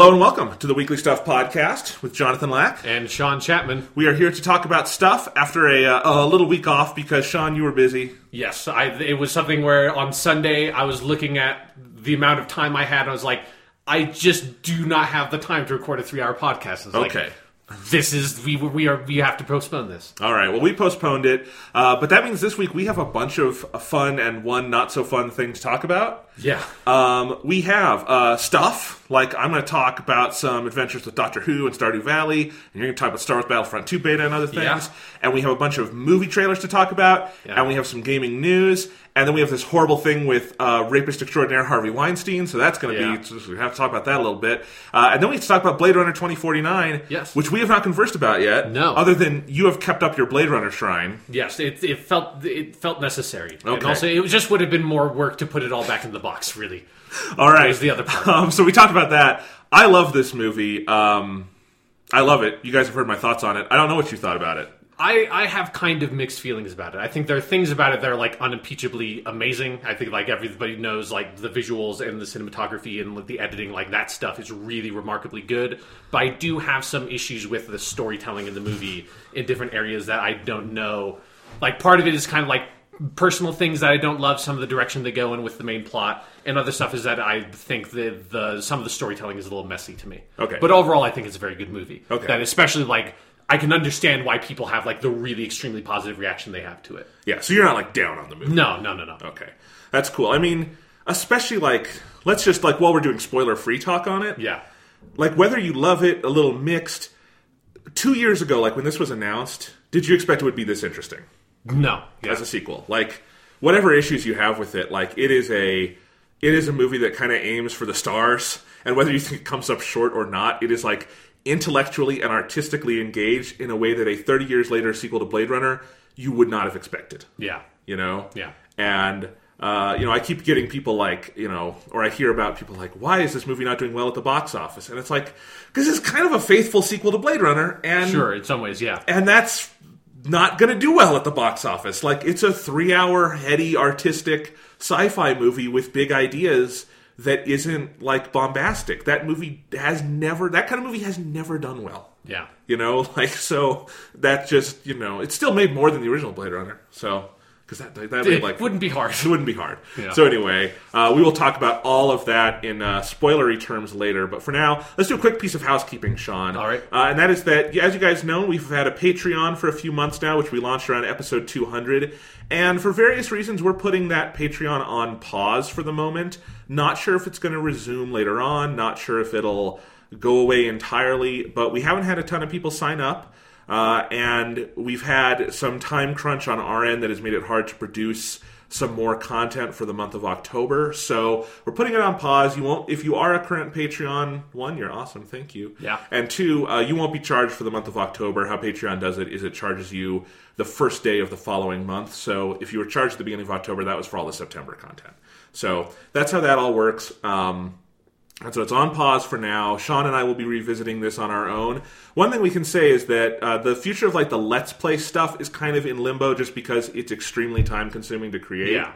Hello and welcome to the Weekly Stuff Podcast with Jonathan Lack. And Sean Chapman. We are here to talk about stuff after a, uh, a little week off because Sean, you were busy. Yes, I, it was something where on Sunday I was looking at the amount of time I had. And I was like, I just do not have the time to record a three-hour podcast. It's like, Okay. This is we we are we have to postpone this. All right. Well, we postponed it, uh, but that means this week we have a bunch of uh, fun and one not so fun thing to talk about. Yeah. Um, we have uh, stuff like I'm going to talk about some adventures with Doctor Who and Stardew Valley, and you're going to talk about Star Wars Battlefront 2 beta and other things. Yeah. And we have a bunch of movie trailers to talk about, Yeah. and we have some gaming news, and then we have this horrible thing with uh, rapist extraordinaire Harvey Weinstein. So that's going to Yeah. be so we have to talk about that a little bit, uh, and then we have to talk about Blade Runner 2049, Yes. which we have not conversed about yet. No. other than you have kept up your Blade Runner shrine. Yes, it, it felt it felt necessary. And Okay. also, it just would have been more work to put it all back in the box. Really, All right, the other part. Um, so we talked about that. I love this movie. Um, I love it. You guys have heard my thoughts on it. I don't know what you thought about it. I, I have kind of mixed feelings about it. I think there are things about it that are like unimpeachably amazing. I think like everybody knows like the visuals and the cinematography and like, the editing, like that stuff is really remarkably good. But I do have some issues with the storytelling in the movie in different areas that I don't know. Like part of it is kind of like personal things that I don't love some of the direction they go in with the main plot, and other stuff is that I think that the some of the storytelling is a little messy to me. Okay. but overall, I think it's a very good movie. Okay. that especially like I can understand why people have like the really extremely positive reaction they have to it. Yeah, so you're not like down on the movie. No, no, no, no. Okay, that's cool. I mean, especially like let's just like while we're doing spoiler free talk on it. Yeah, Like whether you love it, a little mixed. Two years ago, like when this was announced, did you expect it would be this interesting? no, yeah. as a sequel. Like whatever issues you have with it, like it is a it is a movie that kind of aims for the stars, and whether you think it comes up short or not, it is like intellectually and artistically engaged in a way that a 30 years later sequel to Blade Runner you would not have expected. yeah, You know? Yeah. And uh, you know, I keep getting people like, you know, or I hear about people like, why is this movie not doing well at the box office? And it's like, because it's kind of a faithful sequel to Blade Runner, and sure. In some ways, yeah, and that's not going to do well at the box office. Like it's a three-hour, heady, artistic sci-fi movie with big ideas that isn't like bombastic. That movie has never. That kind of movie has never done well. yeah. You know, like so that just you know, it still made more than the original Blade Runner. So because that that It like wouldn't be hard. it wouldn't be hard. Yeah. So anyway, uh, we will talk about all of that in uh, spoilery terms later. But for now, let's do a quick piece of housekeeping, Sean. All right. Uh, and that is that, as you guys know, we've had a Patreon for a few months now, which we launched around episode 200. And for various reasons, we're putting that Patreon on pause for the moment. Not sure if it's going to resume later on. Not sure if it'll go away entirely. But we haven't had a ton of people sign up. Uh, and we've had some time crunch on our end that has made it hard to produce some more content for the month of October. So we're putting it on pause. You won't, if you are a current Patreon, one, you're awesome, thank you. Yeah. And two, uh, you won't be charged for the month of October. How Patreon does it is it charges you the first day of the following month. So if you were charged at the beginning of October, that was for all the September content. So that's how that all works. Um, and so it's on pause for now. Sean and I will be revisiting this on our own. One thing we can say is that uh, the future of like the Let's Play stuff is kind of in limbo just because it's extremely time consuming to create. Yeah.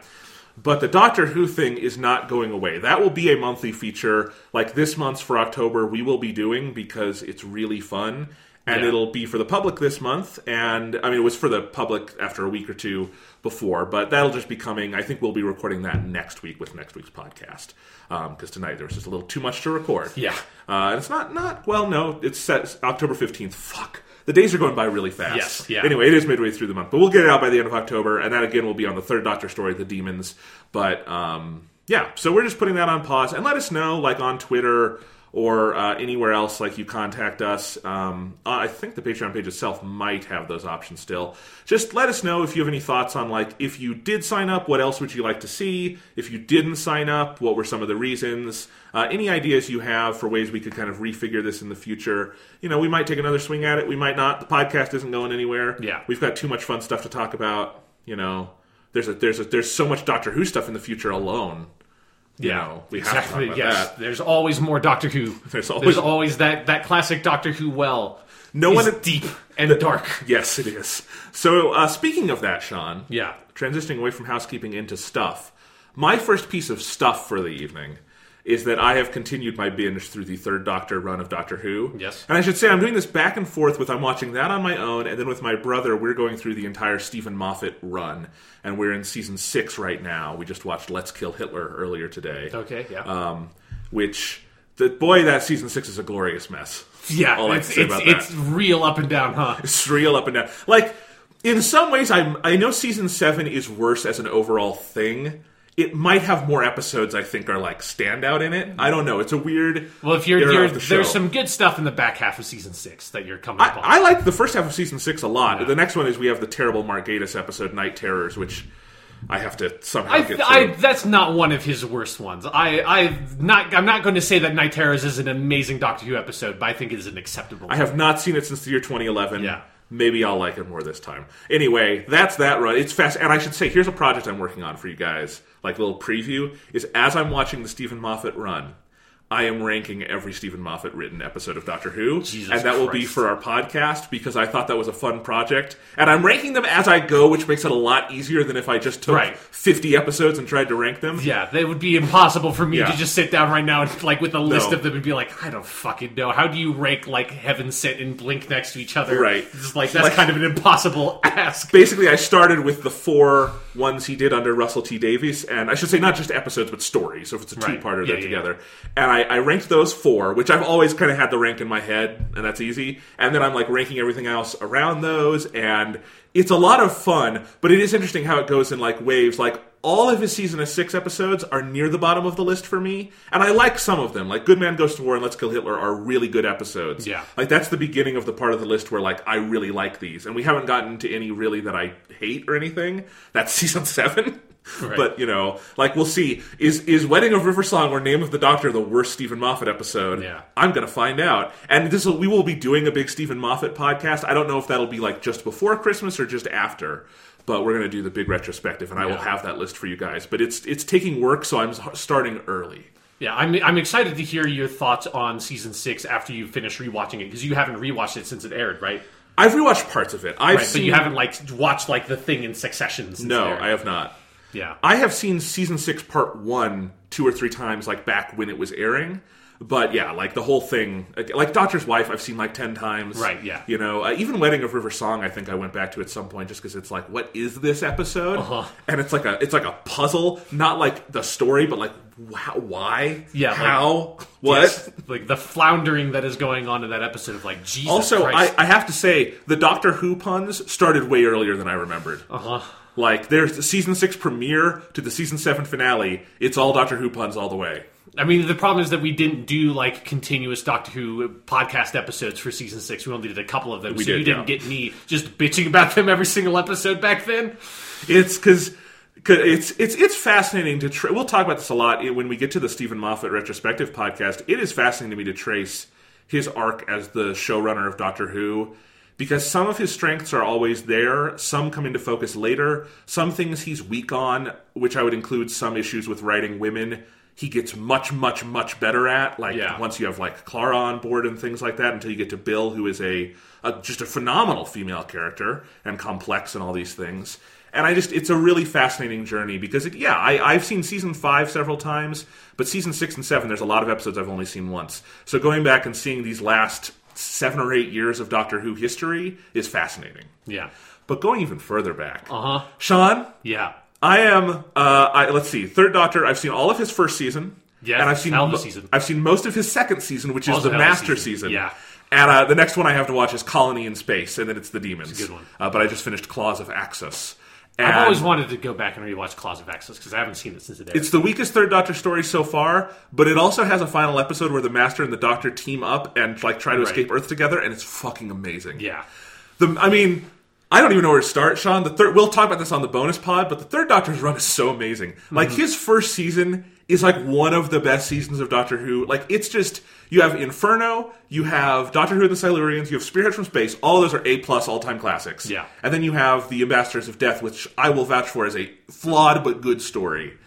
But the Doctor Who thing is not going away. That will be a monthly feature. Like this month's for October, we will be doing because it's really fun. And Yeah. it'll be for the public this month. And I mean, it was for the public after a week or two before, but that'll just be coming. I think we'll be recording that next week with next week's podcast. Because tonight there was just a little too much to record. Yeah. Uh, and it's not, not, well, no, it's set October 15th. Fuck. The days are going by really fast. Yes, yeah. Anyway, it is midway through the month, but we'll get it out by the end of October, and that again will be on the third Doctor story, the Demons. But um, yeah, so we're just putting that on pause, and let us know, like on Twitter or uh, anywhere else, like you contact us. Um, uh, I think the Patreon page itself might have those options still. Just let us know if you have any thoughts on like if you did sign up, what else would you like to see? If you didn't sign up, what were some of the reasons? Uh, any ideas you have for ways we could kind of refigure this in the future? You know, we might take another swing at it. We might not. The podcast isn't going anywhere. Yeah. we've got too much fun stuff to talk about. You know, there's a there's a there's so much Doctor Who stuff in the future alone. You know, we have to Yes, that. there's always more Doctor Who. There's always- always that that classic Doctor Who well. No is one deep and the, dark. Yes, it is. So, uh, speaking of that, Sean, Yeah. transitioning away from housekeeping into stuff, my first piece of stuff for the evening is that I have continued my binge through the third Doctor run of Doctor Who. Yes. And I should say I'm doing this back and forth with I'm watching that on my own, and then with my brother, we're going through the entire Steven Moffat run. And we're in season six right now. We just watched Let's Kill Hitler earlier today. Okay, yeah. Um, which, the, boy, that season six is a glorious mess. yeah, all I it's, can say it's, about it's real up and down, huh? It's real up and down. Like, in some ways, I I know season seven is worse as an overall thing. It might have more episodes I think are like standout in it. I don't know. It's a weird. Well, if you're, you're the there's some good stuff in the back half of season six that you're coming I, upon. I like the first half of season six a lot. Yeah. The next one is we have the terrible Mark Gatiss episode, Night Terrors, which I have to somehow I, get through. I, that's not one of his worst ones. I, I not, I'm not going to say that Night Terrors is an amazing Doctor Who episode, but I think it is an acceptable. I have not seen it since the year 2011. Yeah. Maybe I'll like it more this time. Anyway, that's that run. It's fast. And I should say, here's a project I'm working on for you guys. Like a little preview is as I'm watching the Steven Moffat run, I am ranking every Steven Moffat written episode of Doctor Who, Jesus and that will be for our podcast because I thought that was a fun project. And I'm ranking them as I go, which makes it a lot easier than if I just took Right. 50 episodes and tried to rank them. Yeah, that would be impossible for me Yeah. to just sit down right now and like with a list No. of them and be like, I don't fucking know. How do you rank like Heaven Sent and Blink next to each other? Right. It's like that's Like- kind of an impossible ask. basically I started with the four ones he did under Russell T Davies, and I should say not just episodes but stories. So if it's a two-parter, Yeah, they're yeah, together. And I, I ranked those four, which I've always kind of had the rank in my head, and that's easy. And then I'm like ranking everything else around those, and it's a lot of fun. But it is interesting how it goes in like waves. Like all of his season of six episodes are near the bottom of the list for me, and I like some of them. Like Good Man Goes to War and Let's Kill Hitler are really good episodes. Yeah. Like that's the beginning of the part of the list where like I really like these, and we haven't gotten to any really that I hate or anything. That's season seven. Right. But you know, like we'll see. Is is Wedding of River Song or Name of the Doctor the worst Steven Moffat episode? Yeah. I'm gonna find out. And this will, we will be doing a big Steven Moffat podcast. I don't know if that'll be like just before Christmas or just after. But we're gonna do the big retrospective, and I will have that list for you guys. But it's it's taking work, so I'm starting early. Yeah, I'm I'm excited to hear your thoughts on season six after you finish rewatching it because you haven't rewatched it since it aired, right? I've rewatched parts of it. I've Right, seen. but you haven't like watched like the thing in succession. Since no. I have not. Yeah, I have seen season six, part one, two or three times, like back when it was airing. But yeah, like the whole thing, like Doctor's Wife, I've seen like ten times. Right, yeah. You know, uh, even Wedding of River Song, I think I went back to at some point just because it's like, what is this episode? Uh-huh. And it's like a, it's like a puzzle, not like the story, but like wh- why, Yeah, like- how, what. Yes, like the floundering that is going on in that episode of like Jesus. Also, I. I have to say, the Doctor Who puns started way earlier than I remembered. uh huh. Like, there's the season six premiere to the season seven finale. It's all Doctor Who puns all the way. I mean, the problem is that we didn't do like continuous Doctor Who podcast episodes for season six. We only did a couple of them, We so did, you didn't yeah. get me just bitching about them every single episode back then. It's because it's it's it's fascinating to. Tra- we'll talk about this a lot when we get to the Steven Moffat retrospective podcast. It is fascinating to me to trace his arc as the showrunner of Doctor Who. Because some of his strengths are always there, some come into focus later. Some things he's weak on, which I would include some issues with writing women, he gets much, much, much better at. Like Yeah. once you have like Clara on board and things like that, until you get to Bill, who is a, a just a phenomenal female character and complex and all these things. And I just, it's a really fascinating journey because, it, yeah, I, I've seen season five several times, but season six and seven, there's a lot of episodes I've only seen once. So going back and seeing these last seven or eight years of Doctor Who history is fascinating. Yeah. But going even further back, Uh huh. Sean, Yeah. I am. Uh, I, let's see, Third Doctor. I've seen all of his first season. Yeah, and I've seen hell of a mo- season. I've seen most of his second season, which is Also the hell of a Master season. season. Yeah. And uh, the next one I have to watch is Colony in Space, and then it's the Demons. It's a good one. Uh, but I just finished Claws of Axos. And I've always wanted to go back and rewatch Claws of Axos because I haven't seen it since it aired. It's the weakest Third Doctor story so far, but it also has a final episode where the Master and the Doctor team up and like try to Right. escape Earth together, and it's fucking amazing. yeah. The, I mean, I don't even know where to start, Sean. The third, we'll talk about this on the bonus pod, but the third Doctor's run is so amazing. Like Mm-hmm. his first season is like one of the best seasons of Doctor Who. Like it's just you have Inferno, you have Doctor Who and the Silurians, you have Spearhead from Space. All those are A plus all time classics. Yeah. and then you have the Ambassadors of Death, which I will vouch for as a flawed but good story,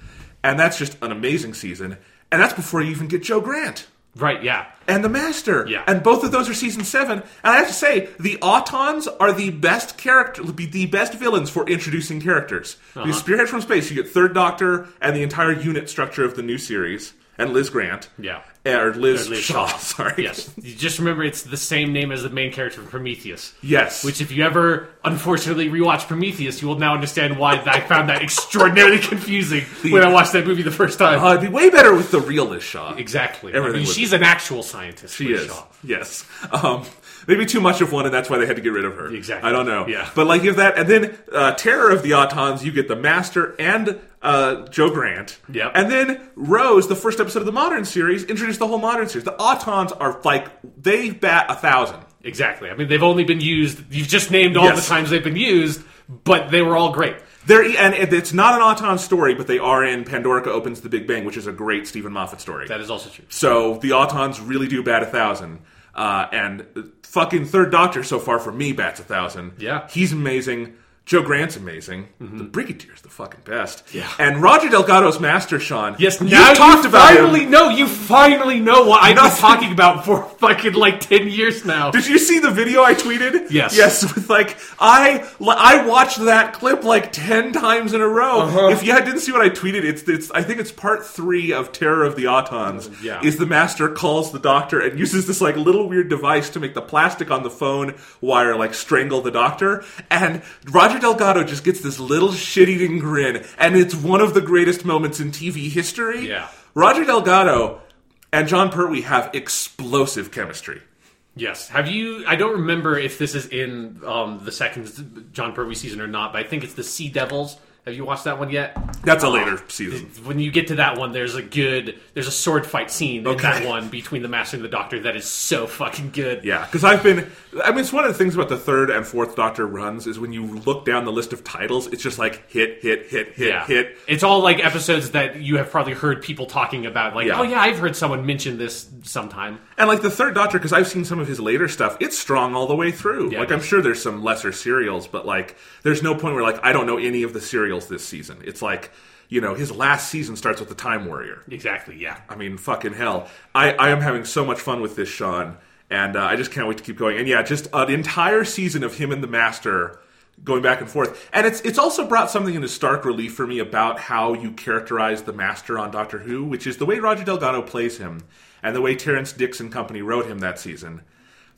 and that's just an amazing season. And that's before you even get Jo Grant Right. Yeah. and the Master. Yeah. And both of those are season seven. And I have to say, the Autons are the best character, be the best villains for introducing characters. Uh-huh. Because Spearhead from Space, you get Third Doctor and the entire unit structure of the new series. And Liz Grant. Yeah. Or Liz, Or Liz Shaw, Shaw. sorry. Yes. You just remember it's the same name as the main character from Prometheus. Yes. Which, if you ever unfortunately rewatch Prometheus, you will now understand why I found that extraordinarily confusing when I watched that movie the first time. Uh, it'd be way better with the real Liz Shaw. exactly. I everything mean, would- she's an actual scientist. She Liz is. Shaw. Yes. Um, maybe too much of one, and that's why they had to get rid of her. Exactly. I don't know. Yeah. But like if that, and then uh, Terror of the Autons, you get the Master and uh, Jo Grant. Yep. And then Rose, the first episode of the Modern series, introduced the whole Modern series. The Autons are like they bat a thousand. Exactly. I mean, they've only been used. You've just named all Yes. the times they've been used, but they were all great. They're and it's not an Auton story, but they are in Pandorica Opens the Big Bang, which is a great Steven Moffat story. That is also true. So the Autons really do bat a thousand. Uh, and fucking Third Doctor so far for me bats a thousand. Yeah. He's amazing. Jo Grant's amazing. The Brigadier's the fucking best. Yeah. And Roger Delgado's Master, Sean. Yes, you now talked you about finally him. know. You finally know what I've been talking about for fucking like ten years now. Did you see the video I tweeted? Yes. Yes. With like I I watched that clip like ten times in a row. Uh-huh. If you didn't see what I tweeted, it's it's I think it's part three of Terror of the Autons. Yeah. Is the master calls the doctor and uses this like little weird device to make the plastic on the phone wire like strangle the doctor, and Roger Delgado just gets this little shit-eating grin, and it's one of the greatest moments in TV history. Yeah. Roger Delgado and Jon Pertwee have explosive chemistry. Yes. Have you? I don't remember if this is in um, the second Jon Pertwee season or not, but I think it's the Sea Devils. Have you watched that one yet? That's a later season. When you get to that one, there's a good, there's a sword fight scene in that one between the Master and the Doctor that is so fucking good. Yeah, because I've been. I mean, it's one of the things about the third and fourth Doctor runs is when you look down the list of titles, it's just like hit, hit, hit, hit, Yeah. hit. It's all like episodes that you have probably heard people talking about. Like, Yeah. oh yeah, I've heard someone mention this sometime. And like the third Doctor, because I've seen some of his later stuff, it's strong all the way through. Yeah, like I'm sure there's some lesser serials, but like there's no point where like I don't know any of the serials this season. It's like you know his last season starts with the Time Warrior. Exactly. Yeah. I mean, fucking hell. I, I am having so much fun with this, Sean. And uh, I just can't wait to keep going. And yeah, just an entire season of him and the Master going back and forth. And it's it's also brought something into stark relief for me about how you characterize the Master on Doctor Who, which is the way Roger Delgado plays him and the way Terrance Dicks and company wrote him that season.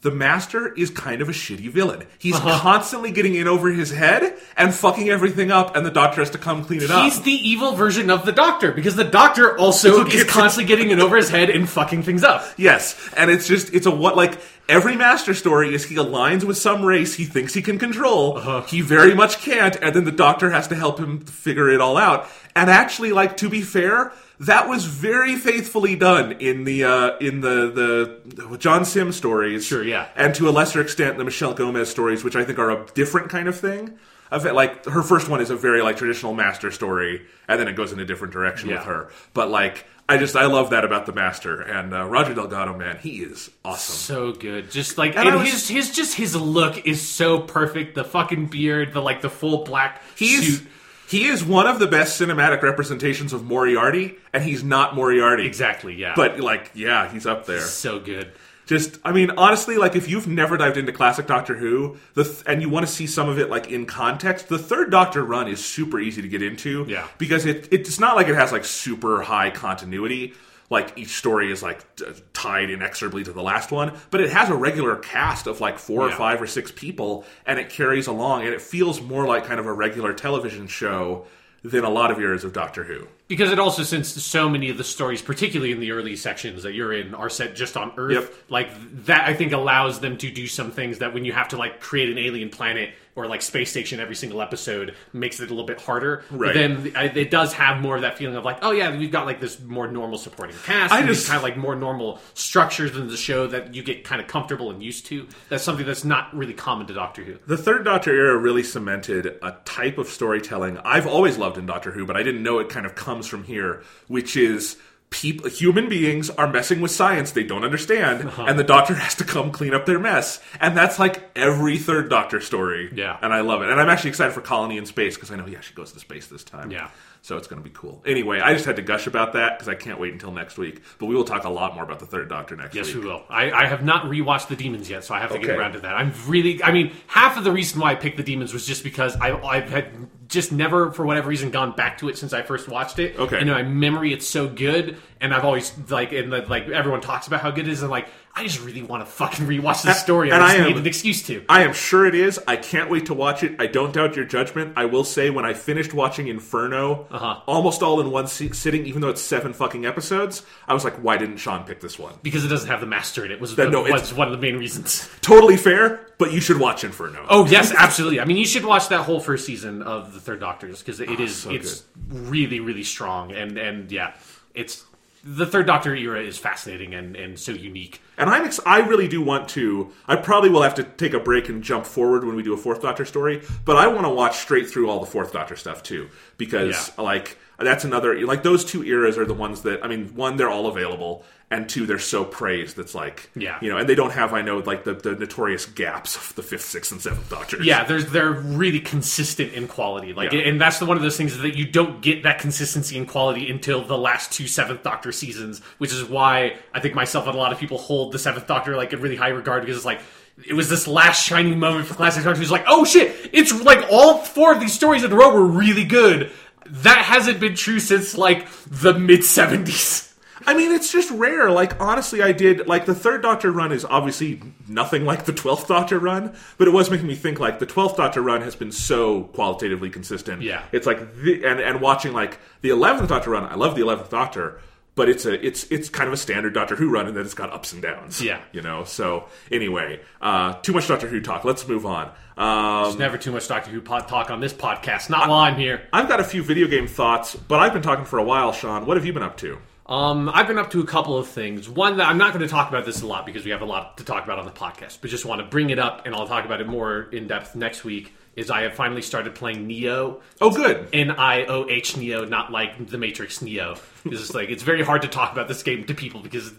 The Master is kind of a shitty villain. He's Uh-huh. constantly getting in over his head and fucking everything up, and the Doctor has to come clean it up. He's the evil version of the Doctor because the Doctor also is constantly getting it over his head and fucking things up. Yes, and it's just it's a what like every master story is he aligns with some race he thinks he can control. Uh-huh. He very much can't, and then the doctor has to help him figure it all out. And actually, like to be fair, that was very faithfully done in the uh, in the the John Simm stories. Sure, yeah. and to a lesser extent the Michelle Gomez stories, which I think are a different kind of thing. Of it, like her first one is a very like traditional master story, and then it goes in a different direction Yeah. with her. But like, I just I love that about the master and uh, Roger Delgado. Man, he is awesome. So good. Just like And and, was- his his just his look is so perfect. The fucking beard, the like the full black He's suit. He is one of the best cinematic representations of Moriarty, and he's not Moriarty Exactly, yeah. But like, yeah, he's up there. so good. Just, I mean, honestly, like if you've never dived into classic Doctor Who, the th- and you want to see some of it like in context, the third Doctor run is super easy to get into. Yeah. because it it's not like it has like super high continuity. Like each story is like t- tied inexorably to the last one, but it has a regular cast of like four or five or six people, and it carries along, and it feels more like kind of a regular television show than a lot of years of Doctor Who. Because it also, since so many of the stories, particularly in the early sections that you're in, are set just on Earth, Yep. like that, I think allows them to do some things that when you have to like create an alien planet or like space station every single episode, makes it a little bit harder. Right. Then it does have more of that feeling of like, oh yeah, we've got like this more normal supporting cast. I just- kind of like more normal structures in the show that you get kind of comfortable and used to. That's something that's not really common to Doctor Who. The third Doctor era really cemented a type of storytelling I've always loved in Doctor Who, but I didn't know it kind of comes from here, which is people, human beings are messing with science they don't understand, Uh-huh. and the Doctor has to come clean up their mess. And that's like every third Doctor story. Yeah. And I love it. And I'm actually excited for Colony in Space because I know he actually goes to space this time. Yeah. So it's going to be cool. Anyway, I just had to gush about that because I can't wait until next week. But we will talk a lot more about the third Doctor next Yes, week. Yes we will. I, I have not rewatched the Demons yet, so I have to get around to that. I'm really, I mean, half of the reason why I picked the Demons was just because I, I've had just never, for whatever reason, gone back to it since I first watched it. Okay. And in my memory, it's so good, and I've always like, and like everyone talks about how good it is, and like, I just really want to fucking rewatch this story. and I just I am- need an excuse to. I am sure it is. I can't wait to watch it. I don't doubt your judgment. I will say, when I finished watching Inferno, Uh-huh. almost all in one si- sitting, even though it's seven fucking episodes, I was like, why didn't Sean pick this one? because it doesn't have the master in it was, That- no, it's- was one of the main reasons. Totally fair, but you should watch Inferno. Oh yes, absolutely. I mean, you should watch that whole first season of the Third Doctors because it is so it's really really strong and and yeah, it's the Third Doctor era is fascinating and and so unique. And I'm ex- I really do want to. I probably will have to take a break and jump forward when we do a Fourth Doctor story, but I want to watch straight through all the Fourth Doctor stuff too because Yeah. like that's another like those two eras are the ones that I mean one they're all available and two they're so praised that's like Yeah. you know and they don't have I know like the, the notorious gaps of the fifth, sixth, and seventh Doctors. Yeah, there's they're really consistent in quality. Like, Yeah. and that's the one of those things that you don't get that consistency in quality until the last two Seventh Doctor seasons, which is why I think myself and a lot of people hold the Seventh Doctor like in really high regard because it's like. It was this last shining moment for classic Doctor Who's like, oh shit, it's like all four of these stories in a row were really good. That hasn't been true since like the mid 70s. I mean, it's just rare. Like, honestly, I did like the third Doctor run is obviously nothing like the twelfth Doctor run, but it was making me think like the twelfth Doctor run has been so qualitatively consistent. Yeah. it's like the, and and watching like the eleventh Doctor run. I love the eleventh Doctor, but it's a it's it's kind of a standard Doctor Who run, and then it's got ups and downs. Yeah. you know. So anyway, uh, too much Doctor Who talk. Let's move on. Um, There's never too much Doctor Who pod talk on this podcast. Not while I'm here. I've got a few video game thoughts, but I've been talking for a while. Sean, what have you been up to? Um, I've been up to a couple of things. One that I'm not going to talk about this a lot because we have a lot to talk about on the podcast, but just want to bring it up and I'll talk about it more in depth next week. Is I have finally started playing Nioh. Oh, good. N I O H Nioh, not like the Matrix Neo. It's just like it's very hard to talk about this game to people because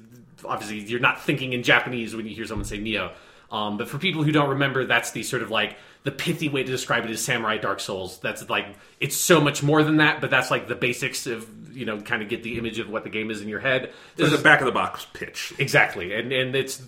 obviously you're not thinking in Japanese when you hear someone say Neo. Um, but for people who don't remember, that's the sort of like the pithy way to describe it is Samurai Dark Souls. That's like it's so much more than that, but that's like the basics of you know kind of get the image of what the game is in your head. This There's is a back of the box pitch. Exactly, and and it's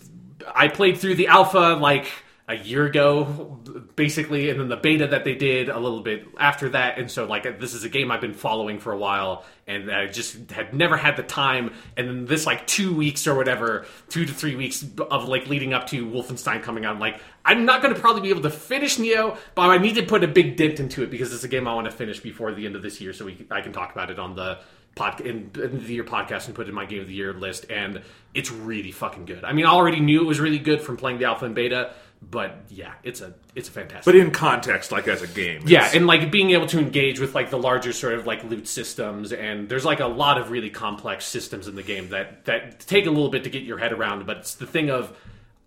I played through the alpha like a year ago, basically, and then the beta that they did a little bit after that, and so like this is a game I've been following for a while, and I just had never had the time, and then this like two weeks or whatever, two to three weeks of like leading up to Wolfenstein coming out, I'm like I'm not going to probably be able to finish Nioh, but I need to put a big dent into it because it's a game I want to finish before the end of this year, so we I can talk about it on the pod in, in the year podcast and put it in my game of the year list and it's really fucking good. I mean, I already knew it was really good from playing the alpha and beta, but yeah, it's a it's a fantastic. But in context, like as a game. yeah, it's- and like being able to engage with like the larger sort of like loot systems and there's like a lot of really complex systems in the game that that take a little bit to get your head around, but it's the thing of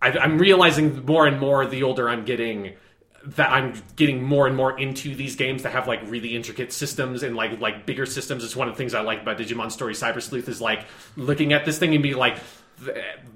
I, I'm realizing more and more the older I'm getting that I'm getting more and more into these games that have like really intricate systems and like like bigger systems. It's one of the things I like about Digimon Story Cyber Sleuth is like looking at this thing and be like,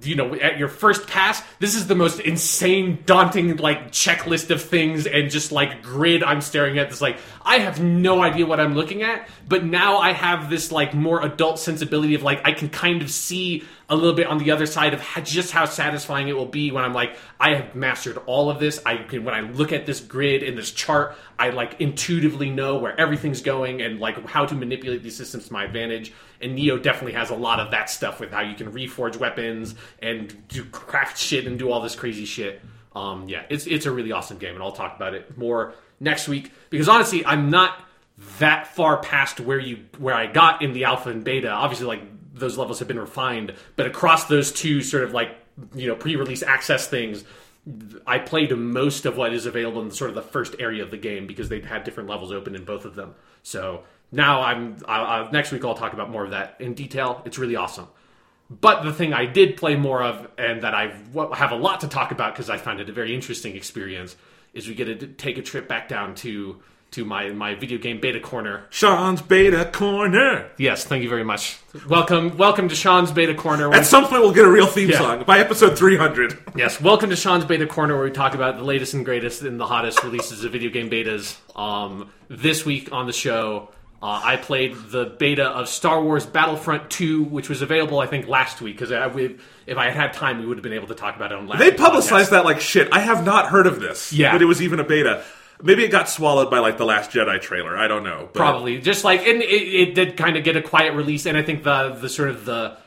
you know, at your first pass, this is the most insane, daunting like checklist of things and just like grid I'm staring at. This like I have no idea what I'm looking at, but now I have this like more adult sensibility of like I can kind of see a little bit on the other side of how, just how satisfying it will be when I'm like, I have mastered all of this. I can when I look at this grid and this chart, I like intuitively know where everything's going and like how to manipulate these systems to my advantage. And Nioh definitely has a lot of that stuff with how you can reforge weapons and do craft shit and do all this crazy shit. Um, yeah, it's it's a really awesome game, and I'll talk about it more next week because honestly, I'm not that far past where you where I got in the alpha and beta. Obviously, like those levels have been refined, but across those two sort of like you know pre-release access things, I played most of what is available in sort of the first area of the game because they've had different levels open in both of them. So now I'm I, I, next week I'll talk about more of that in detail. It's really awesome. But the thing I did play more of, and that I have a lot to talk about because I found it a very interesting experience, is we get to take a trip back down to to my my video game beta corner. Sean's Beta Corner. Yes, thank you very much. Welcome, welcome to Sean's beta corner. At some point, we'll get a real theme Yeah. song by episode 300. Yes, welcome to Sean's Beta Corner, where we talk about the latest and greatest and the hottest releases of video game betas. Um, this week on the show, uh, I played the beta of Star Wars Battlefront 2, which was available, I think, last week. Because if I had had time, we would have been able to talk about it on last. They publicized podcast. that like shit. I have not heard of this. Yeah. That it was even a beta. maybe it got swallowed by like the Last Jedi trailer. I don't know. But probably just like and it, it did kind of get a quiet release and i think the the sort of the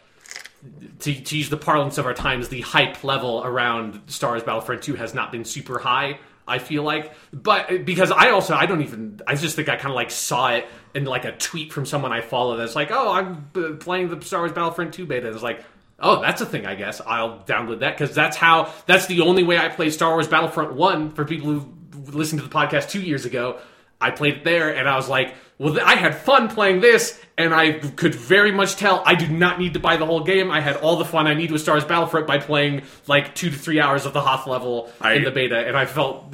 to, to use the parlance of our times the hype level around star wars battlefront 2 has not been super high i feel like but because i also i don't even i just think i kind of like saw it in like a tweet from someone i follow that's like oh i'm uh, playing the star wars battlefront 2 beta it's like Oh, that's a thing, I guess. I'll download that because that's how. That's the only way I play Star Wars Battlefront One. For people who listened to the podcast two years ago, I played it there, and I was like, "Well, I had fun playing this, and I could very much tell I do not need to buy the whole game. I had all the fun I need with Star Wars Battlefront by playing like two to three hours of the Hoth level I- in the beta, and I felt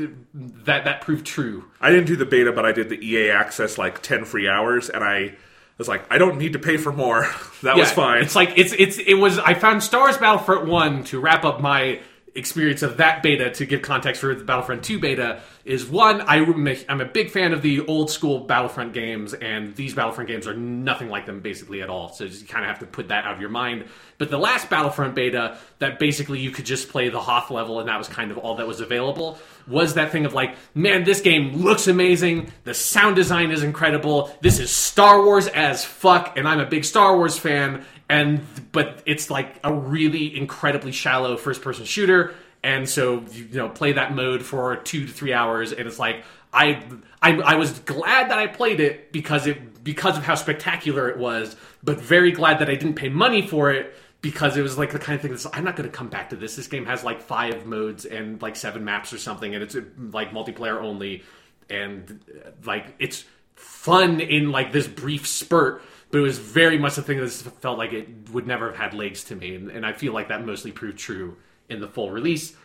that that proved true. I didn't do the beta, but I did the EA access like ten free hours, and I was like, I don't need to pay for more. that was fine. It's like it's it's it was. I found Star Wars Battlefront One to wrap up my experience of that beta to give context for the Battlefront Two beta is one. I, am a big fan of the old school Battlefront games, and these Battlefront games are nothing like them basically at all. So you kind of have to put that out of your mind. But the last Battlefront beta, that basically you could just play the Hoth level, and that was kind of all that was available. Was that thing of like, man, this game looks amazing. The sound design is incredible. This is Star Wars as fuck, and I'm a big Star Wars fan. And but it's like a really incredibly shallow first person shooter, and so you know play that mode for two to three hours, and it's like I I, I was glad that I played it because it because of how spectacular it was, but very glad that I didn't pay money for it because it was like the kind of thing that's I'm not going to come back to this. This game has like five modes and like seven maps or something, and it's like multiplayer only, and uh, like it's fun in like this brief spurt. But it was very much the thing that felt like it would never have had legs to me, and, and I feel like that mostly proved true in the full release.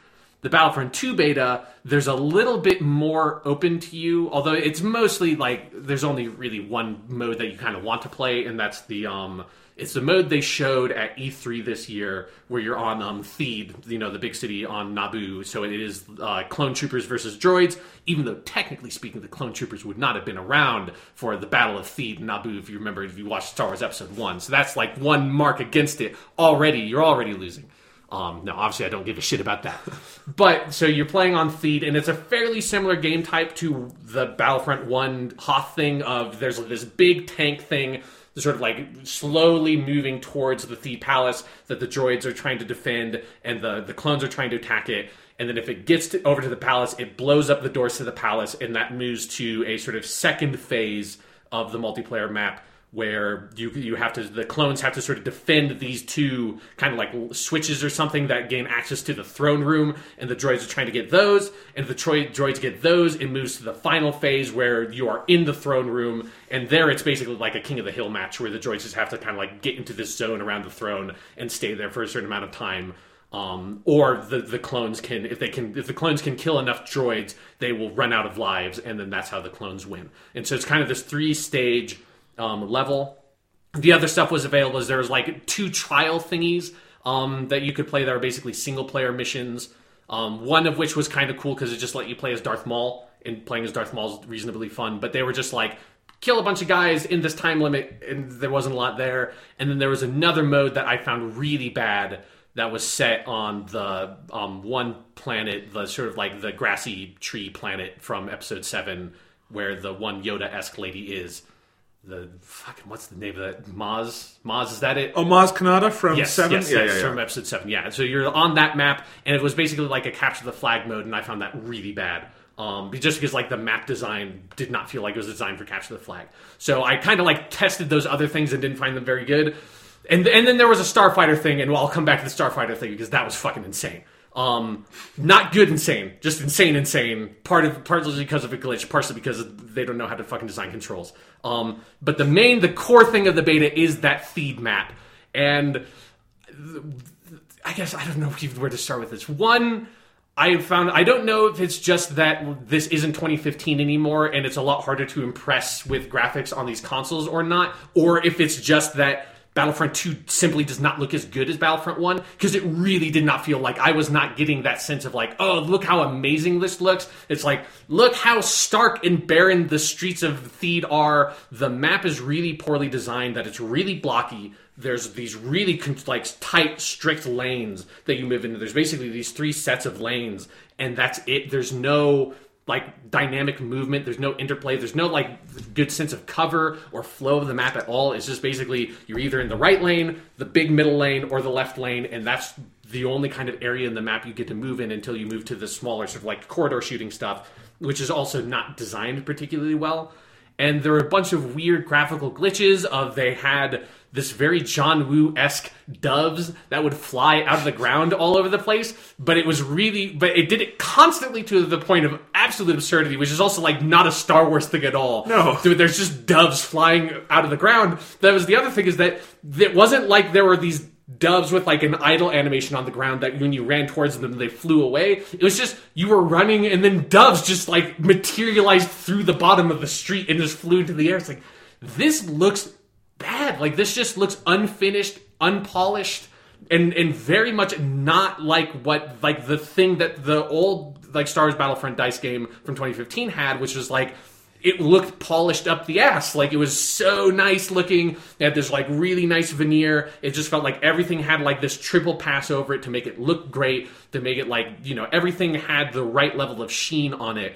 The Battlefront 2 beta, there's a little bit more open to you, although it's mostly like there's only really one mode that you kind of want to play, and that's the um it's the mode they showed at E3 this year where you're on um Theed, you know, the big city on Naboo. So it is uh, clone troopers versus droids, even though technically speaking the clone troopers would not have been around for the Battle of Theed and Naboo if you remember if you watched Star Wars episode 1. So that's like one mark against it already. You're already losing. Um, no, obviously I don't give a shit about that. but so you're playing on Theed, and it's a fairly similar game type to the Battlefront One Hoth thing. Of there's this big tank thing, sort of like slowly moving towards the Theed Palace that the droids are trying to defend, and the the clones are trying to attack it. And then if it gets to, over to the palace, it blows up the doors to the palace, and that moves to a sort of second phase of the multiplayer map where you you have to the clones have to sort of defend these two kind of like switches or something that gain access to the throne room and the droids are trying to get those and the droid, droids get those it moves to the final phase where you are in the throne room and there it's basically like a king of the hill match where the droids just have to kind of like get into this zone around the throne and stay there for a certain amount of time. Um, or the the clones can if they can if the clones can kill enough droids they will run out of lives and then that's how the clones win. And so it's kind of this three stage um, level. The other stuff was available is there was like two trial thingies um, that you could play that are basically single player missions. Um, one of which was kind of cool because it just let you play as Darth Maul, and playing as Darth Maul is reasonably fun. But they were just like kill a bunch of guys in this time limit, and there wasn't a lot there. And then there was another mode that I found really bad that was set on the um, one planet, the sort of like the grassy tree planet from Episode Seven, where the one Yoda esque lady is the fucking what's the name of that? Maz? Maz is that it? Oh, Maz Kanata from yes Seven. yes, yeah, yes, yeah, yeah. from episode seven. Yeah so you're on that map and it was basically like a capture the flag mode and I found that really bad um just because like the map design did not feel like it was designed for capture the flag. So I kind of like tested those other things and didn't find them very good. And and then there was a starfighter thing and well, I'll come back to the starfighter thing because that was fucking insane um, not good insane, just insane insane. Part of partly because of a glitch, partially because they don't know how to fucking design controls. Um, but the main, the core thing of the beta is that Theed map, and I guess I don't know where to start with this. One, I found I don't know if it's just that this isn't 2015 anymore, and it's a lot harder to impress with graphics on these consoles or not, or if it's just that Battlefront 2 simply does not look as good as Battlefront 1 because it really did not feel like I was not getting that sense of like, oh, look how amazing this looks. It's like, look how stark and barren the streets of Theed are. The map is really poorly designed, that it's really blocky. There's these really like tight, strict lanes that you move into. There's basically these three sets of lanes, and that's it. There's no like dynamic movement. There's no interplay. There's no like good sense of cover or flow of the map at all. It's just basically you're either in the right lane, the big middle lane, or the left lane, and that's the only kind of area in the map you get to move in until you move to the smaller sort of like corridor shooting stuff, which is also not designed particularly well. And there were a bunch of weird graphical glitches of they had this very John Woo esque doves that would fly out of the ground all over the place. But it was really, but it did it constantly to the point of absolute absurdity, which is also like not a Star Wars thing at all. No. Dude, there's just doves flying out of the ground. That was the other thing is that it wasn't like there were these doves with like an idle animation on the ground that when you ran towards them they flew away it was just you were running and then doves just like materialized through the bottom of the street and just flew into the air it's like this looks bad like this just looks unfinished unpolished and and very much not like what like the thing that the old like Star Wars Battlefront dice game from 2015 had which was like it looked polished up the ass. Like it was so nice looking. It had this like really nice veneer. It just felt like everything had like this triple pass over it to make it look great, to make it like, you know, everything had the right level of sheen on it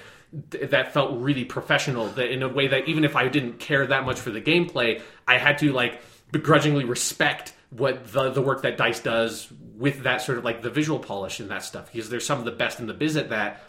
th- that felt really professional. That in a way that even if I didn't care that much for the gameplay, I had to like begrudgingly respect what the the work that Dice does with that sort of like the visual polish and that stuff because they're some of the best in the biz at that.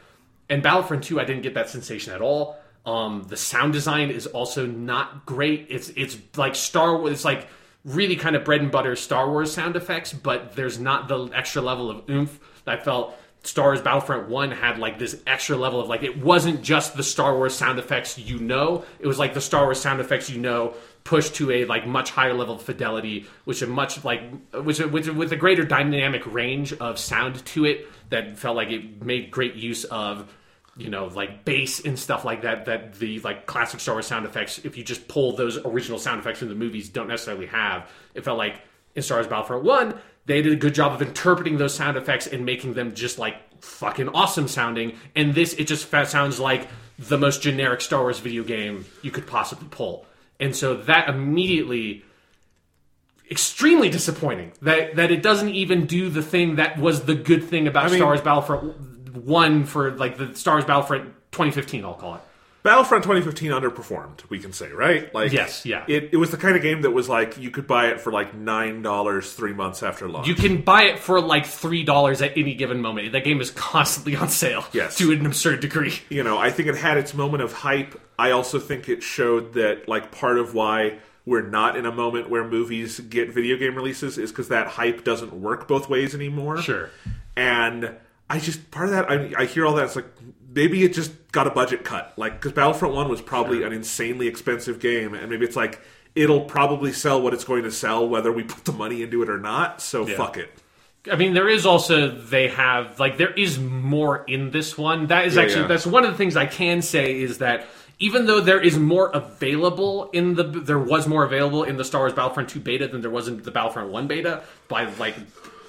And Battlefront 2, I didn't get that sensation at all. Um, the sound design is also not great. It's it's like Star Wars. It's like really kind of bread and butter Star Wars sound effects, but there's not the extra level of oomph that I felt Star Wars Battlefront 1 had like this extra level of like it wasn't just the Star Wars sound effects you know, it was like the Star Wars sound effects you know pushed to a like much higher level of fidelity, which a much like which which with a greater dynamic range of sound to it that felt like it made great use of you know, like bass and stuff like that, that the like classic Star Wars sound effects, if you just pull those original sound effects from the movies, don't necessarily have. It felt like in Star Wars Battlefront 1, they did a good job of interpreting those sound effects and making them just like fucking awesome sounding. And this, it just sounds like the most generic Star Wars video game you could possibly pull. And so that immediately extremely disappointing that that it doesn't even do the thing that was the good thing about mean- Star Wars Battlefront one for like the Star Wars Battlefront 2015 I'll call it. Battlefront 2015 underperformed, we can say, right? Like, Yes, yeah. It, it was the kind of game that was like you could buy it for like nine dollars three months after launch. You can buy it for like three dollars at any given moment. That game is constantly on sale. Yes. to an absurd degree. you know, I think it had its moment of hype. I also think it showed that like part of why we're not in a moment where movies get video game releases is because that hype doesn't work both ways anymore. Sure. And I just part of that I, I hear all that it's like maybe it just got a budget cut like because Battlefront One was probably an insanely expensive game and maybe it's like it'll probably sell what it's going to sell whether we put the money into it or not. So fuck it. I mean, there is also they have like there is more in this one. That is Yeah, actually yeah. that's one of the things I can say is that even though there is more available in the there was more available in the Star Wars Battlefront 2 beta than there was in the Battlefront 1 beta by like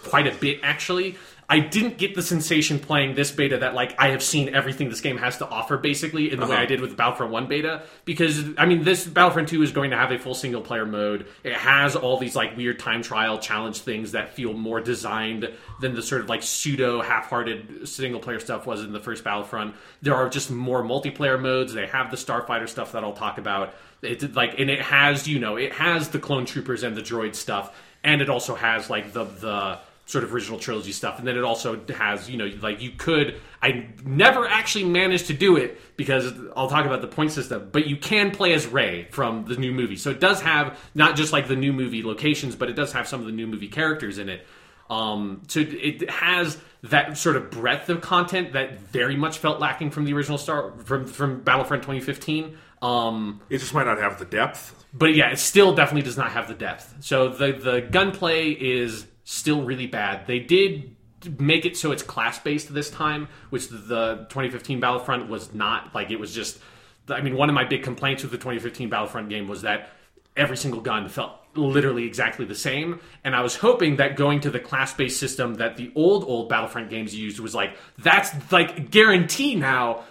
quite a bit actually. I didn't get the sensation playing this beta that like I have seen everything this game has to offer basically in the way Uh-huh. I did with Battlefront 1 beta because I mean this Battlefront 2 is going to have a full single player mode. It has all these like weird time trial challenge things that feel more designed than the sort of like pseudo half-hearted single player stuff was in the first Battlefront. There are just more multiplayer modes. They have the starfighter stuff that I'll talk about. It like and it has, you know, it has the clone troopers and the droid stuff and it also has like the the sort of original trilogy stuff and then it also has you know like you could i never actually managed to do it because i'll talk about the point system but you can play as Rey from the new movie so it does have not just like the new movie locations but it does have some of the new movie characters in it um so it has that sort of breadth of content that very much felt lacking from the original star from from battlefront 2015 um It just might not have the depth. but yeah, it still definitely does not have the depth. So the the gunplay is still really bad. They did make it so it's class based this time, which the 2015 Battlefront was not. Like it was just. I mean, one of my big complaints with the 2015 Battlefront game was that every single gun felt literally exactly the same. And I was hoping that going to the class based system that the old old Battlefront games used was like that's like guarantee now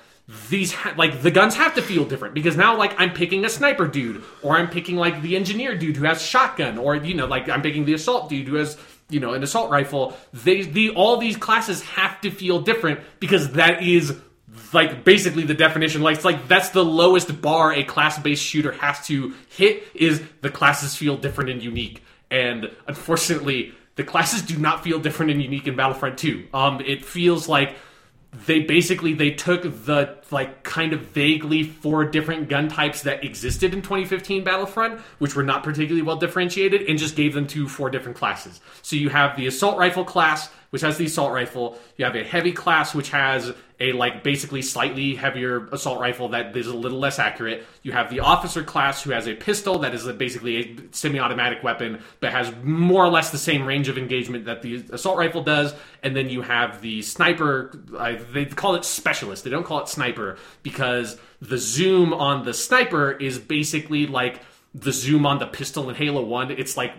these ha- like the guns have to feel different because now like I'm picking a sniper dude or I'm picking like the engineer dude who has shotgun or you know like I'm picking the assault dude who has you know an assault rifle they the all these classes have to feel different because that is like basically the definition. Like it's like that's the lowest bar a class-based shooter has to hit is the classes feel different and unique. And unfortunately the classes do not feel different and unique in battlefront 2 um it feels like they basically they took the like kind of vaguely four different gun types that existed in 2015 Battlefront, which were not particularly well differentiated, and just gave them to four different classes. So you have the assault rifle class, which has the assault rifle. You have a heavy class, which has a like basically slightly heavier assault rifle that is a little less accurate. You have the officer class, who has a pistol that is a, basically a semi-automatic weapon, but has more or less the same range of engagement that the assault rifle does. And then you have the sniper. Uh, they call it specialist. They don't call it sniper because the zoom on the sniper is basically like the zoom on the pistol in Halo 1, it's like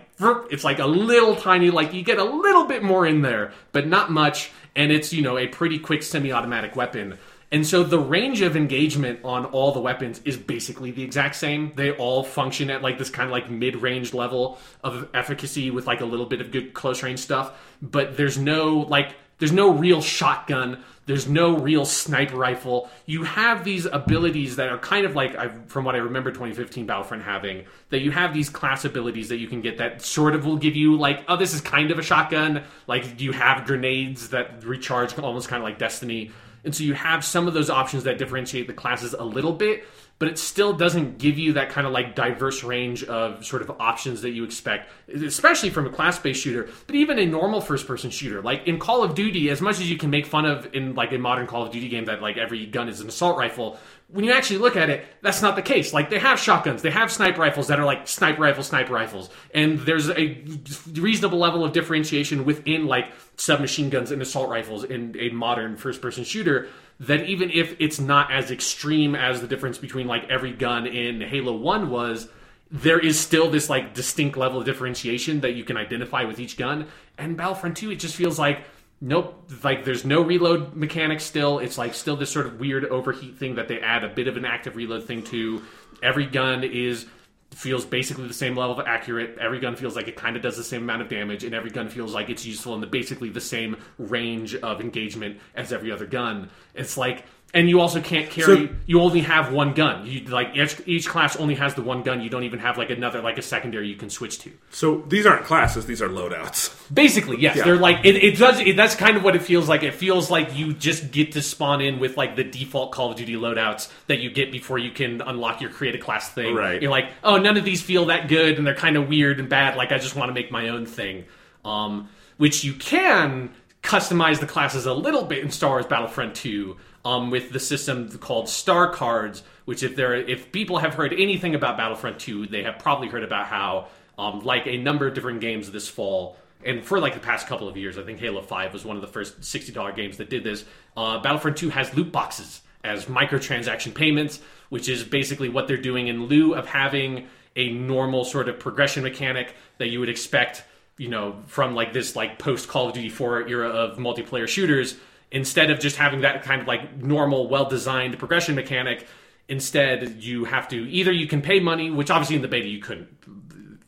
it's like a little tiny like you get a little bit more in there, but not much and it's, you know, a pretty quick semi-automatic weapon. And so the range of engagement on all the weapons is basically the exact same. They all function at like this kind of like mid-range level of efficacy with like a little bit of good close range stuff, but there's no like there's no real shotgun there's no real sniper rifle. You have these abilities that are kind of like, from what I remember 2015 Battlefront having, that you have these class abilities that you can get that sort of will give you, like, oh, this is kind of a shotgun. Like, you have grenades that recharge almost kind of like Destiny. And so you have some of those options that differentiate the classes a little bit, but it still doesn't give you that kind of like diverse range of sort of options that you expect, especially from a class based shooter, but even a normal first person shooter. Like in Call of Duty, as much as you can make fun of in like a modern Call of Duty game that like every gun is an assault rifle, when you actually look at it, that's not the case. Like they have shotguns, they have sniper rifles that are like sniper rifle, sniper rifles, and there's a reasonable level of differentiation within like submachine guns and assault rifles in a modern first person shooter that even if it's not as extreme as the difference between like every gun in Halo 1 was, there is still this like distinct level of differentiation that you can identify with each gun. And Battlefront 2, it just feels like nope, like there's no reload mechanic still. It's like still this sort of weird overheat thing that they add a bit of an active reload thing to. Every gun is feels basically the same level of accurate. Every gun feels like it kind of does the same amount of damage, and every gun feels like it's useful in the basically the same range of engagement as every other gun. It's like and you also can't carry. So, you only have one gun. You like each, each, class only has the one gun. You don't even have like another like a secondary you can switch to. So these aren't classes; these are loadouts. Basically, yes, yeah. they're like it, it does. It, that's kind of what it feels like. It feels like you just get to spawn in with like the default Call of Duty loadouts that you get before you can unlock your create a class thing. Right. You're like, oh, none of these feel that good, and they're kind of weird and bad. Like I just want to make my own thing. Um, which you can customize the classes a little bit in Star Wars Battlefront 2 um, with the system called Star Cards, which if there if people have heard anything about Battlefront 2, they have probably heard about how um, like a number of different games this fall and for like the past couple of years, I think Halo 5 was one of the first $60 games that did this. Uh, Battlefront 2 has loot boxes as microtransaction payments, which is basically what they're doing in lieu of having a normal sort of progression mechanic that you would expect, you know, from like this like post Call of Duty 4 era of multiplayer shooters instead of just having that kind of like normal, well designed progression mechanic, instead you have to either you can pay money, which obviously in the beta you couldn't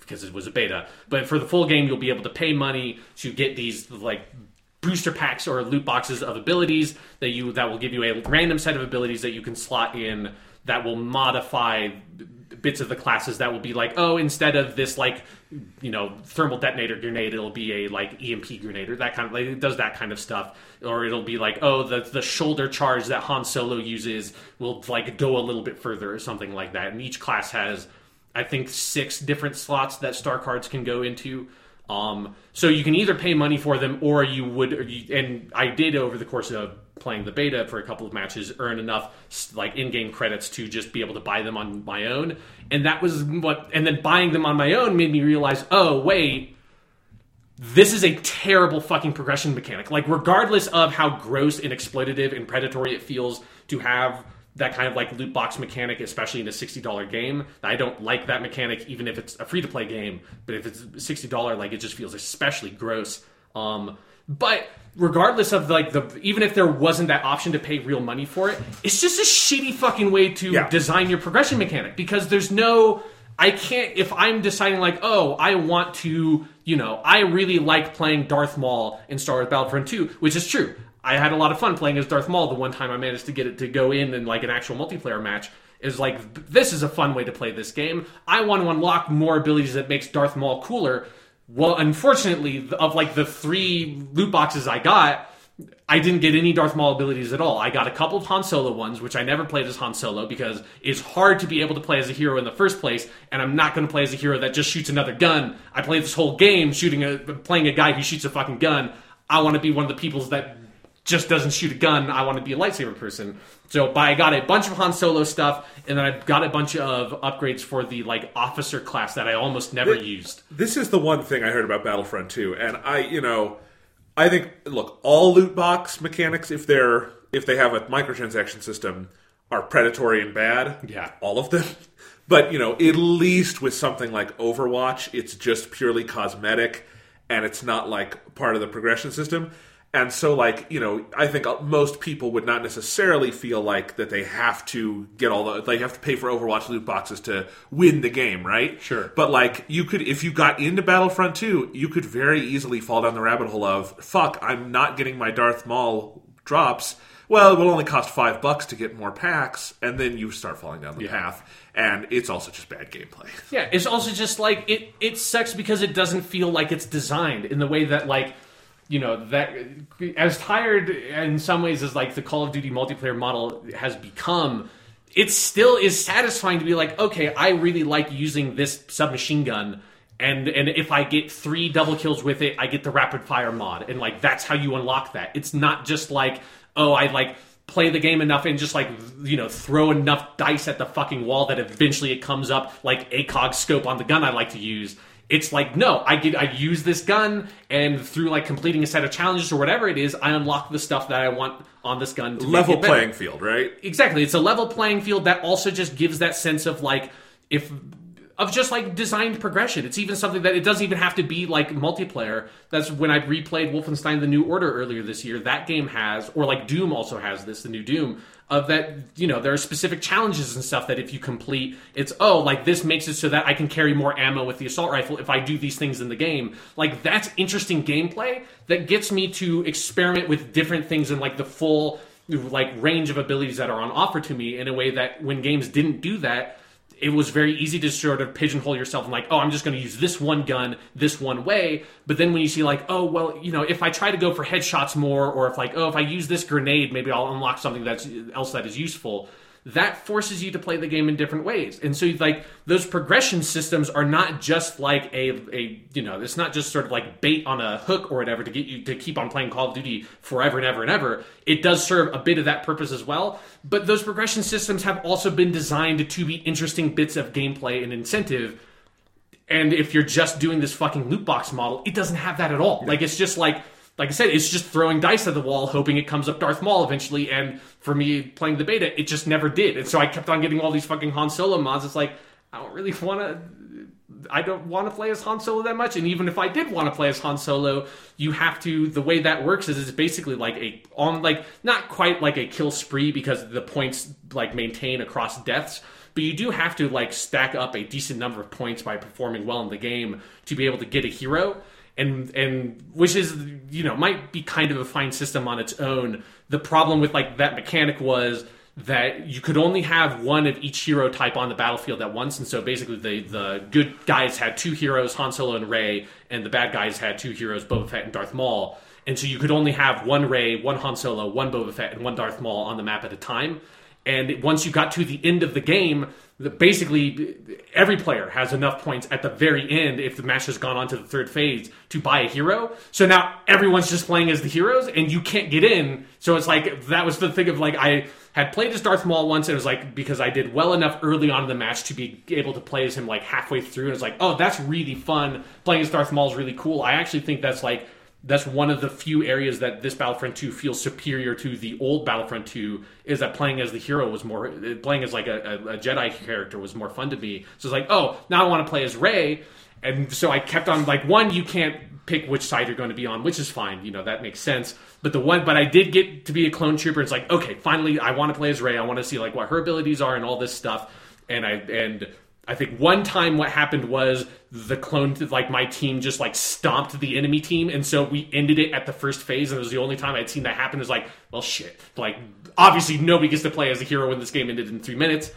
because it was a beta, but for the full game you'll be able to pay money to get these like booster packs or loot boxes of abilities that you that will give you a random set of abilities that you can slot in that will modify bits of the classes that will be like, oh, instead of this like you know thermal detonator grenade, it'll be a like EMP grenade or that kind of like it does that kind of stuff, or it'll be like, oh, the the shoulder charge that Han Solo uses will like go a little bit further or something like that. And each class has, I think, six different slots that star cards can go into. Um, so you can either pay money for them, or you would, and I did over the course of playing the beta for a couple of matches earn enough like in-game credits to just be able to buy them on my own and that was what and then buying them on my own made me realize oh wait this is a terrible fucking progression mechanic. Like regardless of how gross and exploitative and predatory it feels to have that kind of like loot box mechanic especially in a $60 game i don't like that mechanic even if it's a free to play game. But if it's $60 like it just feels especially gross. Um but regardless of like the even if there wasn't that option to pay real money for it, it's just a shitty fucking way to yeah. design your progression mechanic because there's no I can't if I'm deciding like, oh, I want to, you know, I really like playing Darth Maul in Star Wars Battlefront 2, which is true. I had a lot of fun playing as Darth Maul the one time I managed to get it to go in in like an actual multiplayer match. Is like this is a fun way to play this game. I want to unlock more abilities that makes Darth Maul cooler. Well, unfortunately, of like the three loot boxes I got, I didn't get any Darth Maul abilities at all. I got a couple of Han Solo ones, which I never played as Han Solo because it's hard to be able to play as a hero in the first place, and I'm not going to play as a hero that just shoots another gun. I played this whole game shooting a playing a guy who shoots a fucking gun. I want to be one of the peoples that just doesn't shoot a gun. I want to be a lightsaber person. So I got a bunch of Han Solo stuff, and then I got a bunch of upgrades for the like officer class that I almost never used. This is the one thing I heard about Battlefront 2, and I, you know, I think look, all loot box mechanics, if they're if they have a microtransaction system, are predatory and bad. Yeah. all of them. But you know, at least with something like Overwatch, it's just purely cosmetic, and it's not like part of the progression system. And so, like you know, I think uh, most people would not necessarily feel like that they have to get all the they have to pay for Overwatch loot boxes to win the game, right? Sure. But like you could, if you got into Battlefront 2, you could very easily fall down the rabbit hole of fuck, I'm not getting my Darth Maul drops. Well, it will only cost five bucks to get more packs, and then you start falling down the path, and it's also just bad gameplay. Yeah, it's also just like it. It sucks because it doesn't feel like it's designed in the way that like you know that as tired in some ways as like the Call of Duty multiplayer model has become. It still is satisfying to be like, okay, I really like using this submachine gun, and and if I get three double kills with it, I get the rapid fire mod, and like that's how you unlock that. It's not just like, oh, I like play the game enough and just like you know throw enough dice at the fucking wall that eventually it comes up like ACOG scope on the gun I like to use. It's like no, I get I use this gun and through like completing a set of challenges or whatever it is, I unlock the stuff that I want on this gun. To Level playing field, right? Exactly, it's a level playing field that also just gives that sense of like if of just like designed progression. It's even something that it doesn't even have to be like multiplayer. That's when I replayed Wolfenstein: The New Order earlier this year. That game has, or like Doom also has this, the new Doom. Of that, you know, there are specific challenges and stuff that if you complete, it's oh, like this makes it so that I can carry more ammo with the assault rifle if I do these things in the game. Like that's interesting gameplay that gets me to experiment with different things and like the full like range of abilities that are on offer to me in a way that when games didn't do that it was very easy to sort of pigeonhole yourself and like, oh, I'm just going to use this one gun this one way. But then when you see like, oh, well, you know, if I try to go for headshots more, or if like, oh, if I use this grenade, maybe I'll unlock something that's else that is useful. That forces you to play the game in different ways, and so like those progression systems are not just like a a you know it's not just sort of like bait on a hook or whatever to get you to keep on playing Call of Duty forever and ever and ever. It does serve a bit of that purpose as well, but those progression systems have also been designed to be interesting bits of gameplay and incentive. And if you're just doing this fucking loot box model, it doesn't have that at all. Like it's just like like I said, it's just throwing dice at the wall, hoping it comes up Darth Maul eventually. And for me playing the beta, it just never did. And so I kept on getting all these fucking Han Solo mods. It's like I don't really want to. I don't want to play as Han Solo that much, and even if I did want to play as Han Solo, you have to. The way that works is it's basically like a on like not quite like a kill spree because the points like maintain across deaths, but you do have to like stack up a decent number of points by performing well in the game to be able to get a hero and and which is you know might be kind of a fine system on its own. The problem with like that mechanic was that you could only have one of each hero type on the battlefield at once and so basically the the good guys had two heroes Han Solo and Rey and the bad guys had two heroes Boba Fett and Darth Maul. And so you could only have one Rey one Han Solo one Boba Fett and one Darth Maul on the map at a time and once you got to the end of the game, basically every player has enough points at the very end if the match has gone on to the third phase to buy a hero. So now everyone's just playing as the heroes, and you can't get in. So it's like that was the thing of like I had played as Darth Maul once, and it was like because I did well enough early on in the match to be able to play as him like halfway through, and it's like oh that's really fun. Playing as Darth Maul is really cool. I actually think that's like that's one of the few areas that this Battlefront 2 feels superior to the old Battlefront 2 is that playing as the hero was more playing as like a, a, Jedi character was more fun to me. So it's like, oh, now I want to play as Rey, and so I kept on like one, you can't pick which side you're going to be on, which is fine, you know that makes sense. But the one, but I did get to be a clone trooper. It's like, okay, finally, I want to play as Rey. I want to see like what her abilities are and all this stuff, and I and I think one time what happened was the clone, like my team, just like stomped the enemy team, and so we ended it at the first phase, and it was the only time I'd seen that happen. Is like, well, shit. Like, obviously, nobody gets to play as a hero when this game ended in three minutes.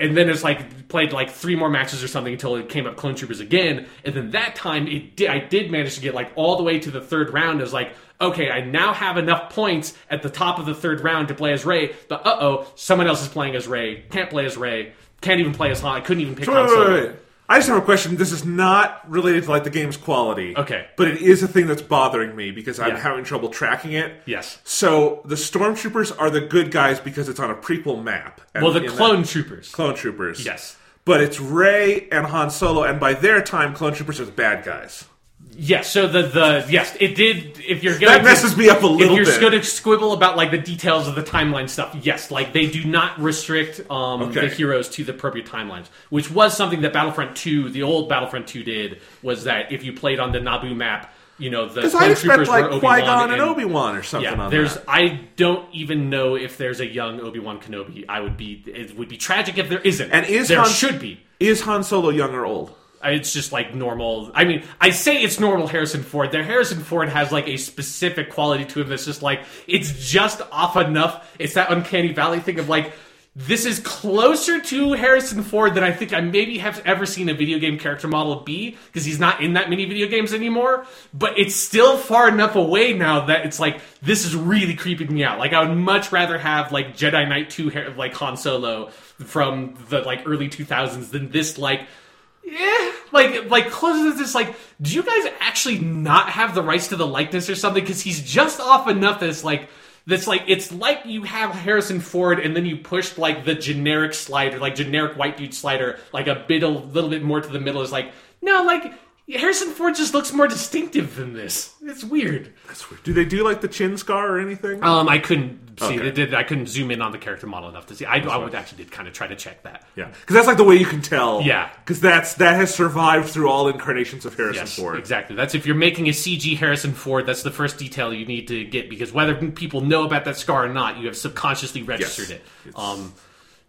And then it's like played like three more matches or something until it came up Clone Troopers again, and then that time it did, I did manage to get like all the way to the third round. Is like, okay, I now have enough points at the top of the third round to play as Rey, but uh oh, someone else is playing as Rey. Can't play as Rey. Can't even play as Han. I couldn't even pick Han wait, Solo. wait, wait. I just have a question. This is not related to like the game's quality. Okay. But it is a thing that's bothering me because I'm Yeah. having trouble tracking it. Yes. So the stormtroopers are the good guys because it's on a prequel map. And Well, the in clone that- troopers. clone troopers. Yes. But it's Rey and Han Solo, and by their time, clone troopers are the bad guys. Yes. So the the yes, it did. If you're going That messes me up a little if you're bit. going to squibble about like the details of the timeline stuff, yes, like they do not restrict um, Okay. the heroes to the appropriate timelines, which was something that Battlefront Two, the old Battlefront Two, did. Was that if you played on the Naboo map, you know the Because I'd expect troopers like were Qui Obi-Wan Gon and Obi Wan or something Yeah, there's. that. I don't even know if there's a young Obi Wan Kenobi. I would be. It would be tragic if there isn't. And is there Han- should be. Is Han Solo young or old? It's just like normal. I mean, I say it's normal Harrison Ford. There, Harrison Ford has like a specific quality to him that's just like it's just off enough. It's that uncanny valley thing of like this is closer to Harrison Ford than I think I maybe have ever seen a video game character model be because he's not in that many video games anymore. But it's still far enough away now that it's like this is really creeping me out. Like I would much rather have like Jedi Knight two like Han Solo from the like early two thousands than this like yeah, like like closes this. Like, do you guys actually not have the rights to the likeness or something? Because he's just off enough that it's like that's like it's like you have Harrison Ford and then you pushed like the generic slider, like generic white dude slider, like a bit a little bit more to the middle. Is like no, like Harrison Ford just looks more distinctive than this. It's weird. That's weird. Do they do like the chin scar or anything? Um, I couldn't see. Okay. They did. I couldn't zoom in on the character model enough to see. I, I would actually did kind of try to check that. yeah, because that's like the way you can tell. Yeah. because that's that has survived through all incarnations of Harrison Yes, Ford. exactly. That's if you're making a CG Harrison Ford. That's the first detail you need to get because whether people know about that scar or not, you have subconsciously registered Yes. it. Um,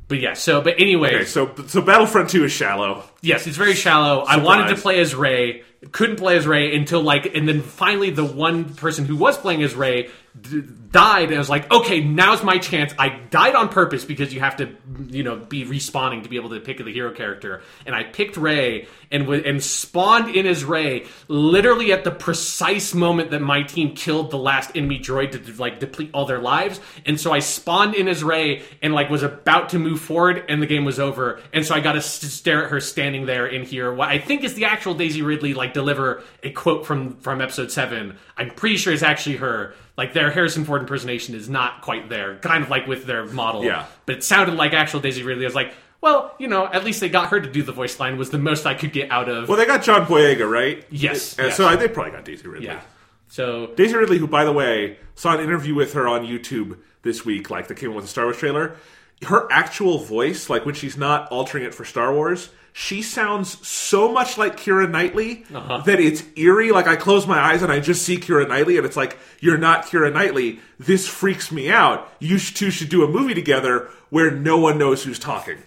but yeah. So, but anyway, Okay, so so Battlefront Two is shallow. Yes, it's very shallow. I wanted to play as Rey, couldn't play as Rey until like, and then finally the one person who was playing as Rey d- died, and I was like, okay, now's my chance. I died on purpose because you have to, you know, be respawning to be able to pick the hero character, and I picked Rey and w- and spawned in as Rey, literally at the precise moment that my team killed the last enemy droid to like deplete all their lives, and so I spawned in as Rey and like was about to move forward, and the game was over, and so I got to st- stare at her standing there in here. What I think is the actual Daisy Ridley like deliver a quote from from Episode Seven. I'm pretty sure it's actually her. Like their Harrison Ford impersonation is not quite there, kind of like with their model. Yeah. but it sounded like actual Daisy Ridley. I was like. Well, you know, at least they got her to do the voice line was the most I could get out of. Well, they got John Boyega, right? Yes, uh, and yes. so they probably got Daisy Ridley. yeah. So Daisy Ridley, who, by the way, saw an interview with her on YouTube this week, like that came out with the Star Wars trailer. Her actual voice, like when she's not altering it for Star Wars, she sounds so much like Keira Knightley Uh-huh. that it's eerie. Like I close my eyes and I just see Keira Knightley, and it's like you're not Keira Knightley. This freaks me out. You two should do a movie together where no one knows who's talking.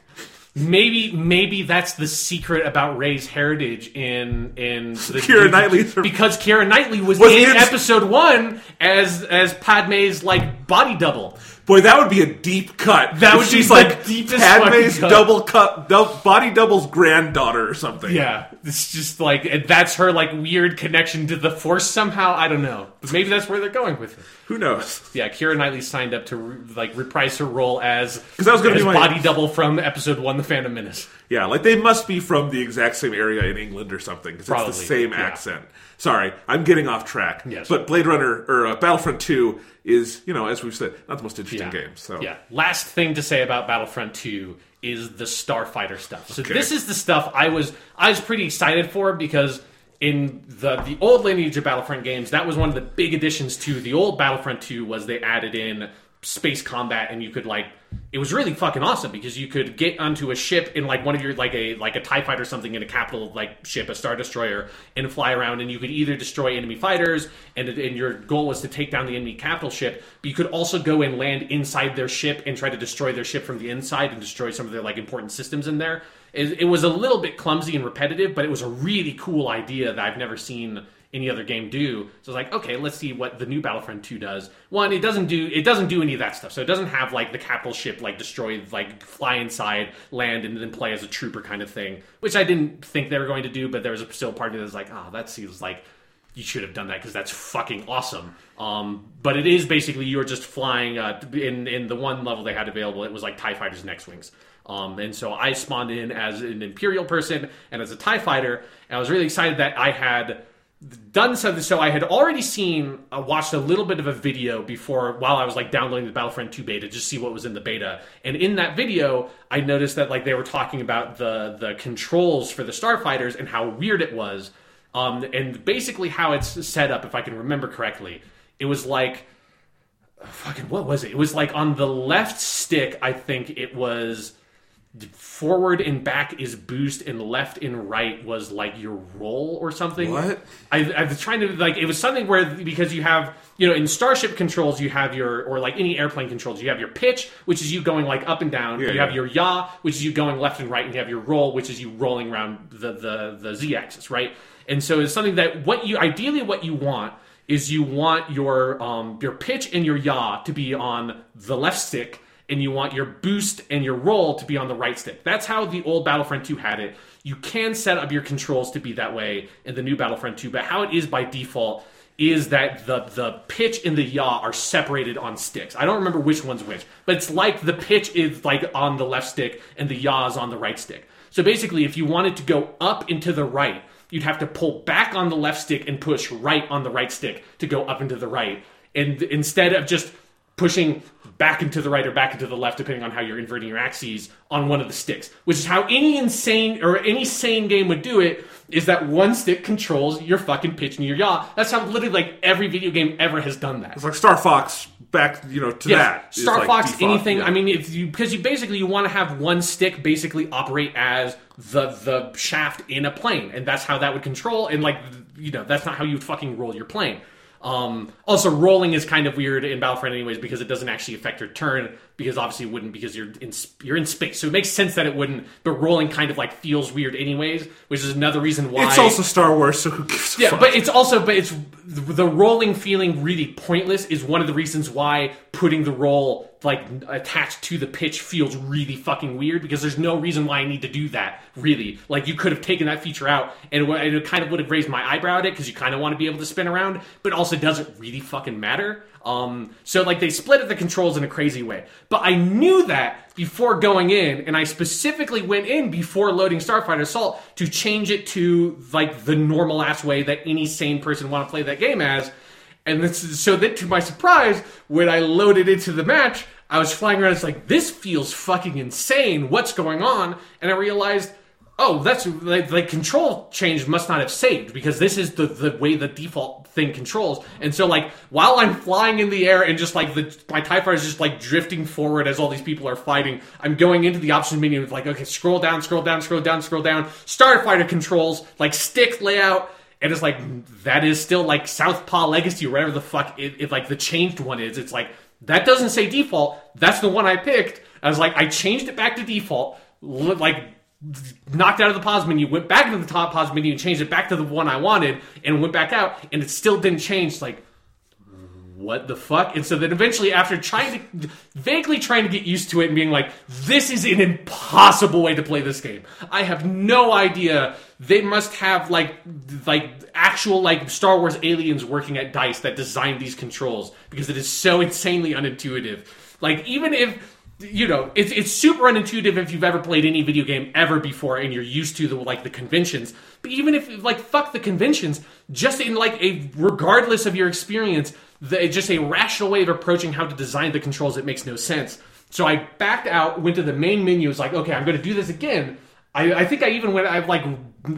maybe maybe that's the secret about Rey's heritage in in the Keira Knightley's her- because Keira Knightley was, Was in in- episode one as as Padme's like body double. Boy, that would be a deep cut. That would be she's the like deepest Padme's cut. double cut, dou- body double's granddaughter or something. Yeah, it's just like that's her like weird connection to the Force somehow. I don't know, maybe that's where they're going with it. Who knows? Yeah, Keira Knightley signed up to re- like reprise her role as because that was gonna be my- body double from episode one, The Phantom Menace. Yeah, like they must be from the exact same area in England or something because it's the same yeah. accent. Sorry, I'm getting off track. Yes. But Blade Runner or uh, Battlefront 2 is, you know, as we've said, not the most interesting Yeah. game. So Yeah. Last thing to say about Battlefront 2 is the Starfighter stuff. So Okay. this is the stuff I was I was pretty excited for because in the the old lineage of Battlefront games, that was one of the big additions to the old Battlefront 2 was they added in space combat and you could like it was really fucking awesome because you could get onto a ship in like one of your like a like a tie fighter or something in a capital like ship a star destroyer and fly around and you could either destroy enemy fighters and and your goal was to take down the enemy capital ship but you could also go and land inside their ship and try to destroy their ship from the inside and destroy some of their like important systems in there. It, it was a little bit clumsy and repetitive, but it was a really cool idea that I've never seen any other game do. So I was like, okay, let's see what the new Battlefront 2 does. One, it doesn't do it doesn't do any of that stuff. So it doesn't have like the capital ship like destroy like fly inside, land, and then play as a trooper kind of thing, which I didn't think they were going to do. But there was still part of me that was like, oh, that seems like you should have done that because that's fucking awesome. Um, but it is basically you're just flying uh, in in the one level they had available. It was like Tie Fighters and X wings. Um, and so I spawned in as an Imperial person and as a Tie Fighter, and I was really excited that I had done something. So I had already seen, uh, watched a little bit of a video before while I was like downloading the Battlefront 2 beta, just see what was in the beta. And in that video, I noticed that like they were talking about the the controls for the starfighters and how weird it was. Um, and basically how it's set up, if I can remember correctly, it was like fucking what was it? It was like on the left stick, I think it was forward and back is boost and left and right was like your roll or something. What? I, I was trying to like it was something where because you have you know in starship controls you have your or like any airplane controls you have your pitch which is you going like up and down. Yeah, you have your yaw which is you going left and right, and you have your roll which is you rolling around the the the z axis, right? And so it's something that what you ideally what you want is you want your um your pitch and your yaw to be on the left stick and you want your boost and your roll to be on the right stick. That's how the old Battlefront 2 had it. You can set up your controls to be that way in the new Battlefront 2, but how it is by default is that the the pitch and the yaw are separated on sticks. I don't remember which one's which, but it's like the pitch is like on the left stick and the yaw is on the right stick. So basically, if you wanted to go up into the right, you'd have to pull back on the left stick and push right on the right stick to go up into the right. And instead of just pushing back into the right or back into the left, depending on how you're inverting your axes on one of the sticks, which is how any insane or any sane game would do it. Is that one stick controls your fucking pitch and your yaw? That's how literally like every video game ever has done that. It's like Star Fox back, you know, to that. is Star Fox, default, anything. yeah. I mean, if you because you basically you want to have one stick basically operate as the the shaft in a plane, and that's how that would control. And like you know, that's not how you fucking roll your plane. Um, also, rolling is kind of weird in Battlefront, anyways, because it doesn't actually affect your turn. Because obviously, it wouldn't because you're in you're in space, so it makes sense that it wouldn't. But rolling kind of like feels weird, anyways, which is another reason why it's also Star Wars, so who gives a yeah, fuck? but it's also, but it's the rolling feeling really pointless is one of the reasons why putting the roll like attached to the pitch feels really fucking weird because there's no reason why I need to do that. Really, like you could have taken that feature out and it, would- it kind of would have raised my eyebrow at it because you kind of want to be able to spin around, but also doesn't really fucking matter. Um, so like they split up the controls in a crazy way, but I knew that before going in, and I specifically went in before loading Starfighter Assault to change it to like the normal ass way that any sane person want to play that game as. And this is, so that to my surprise, when I loaded into the match, I was flying around. It's like this feels fucking insane. What's going on? And I realized oh, that's like the control change must not have saved because this is the, the way the default thing controls. And so like while I'm flying in the air and just like the my TIE fighter is just like drifting forward as all these people are fighting, I'm going into the options menu with like, okay, scroll down, scroll down, scroll down, scroll down, starfighter controls, like stick layout. And it's like that is still like Southpaw Legacy or whatever the fuck it, it like the changed one is. It's like that doesn't say default. That's the one I picked. I was like, I changed it back to default. Like knocked out of the pause menu, went back into the top pause menu changed it back to the one I wanted, and went back out, and it still didn't change. Like, what the fuck? And so then eventually, after trying to vaguely trying to get used to it and being like, this is an impossible way to play this game. I have no idea. They must have like like actual like Star Wars aliens working at Dice that designed these controls because it is so insanely unintuitive. Like even if you know, it's it's super unintuitive if you've ever played any video game ever before and you're used to the like the conventions. But even if like fuck the conventions, just in like a regardless of your experience, the, just a rational way of approaching how to design the controls, it makes no sense. So I backed out, went to the main menu, was like, okay, I'm going to do this again. I, I think I even went, I like,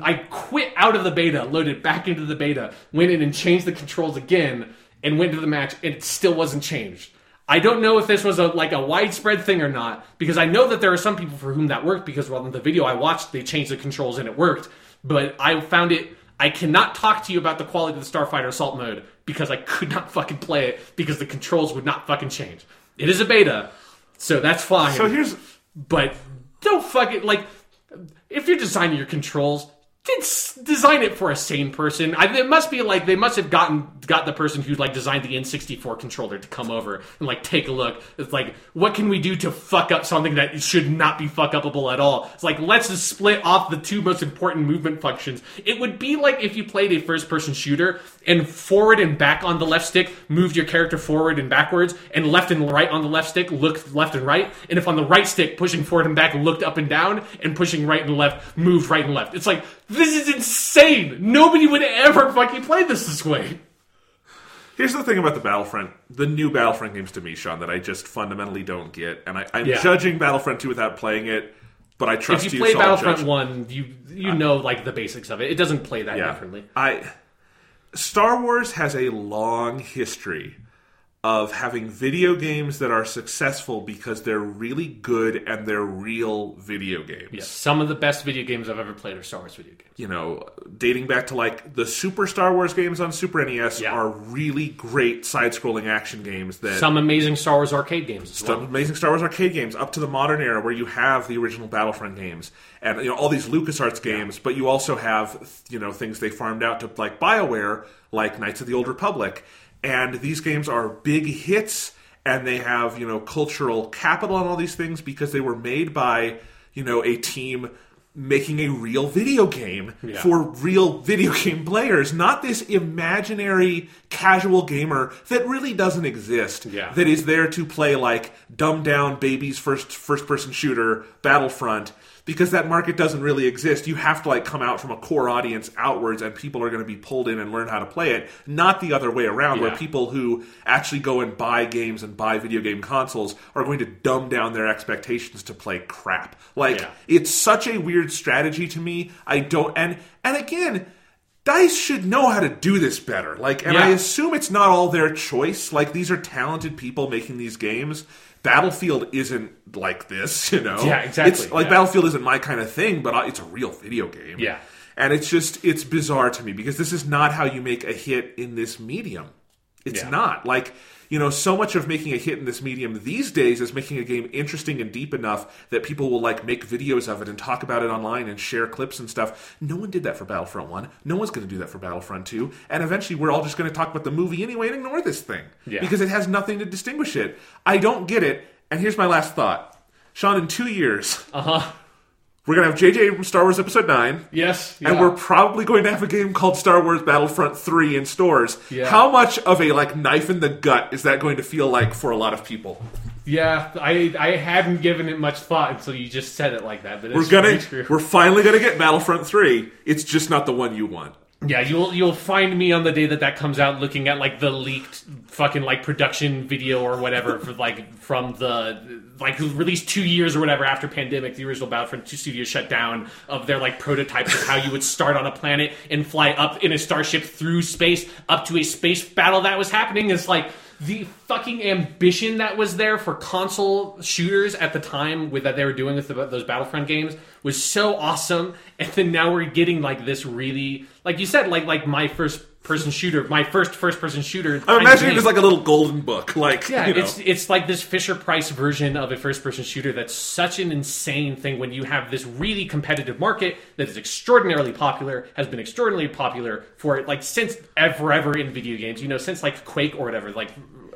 I quit out of the beta, loaded back into the beta, went in and changed the controls again, and went to the match, and it still wasn't changed. I don't know if this was a like a widespread thing or not because I know that there are some people for whom that worked because well in the video I watched they changed the controls and it worked but I found it I cannot talk to you about the quality of the Starfighter Assault mode because I could not fucking play it because the controls would not fucking change. It is a beta, so that's fine. So here's but don't fucking like if you're designing your controls, it's design it for a sane person. I, it must be like they must have gotten got the person who like designed the N64 controller to come over and like take a look. It's like, what can we do to fuck up something that should not be fuck upable at all? It's like let's just split off the two most important movement functions. It would be like if you played a first person shooter and forward and back on the left stick moved your character forward and backwards, and left and right on the left stick looked left and right, and if on the right stick pushing forward and back looked up and down, and pushing right and left moved right and left. It's like this is insane. Nobody would ever fucking play this this way. Here's the thing about the Battlefront, the new Battlefront games to me, Sean, that I just fundamentally don't get, and I, I'm Yeah. judging Battlefront 2 without playing it, but I trust If you you. play so Battlefront. One, you you know like the basics of it. It doesn't play that yeah, differently. I Star Wars has a long history of having video games that are successful because they're really good and they're real video games. Yeah, some of the best video games I've ever played are Star Wars video games. you know, dating back to like the Super Star Wars games on Super NES Yeah. are really great side-scrolling action games that Some amazing Star Wars arcade games as some well. amazing Star Wars arcade games up to the modern era where you have the original Battlefront games and you know all these LucasArts games, but you also have you know things they farmed out to like BioWare, like Knights of the Old Republic, and these games are big hits and they have you know cultural capital and all these things because they were made by you know a team making a real video game Yeah. for real video game players, not this imaginary casual gamer that really doesn't exist. Yeah. That is there to play like dumbed down babies first first person shooter Battlefront because that market doesn't really exist. You have to like come out from a core audience outwards and people are going to be pulled in and learn how to play it, not the other way around where people who actually go and buy games and buy video game consoles are going to dumb down their expectations to play crap. Like Yeah. it's such a weird strategy to me. I don't and and again Dice should know how to do this better. Like, and I assume it's not all their choice. Like, these are talented people making these games. Battlefield isn't like this, you know. Yeah, exactly, It's like yeah. Battlefield isn't my kind of thing, but I- it's a real video game. Yeah. and it's just it's bizarre to me because this is not how you make a hit in this medium. It's Yeah. not like you know so much of making a hit in this medium these days is making a game interesting and deep enough that people will like make videos of it and talk about it online and share clips and stuff. No one did that for Battlefront 1. No one's going to do that for Battlefront 2. And eventually we're all just going to talk about the movie anyway and ignore this thing Yeah. because it has nothing to distinguish it. I don't get it. And here's my last thought. Sean, in 2 years, Uh huh. We're going to have J.J. Abrams Star Wars Episode 9. Yes. And we're probably going to have a game called Star Wars Battlefront 3 in stores. Yeah. How much of a like knife in the gut is that going to feel like for a lot of people? Yeah, I I hadn't given it much thought until you just said it like that. But We're gonna we're finally gonna get Battlefront 3. It's just not the one you want. Yeah, you'll you'll find me on the day that that comes out, looking at like the leaked fucking like production video or whatever for like from the like released two years or whatever after pandemic, the original Battlefront two studios shut down of their like prototypes of how you would start on a planet and fly up in a starship through space up to a space battle that was happening. It's like the fucking ambition that was there for console shooters at the time with that they were doing with the, those Battlefront games was so awesome. And then now we're getting like this really, like you said, like like my first person shooter, my first first person shooter. I'm imagining it as like a little golden book. Like Yeah, you know. it's it's like this Fisher Price version of a first person shooter that's such an insane thing when you have this really competitive market that is extraordinarily popular, has been extraordinarily popular for like since ever ever in video games. You know, since like Quake or whatever, like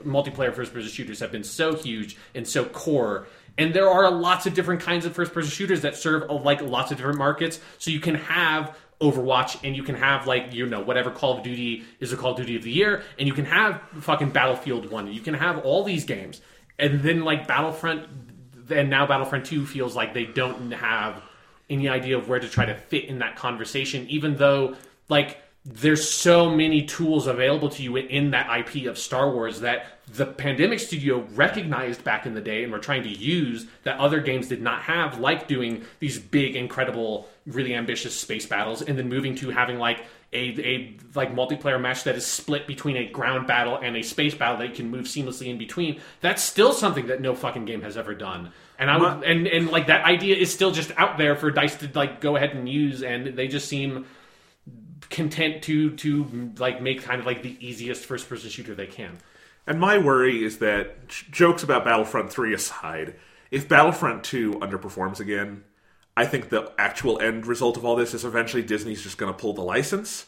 multiplayer first person shooters have been so huge and so core. And there are lots of different kinds of first person shooters that serve like lots of different markets. So you can have Overwatch and you can have like you know whatever Call of Duty is a Call of Duty of the year and you can have fucking Battlefield 1 you can have all these games. And then like Battlefront and now Battlefront 2 feels like they don't have any idea of where to try to fit in that conversation even though like there's so many tools available to you in that IP of Star Wars that the Pandemic Studio recognized back in the day and were trying to use that other games did not have, like doing these big, incredible, really ambitious space battles, and then moving to having like a, a like multiplayer match that is split between a ground battle and a space battle that you can move seamlessly in between. That's still something that no fucking game has ever done. And I would, and and like that idea is still just out there for Dice to like go ahead and use, and they just seem content to to like make kind of like the easiest first person shooter they can. And my worry is that jokes about Battlefront 3 aside, if Battlefront 2 underperforms again, I think the actual end result of all this is eventually Disney's just going to pull the license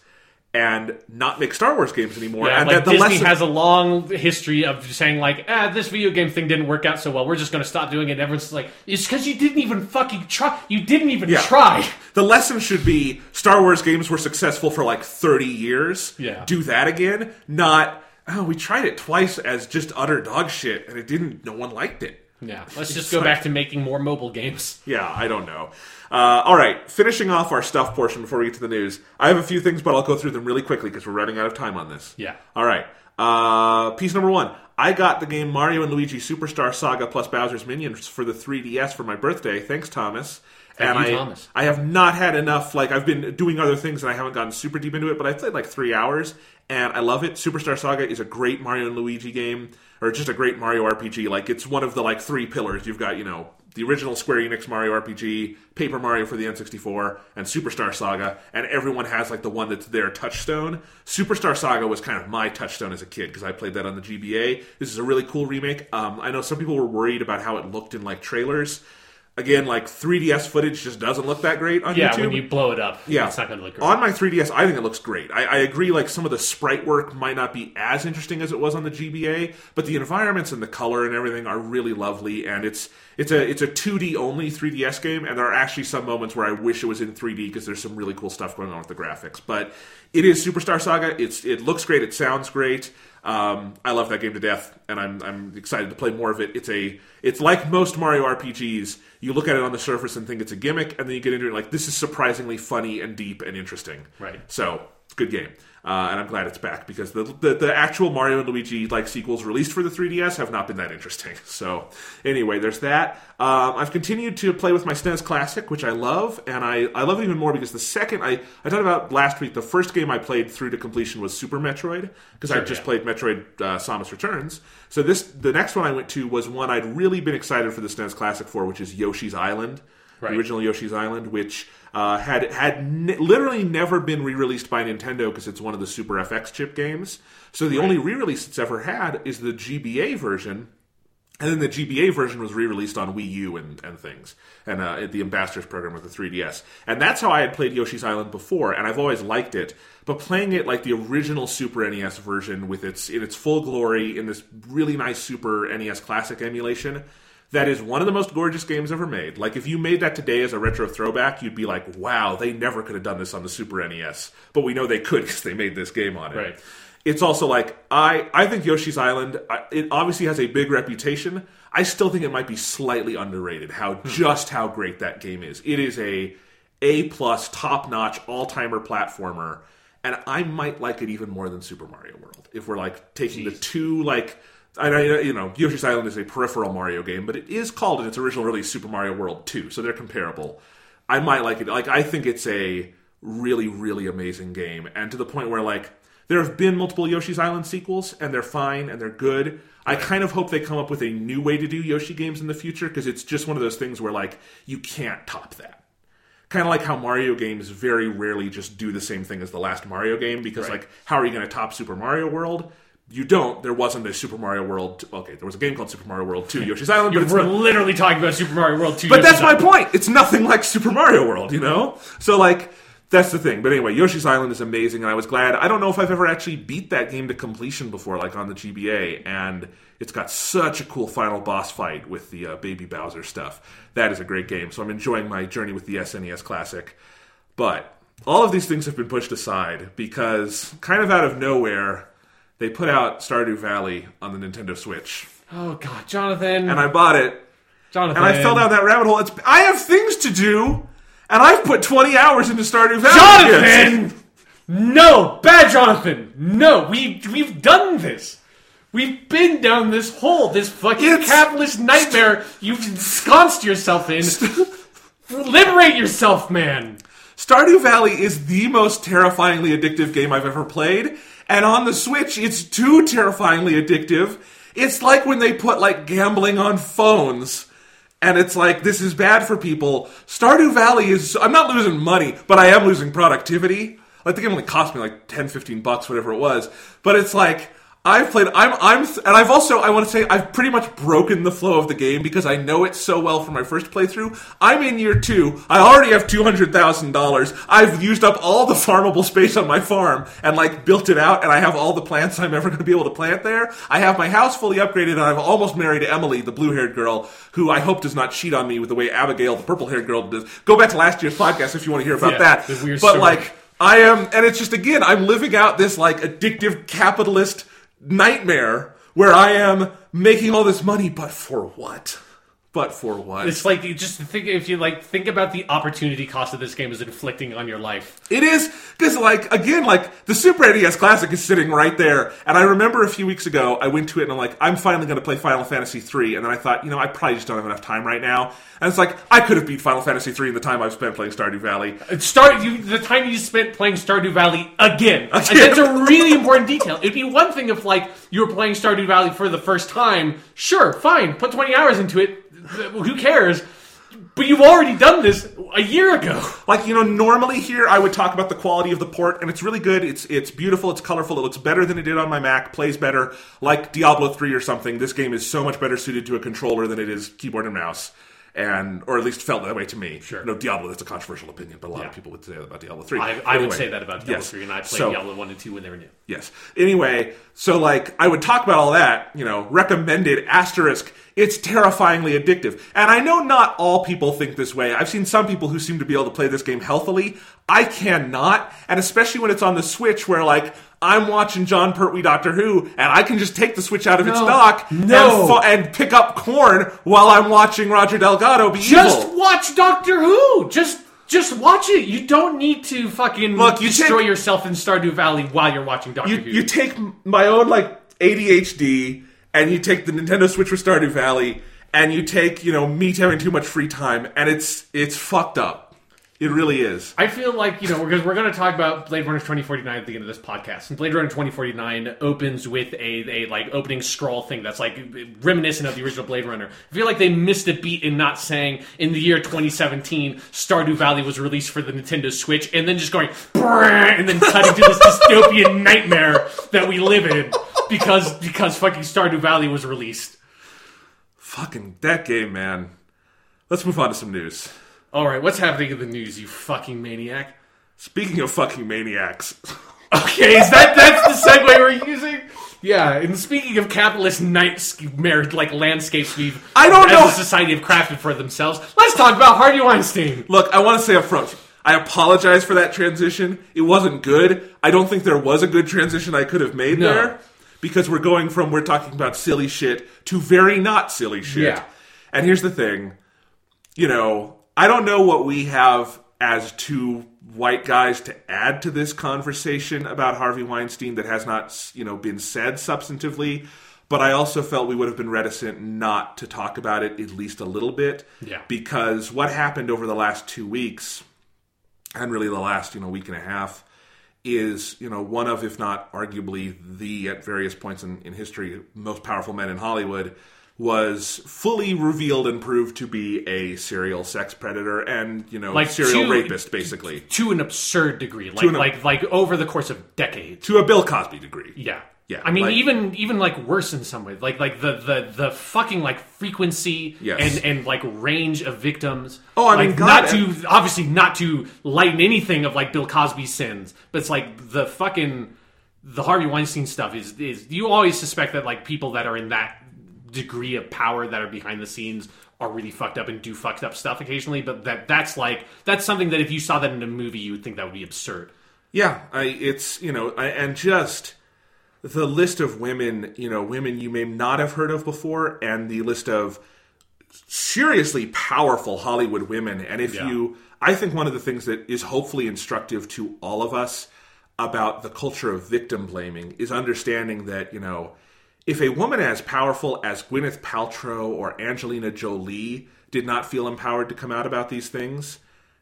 and not make Star Wars games anymore. Yeah, and like that the Disney lesson, has a long history of saying like, ah, this video game thing didn't work out so well. We're just going to stop doing it. And everyone's like, it's because you didn't even fucking try. You didn't even Yeah. try. the lesson should be Star Wars games were successful for like 30 years. Yeah. Do that again. Not, oh, we tried it twice as just utter dog shit and it didn't, no one liked it. Yeah, let's just go back to making more mobile games. Yeah, I don't know. Uh, all right, finishing off our stuff portion before we get to the news. I have a few things, but I'll go through them really quickly because we're running out of time on this. Yeah. All right. Uh, piece number one. I got the game Mario and Luigi Superstar Saga plus Bowser's Minions for the 3DS for my birthday. Thanks, Thomas. and you, I, Thomas. I have not had enough. Like I've been doing other things and I haven't gotten super deep into it, but I played like three hours and I love it. Superstar Saga is a great Mario and Luigi game, or just a great Mario RPG. Like it's one of the like three pillars. You've got you know the original Square Enix Mario RPG, Paper Mario for the N64, and Superstar Saga, and everyone has like the one that's their touchstone. Superstar Saga was kind of my touchstone as a kid because I played that on the GBA. This is a really cool remake. Um, I know some people were worried about how it looked in like trailers. Again, like 3DS footage just doesn't look that great on Yeah, YouTube. when you blow it up, Yeah, it's not going to look great. On my 3DS, I think it looks great. I, I agree. Like some of the sprite work might not be as interesting as it was on the GBA, but the environments and the color and everything are really lovely. And it's it's a it's a 2D only 3DS game, and there are actually some moments where I wish it was in 3D because there's some really cool stuff going on with the graphics. But it is Superstar Saga. It's it looks great. It sounds great. Um, I love that game to death, and I'm I'm excited to play more of it. It's a it's like most Mario RPGs. You look at it on the surface and think it's a gimmick, and then you get into it like this is surprisingly funny and deep and interesting. Right. So it's a good game, uh, and I'm glad it's back because the, the the actual Mario and Luigi like sequels released for the 3DS have not been that interesting. So anyway, there's that. Um, I've continued to play with my SNES Classic, which I love, and I, I love it even more because the second I I talked about last week, the first game I played through to completion was Super Metroid because I just yeah. played Metroid uh, Samus Returns. So this the next one I went to was one I'd really been excited for the SNES Classic for, which is Yoshi's Island, Right. the original Yoshi's Island, which uh, had had ne- literally never been re-released by Nintendo because it's one of the Super FX chip games. So the only re-release it's ever had is the GBA version. And then the GBA version was re-released on Wii U and, and things, and uh, the Ambassadors program with the 3DS. And that's how I had played Yoshi's Island before, and I've always liked it. But playing it like the original Super NES version with its in its full glory in this really nice Super NES Classic emulation, that is one of the most gorgeous games ever made. Like if you made that today as a retro throwback, you'd be like, "Wow, they never could have done this on the Super NES." But we know they could because they made this game on it Right. it's also like I I think Yoshi's Island I- it obviously has a big reputation. I still think it might be slightly underrated how hmm. just how great that game is. It is a A plus top notch all timer platformer, and I might like it even more than Super Mario World if we're like taking the two like. I know you know Yoshi's Island is a peripheral Mario game, but it is called in its original release Super Mario World 2, so they're comparable. I might like it. Like I think it's a really really amazing game, and to the point where like there have been multiple Yoshi's Island sequels, and they're fine and they're good. I kind of hope they come up with a new way to do Yoshi games in the future because it's just one of those things where like you can't top that. Kind of like how Mario games very rarely just do the same thing as the last Mario game because Right. like how are you going to top Super Mario World? You don't. There wasn't a Super Mario World. Okay, there was a game called Super Mario World 2 Yoshi's Island, but We're not- literally talking about Super Mario World 2. but that's my point. It's nothing like Super Mario World, you know? So, like, that's the thing. But anyway, Yoshi's Island is amazing, and I was glad. I don't know if I've ever actually beat that game to completion before, like on the GBA, and it's got such a cool final boss fight with the uh, Baby Bowser stuff. That is a great game, so I'm enjoying my journey with the SNES Classic. But all of these things have been pushed aside because, kind of out of nowhere, they put out Stardew Valley on the Nintendo Switch. Oh god, Jonathan. And I bought it, Jonathan. and I fell down that rabbit hole. It's I have things to do, and I've put 20 hours into Stardew Valley. Jonathan! No, bad Jonathan. No, we we've done this. We've been down this hole, this fucking It's- capitalist nightmare you've ensconced yourself in. Liberate yourself, man. Stardew Valley is the most terrifyingly addictive game I've ever played, and on the Switch, it's too terrifyingly addictive. It's like when they put like gambling on phones. And it's like, this is bad for people. Stardew Valley is, I'm not losing money, but I am losing productivity. Like, the game only cost me like 10, 15 bucks, whatever it was. But it's like, I've played. I'm. I'm. And I've also. I want to say I've pretty much broken the flow of the game because I know it so well from my first playthrough. I'm in year two. I already have two hundred thousand dollars. I've used up all the farmable space on my farm and like built it out, and I have all the plants I'm ever going to be able to plant there. I have my house fully upgraded, and I've almost married Emily, the blue-haired girl, who I hope does not cheat on me with the way Abigail, the purple-haired girl, does. Go back to last year's podcast if you want to hear about Yeah, that. but story. like. I am, and it's just again, I'm living out this like addictive capitalist nightmare where I am making all this money, but for what? But for what? It's like you just think if you like think about the opportunity cost of this game is inflicting on your life. It is because, like, again, like the Super NES Classic is sitting right there, and I remember a few weeks ago I went to it and I'm like, I'm finally going to play Final Fantasy three, and then I thought, you know, I probably just don't have enough time right now, and it's like I could have beat Final Fantasy three in the time I've spent playing Stardew Valley. Uh, Start you the time you spent playing Stardew Valley again. Like, that's a really important detail. It'd be one thing if like you were playing Stardew Valley for the first time. Sure, fine, put twenty hours into it. Who cares? But you've already done this a year ago. Like you know, normally here I would talk about the quality of the port, and it's really good. It's it's beautiful. It's colorful. It looks better than it did on my Mac. Plays better, like Diablo three or something. This game is so much better suited to a controller than it is keyboard and mouse, and or at least felt that way to me. Sure. No, Diablo. That's a controversial opinion, but a lot Yeah. of people would say that about Diablo three. I, I would say that about Diablo yes. 3, and I played So- Diablo 1 and 2 when they were new. Yes. Anyway, so like I would talk about all that, you know, recommended asterisk. It's terrifyingly addictive. And I know not all people think this way. I've seen some people who seem to be able to play this game healthily. I cannot, and especially when it's on the Switch where like I'm watching Jon Pertwee Doctor Who, and I can just take the Switch out of its dock No. and, and pick up corn while I'm watching Roger Delgado be Just evil. watch Doctor Who. Just just watch it. You don't need to fucking Look, you destroy take- yourself in Stardew Valley while you're watching Doctor you, Who. you take my own like ADHD and you take the Nintendo Switch for Stardew Valley and you take you know me having too much free time and it's it's fucked up. It really is. I feel like you know because we're going to talk about Blade Runner 2049 at the end of this podcast, and Blade Runner 2049 opens with a, a like opening scroll thing that's like reminiscent of the original Blade Runner. I feel like they missed a beat in not saying in the year 2017 Stardew Valley was released for the Nintendo Switch, and then just going and then cutting to this dystopian nightmare that we live in because because fucking Stardew Valley was released. Fucking that game, man. Let's move on to some news. All right, what's happening in the news, you fucking maniac? Speaking of fucking maniacs, Okay, is that that's the segue we're using? Yeah, and speaking of capitalist night marriage like landscapes we've I don't as know- a society have crafted for themselves, let's talk about Harvey Weinstein. look, I want to say up front, I apologize for that transition. It wasn't good. I don't think there was a good transition I could have made No. there because we're going from we're talking about silly shit to very not silly shit. Yeah. And here's the thing, you know, I don't know what we have as two white guys to add to this conversation about Harvey Weinstein that has not, you know, been said substantively. But I also felt we would have been reticent not to talk about it at least a little bit. Yeah. Because what happened over the last two weeks, and really the last, you know, week and a half, is, you know, one of, if not arguably the, at various points in, in history, most powerful men in Hollywood, was fully revealed and proved to be a serial sex predator and, you know, Like serial two- rapist, basically. To an absurd degree, like an- like like over the course of decades. To a Bill Cosby degree. Yeah. Yeah, I mean, like- even even like worse in some ways, like like the the the fucking like frequency Yes. and and like range of victims. Oh, I mean, Like, God, not to obviously not to lighten anything of like Bill Cosby's sins, but it's like the fucking the Harvey Weinstein stuff is is you always suspect that like people that are in that degree of power that are behind the scenes are really fucked up and do fucked up stuff occasionally, but that that's like that's something that if you saw that in a movie, you would think that would be absurd. Yeah, I, it's you know, I, and just the list of women, you know, women you may not have heard of before, and the list of seriously powerful Hollywood women. And if Yeah. you, I think one of the things that is hopefully instructive to all of us about the culture of victim blaming is understanding that you know, if a woman as powerful as Gwyneth Paltrow or Angelina Jolie did not feel empowered to come out about these things,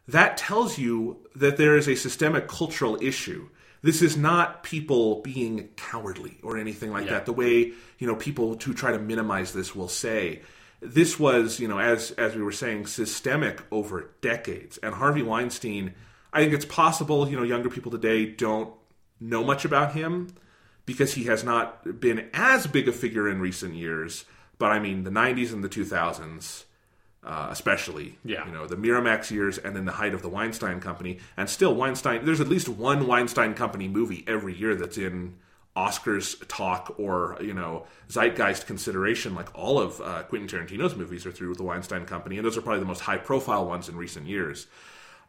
that tells you that there is a systemic cultural issue. This is not people being cowardly or anything like Yeah. that. The way you know people who try to minimize this will say this was you know as as we were saying systemic over decades. And Harvey Weinstein, I think it's possible you know younger people today don't know much about him because he has not been as big a figure in recent years. But I mean, the '90s and the 2000s, uh, especially, Yeah. you know, the Miramax years, and then the height of the Weinstein Company, and still Weinstein. There's at least one Weinstein Company movie every year that's in Oscars talk or you know zeitgeist consideration. Like all of uh, Quentin Tarantino's movies are through with the Weinstein Company, and those are probably the most high-profile ones in recent years.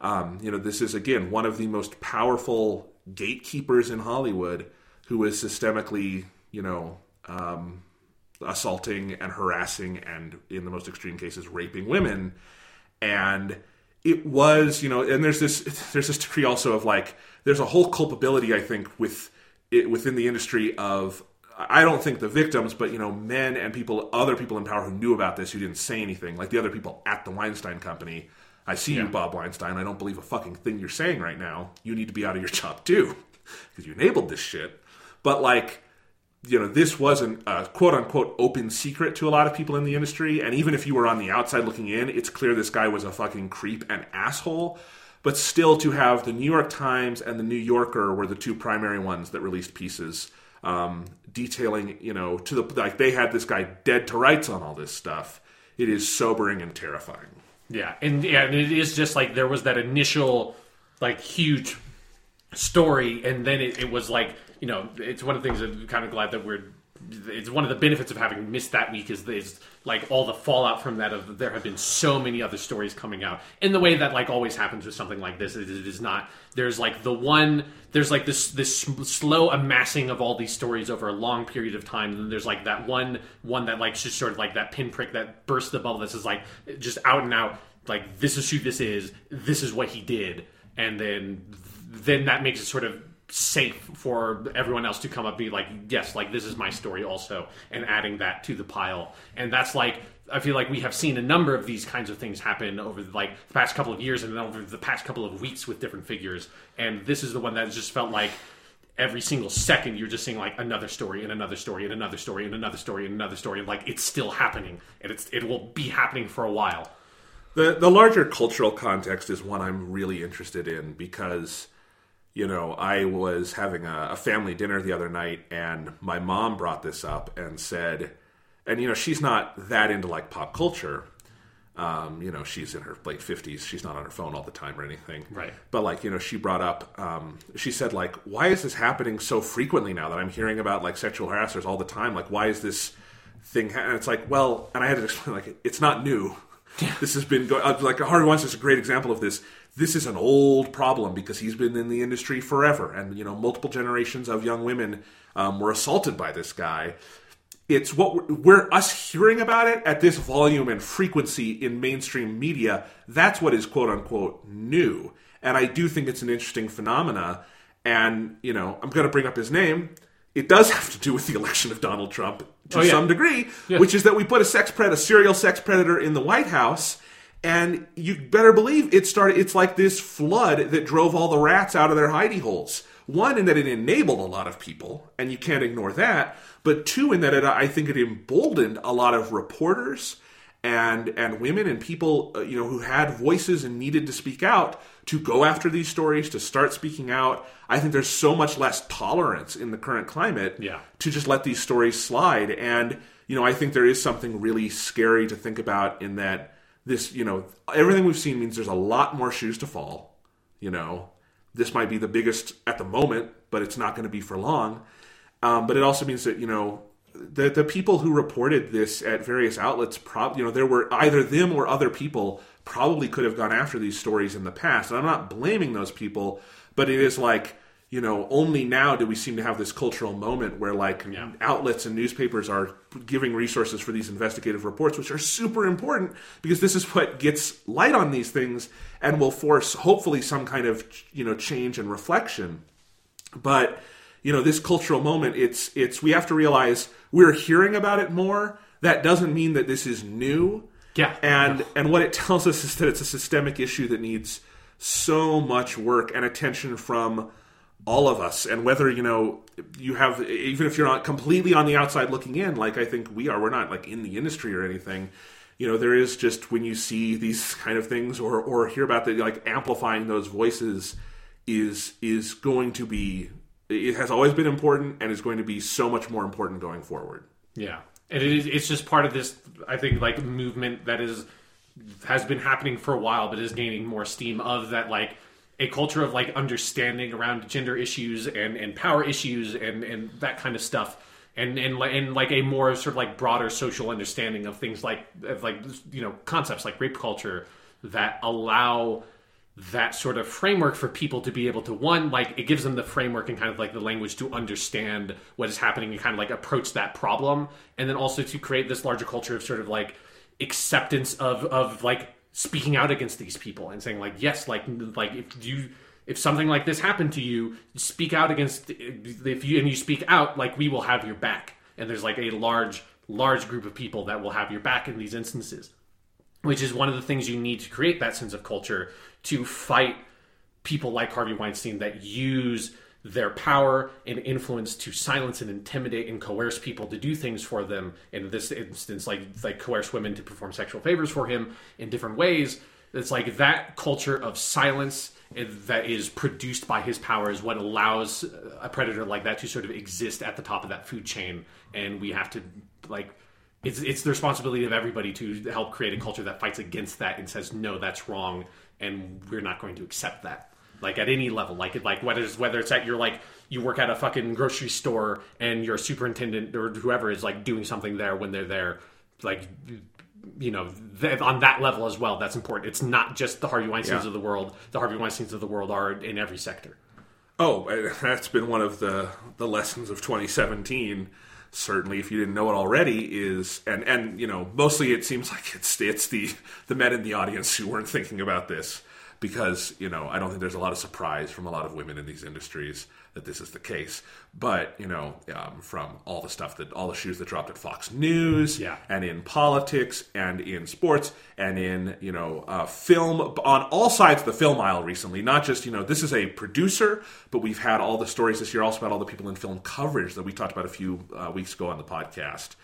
Um, you know, this is again one of the most powerful gatekeepers in Hollywood, who is systemically, you know, um, assaulting and harassing, and in the most extreme cases, raping women. And it was, you know, and there's this there's this degree also of like there's a whole culpability, I think, with it within the industry of I don't think the victims, but you know, men and people, other people in power who knew about this who didn't say anything, like the other people at the Weinstein Company. I see you, Bob Weinstein. I don't believe a fucking thing you're saying right now. You need to be out of your job too, because you enabled this shit. But like, you know, this wasn't a quote unquote open secret to a lot of people in the industry. And even if you were on the outside looking in, it's clear this guy was a fucking creep and asshole. But still, to have the New York Times and the New Yorker were the two primary ones that released pieces um, detailing, you know, to the like they had this guy dead to rights on all this stuff. It is sobering and terrifying. Yeah, and yeah, and it is just like there was that initial like huge story, and then it, it was like you know it's one of the things I'm kind of glad that we're. It's one of the benefits of having missed that week is, is like all the fallout from that. Of there have been so many other stories coming out in the way that like always happens with something like this. It, it is not there's like the one there's like this this slow amassing of all these stories over a long period of time. And then there's like that one one that like just sort of like that pinprick that bursts the bubble. This is like just out and out like this is who this is. This is what he did, and then then that makes it sort of safe for everyone else to come up and be like yes like this is my story also and adding that to the pile. And that's like i feel like we have seen a number of these kinds of things happen over like the past couple of years and then over the past couple of weeks with different figures. And this is the one that just felt like every single second you're just seeing like another story and another story and another story and another story and another story. And like it's still happening. And it's it will be happening for a while. The the larger cultural context is one I'm really interested in because you know I was having a, a family dinner the other night and my mom brought this up and said, and you know she's not that into like pop culture. Um, you know, she's in her late fifties. She's not on her phone all the time or anything. Right. But like, you know, she brought up. Um, she said, like, why is this happening so frequently now that I'm hearing about like sexual harassers all the time? Like, why is this thing? Ha-? And it's like, well, and I had to explain, like, it's not new. This has been going. Uh, like Harvey Weinstein is a great example of this. This is an old problem because he's been in the industry forever, and you know, multiple generations of young women um, were assaulted by this guy. It's what we're, we're us hearing about it at this volume and frequency in mainstream media that's what is quote unquote new. And i do think it's an interesting phenomena. And you know i'm going to bring up his name. It does have to do with the election of donald trump to Oh, yeah. some degree which is that we put a sex predator a serial sex predator in the white house and you better believe it started it's like this flood that drove all the rats out of their hidey holes. One in that it enabled a lot of people and you can't ignore that. But two in that it, i think it emboldened a lot of reporters and and women and people uh, you know who had voices and needed to speak out to go after these stories to start speaking out. I think there's so much less tolerance in the current climate Yeah. to just let these stories slide. And you know i think there is something really scary to think about in that this you know everything we've seen means there's a lot more shoes to fall you know this might be the biggest at the moment but it's not going to be for long um, but it also means that you know the the people who reported this at various outlets, prob you know there were either them or other people probably could have gone after these stories in the past. And I'm not blaming those people, but it is like you know only now do we seem to have this cultural moment where like Yeah. outlets and newspapers are giving resources for these investigative reports, which are super important because this is what gets light on these things and will force hopefully some kind of you know change and reflection but you know this cultural moment it's it's we have to realize we're hearing about it more that doesn't mean that this is new Yeah. and and what it tells us is that it's a systemic issue that needs so much work and attention from all of us and whether you know you have even if you're not completely on the outside looking in like i think we are we're not like in the industry or anything you know there is just when you see these kind of things or or hear about the like amplifying those voices is is going to be it has always been important and is going to be so much more important going forward. Yeah, and it is. It's just part of this. I think like movement that is has been happening for a while, but is gaining more steam. Of that, like a culture of like understanding around gender issues and and power issues and and that kind of stuff. And, and and like a more sort of like broader social understanding of things like of like you know concepts like rape culture that allow that sort of framework for people to be able to one like it gives them the framework and kind of like the language to understand what is happening and kind of like approach that problem and then also to create this larger culture of sort of like acceptance of of like speaking out against these people and saying like yes like like if you if something like this happened to you speak out against if you and you speak out like we will have your back. And there's like a large large group of people that will have your back in these instances which is one of the things you need to create that sense of culture to fight people like Harvey Weinstein that use their power and influence to silence and intimidate and coerce people to do things for them. In this instance, like like coerce women to perform sexual favors for him in different ways. It's like that culture of silence that is produced by his power is what allows a predator like that to sort of exist at the top of that food chain, and we have to like it's it's the responsibility of everybody to help create a culture that fights against that and says no, that's wrong, and we're not going to accept that. Like at any level, like like whether it's whether it's at your like you work at a fucking grocery store and your superintendent or whoever is like doing something there when they're there, like you know th- on that level as well. That's important. It's not just the Harvey Weinstein's Yeah. of the world. The Harvey Weinstein's of the world are in every sector. Oh, uh, that's been one of the the lessons of 2017. Certainly, if you didn't know it already, is and and you know mostly it seems like it's it's the the men in the audience who weren't thinking about this because you know I don't think there's a lot of surprise from a lot of women in these industries that this is the case. But you know, um, from all the stuff that all the shoes that dropped at Fox News, Yeah. and in politics and in sports and in you know uh, film on all sides of the film aisle recently not just you know this is a producer but we've had all the stories this year also about all the people in film coverage that we talked about a few uh, weeks ago on the podcast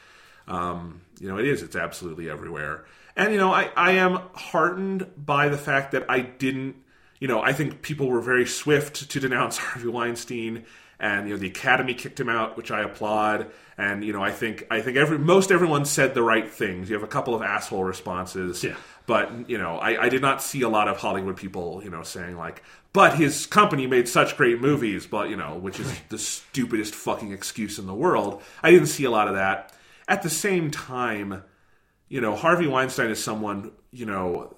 um, you know it is it's absolutely everywhere and you know I, I am heartened by the fact that i didn't you know i think people were very swift to denounce harvey weinstein and you know the academy kicked him out which i applaud. And you know i think i think every most everyone said the right things. You have a couple of asshole responses. Yeah. but you know I, I did not see a lot of hollywood people you know saying like but his company made such great movies but you know which is the stupidest fucking excuse in the world. I didn't see a lot of that. At the same time you know harvey weinstein is someone you know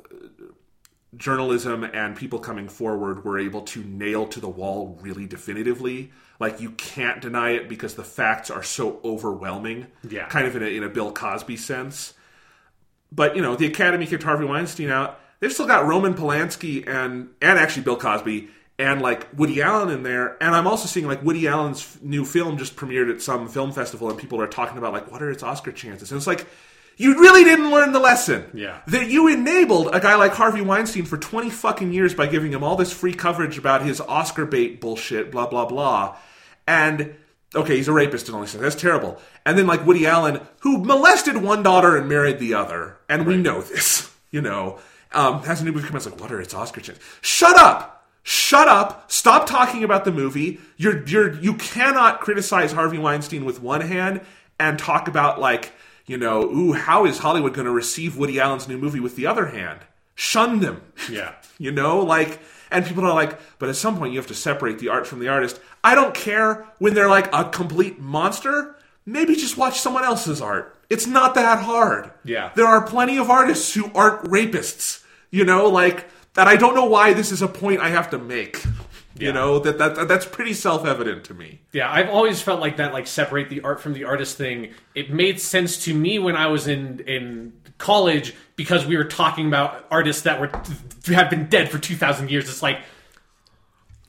journalism and people coming forward were able to nail to the wall really definitively. Like you can't deny it because the facts are so overwhelming. Yeah. Kind of in a, in a Bill Cosby sense. But, you know, the Academy kicked Harvey Weinstein out. They've still got Roman Polanski and, and actually Bill Cosby and like Woody Allen in there. And I'm also seeing like Woody Allen's new film just premiered at some film festival and people are talking about like, what are its Oscar chances? And it's like, you really didn't learn the lesson. Yeah. That you enabled a guy like Harvey Weinstein for 20 fucking years by giving him all this free coverage about his Oscar bait bullshit, blah, blah, blah. And, okay, he's a rapist and all these things. That's terrible. And then, like, Woody Allen, who molested one daughter and married the other. And we know this, you know. Um, has a new movie come out. It's like, what are its Oscar chances? Shut up! Shut up! Stop talking about the movie. You're, you're, you cannot criticize Harvey Weinstein with one hand and talk about, like, you know, ooh, how is Hollywood going to receive Woody Allen's new movie with the other hand? Shun them. Yeah. You know, like, and people are like, but at some point you have to separate the art from the artist. I don't care when they're like a complete monster. Maybe just watch someone else's art. It's not that hard. Yeah. There are plenty of artists who aren't rapists. You know, like, that I don't know why this is a point I have to make. You know, that, that that's pretty self evident to me. Yeah, I've always felt like that, like separate the art from the artist thing. It made sense to me when I was in in college because we were talking about artists that were have been dead for two thousand years. It's like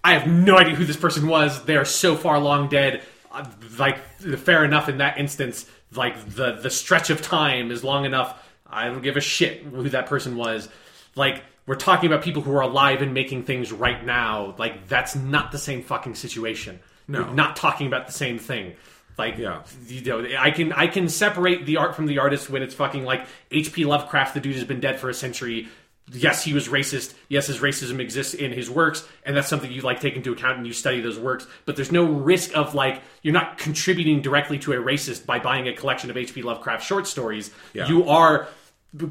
I have no idea who this person was. They are so far long dead. Uh, Like fair enough in that instance. Like the the stretch of time is long enough. I don't give a shit who that person was. Like we're talking about people who are alive and making things right now. Like that's not the same fucking situation. No. We're not talking about the same thing. Like Yeah. you know, I can I can separate the art from the artist when it's fucking like H.P. Lovecraft. The dude has been dead for a century. yes, he was racist. Yes, his racism exists in his works, and that's something you like take into account and you study those works. But there's no risk of like you're not contributing directly to a racist by buying a collection of H.P. Lovecraft short stories. Yeah. You are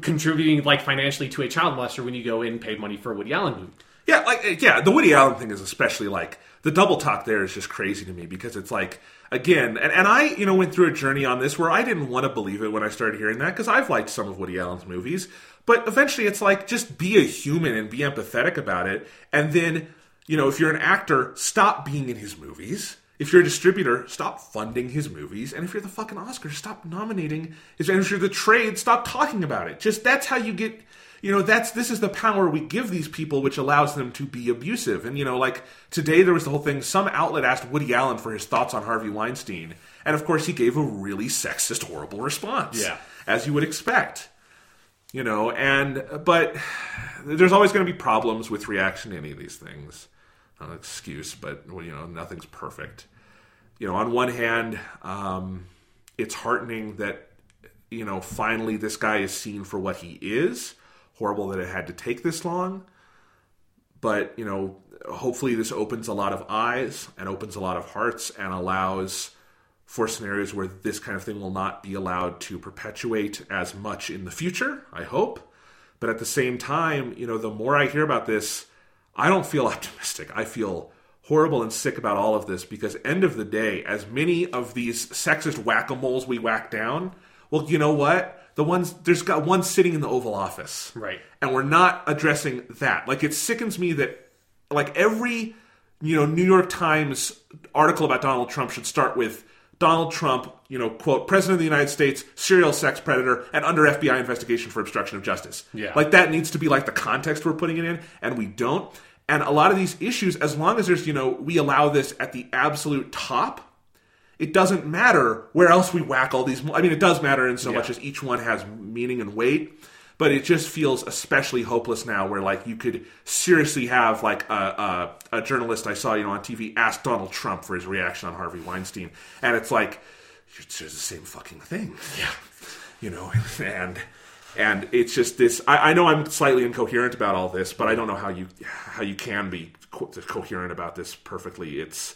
contributing like financially to a child molester when you go in and pay money for a Woody Allen movie. Yeah, like uh, yeah, the Woody Allen thing is especially like the double talk there is just crazy to me because it's like again, and, and I you know went through a journey on this where I didn't want to believe it when I started hearing that because I've liked some of Woody Allen's movies, but eventually it's like just be a human and be empathetic about it, and then you know if you're an actor, stop being in his movies. If you're a distributor, stop funding his movies, and if you're the fucking Oscar, stop nominating his. And if you're the trade, stop talking about it. Just that's how you get you know that's this is the power we give these people which allows them to be abusive and you know like today there was the whole thing some outlet asked woody allen for his thoughts on harvey weinstein and of course he gave a really sexist horrible response Yeah. as you would expect you know and but there's always going to be problems with reaction to any of these things an excuse but well, you know nothing's perfect. You know on one hand um, it's heartening that you know finally this guy is seen for what he is. Horrible that it had to take this long. But you know hopefully this opens a lot of eyes and opens a lot of hearts and allows for scenarios where this kind of thing will not be allowed to perpetuate as much in the future i hope. But at the same time you know the more i hear about this i don't feel optimistic i feel horrible and sick about all of this because end of the day as many of these sexist whack-a-moles we whack down well you know what the ones there's got one sitting in the oval office Right. and we're not addressing that. Like it sickens me that like every you know New York Times article about Donald Trump should start with Donald Trump, you know, quote, President of the United States, serial sex predator, and under FBI investigation for obstruction of justice. Yeah. Like that needs to be like the context we're putting it in, and we don't. And a lot of these issues, as long as there's, you know, we allow this at the absolute top, it doesn't matter where else we whack all these. I mean, it does matter in so Yeah. much as each one has meaning and weight, but it just feels especially hopeless now. Where like you could seriously have like a, a, a journalist I saw you know on TV ask Donald Trump for his reaction on Harvey Weinstein, and it's like it's just the same fucking thing. Yeah, you know, and and it's just this. I, I know I'm slightly incoherent about all this, but I don't know how you how you can be co- coherent about this perfectly. It's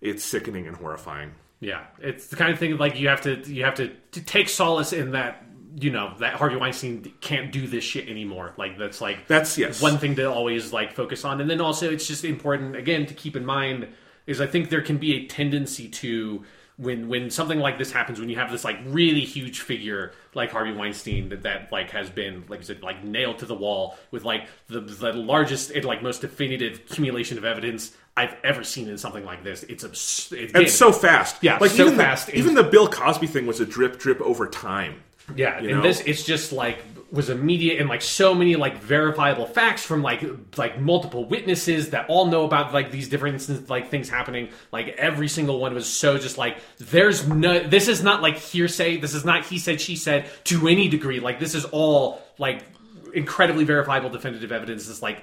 it's sickening and horrifying. Yeah, it's the kind of thing like you have to you have to, to take solace in that you know that Harvey Weinstein can't do this shit anymore. Like that's like That's- yes. one thing to always like focus on, and then also it's just important again to keep in mind is I think there can be a tendency to when when something like this happens when you have this like really huge figure like Harvey Weinstein that, that like has been like said like nailed to the wall with like the the largest and like most definitive accumulation of evidence I've ever seen in something like this. It's abs- And so fast. Yeah, like so even fast. The, even the Bill Cosby thing was a drip drip over time. Yeah, You and this it's just like was immediate and like so many like verifiable facts from like like multiple witnesses that all know about like these different instances, like things happening. Like every single one was so just like there's no this is not like hearsay. This is not he said she said to any degree. Like this is all like incredibly verifiable definitive evidence. It's like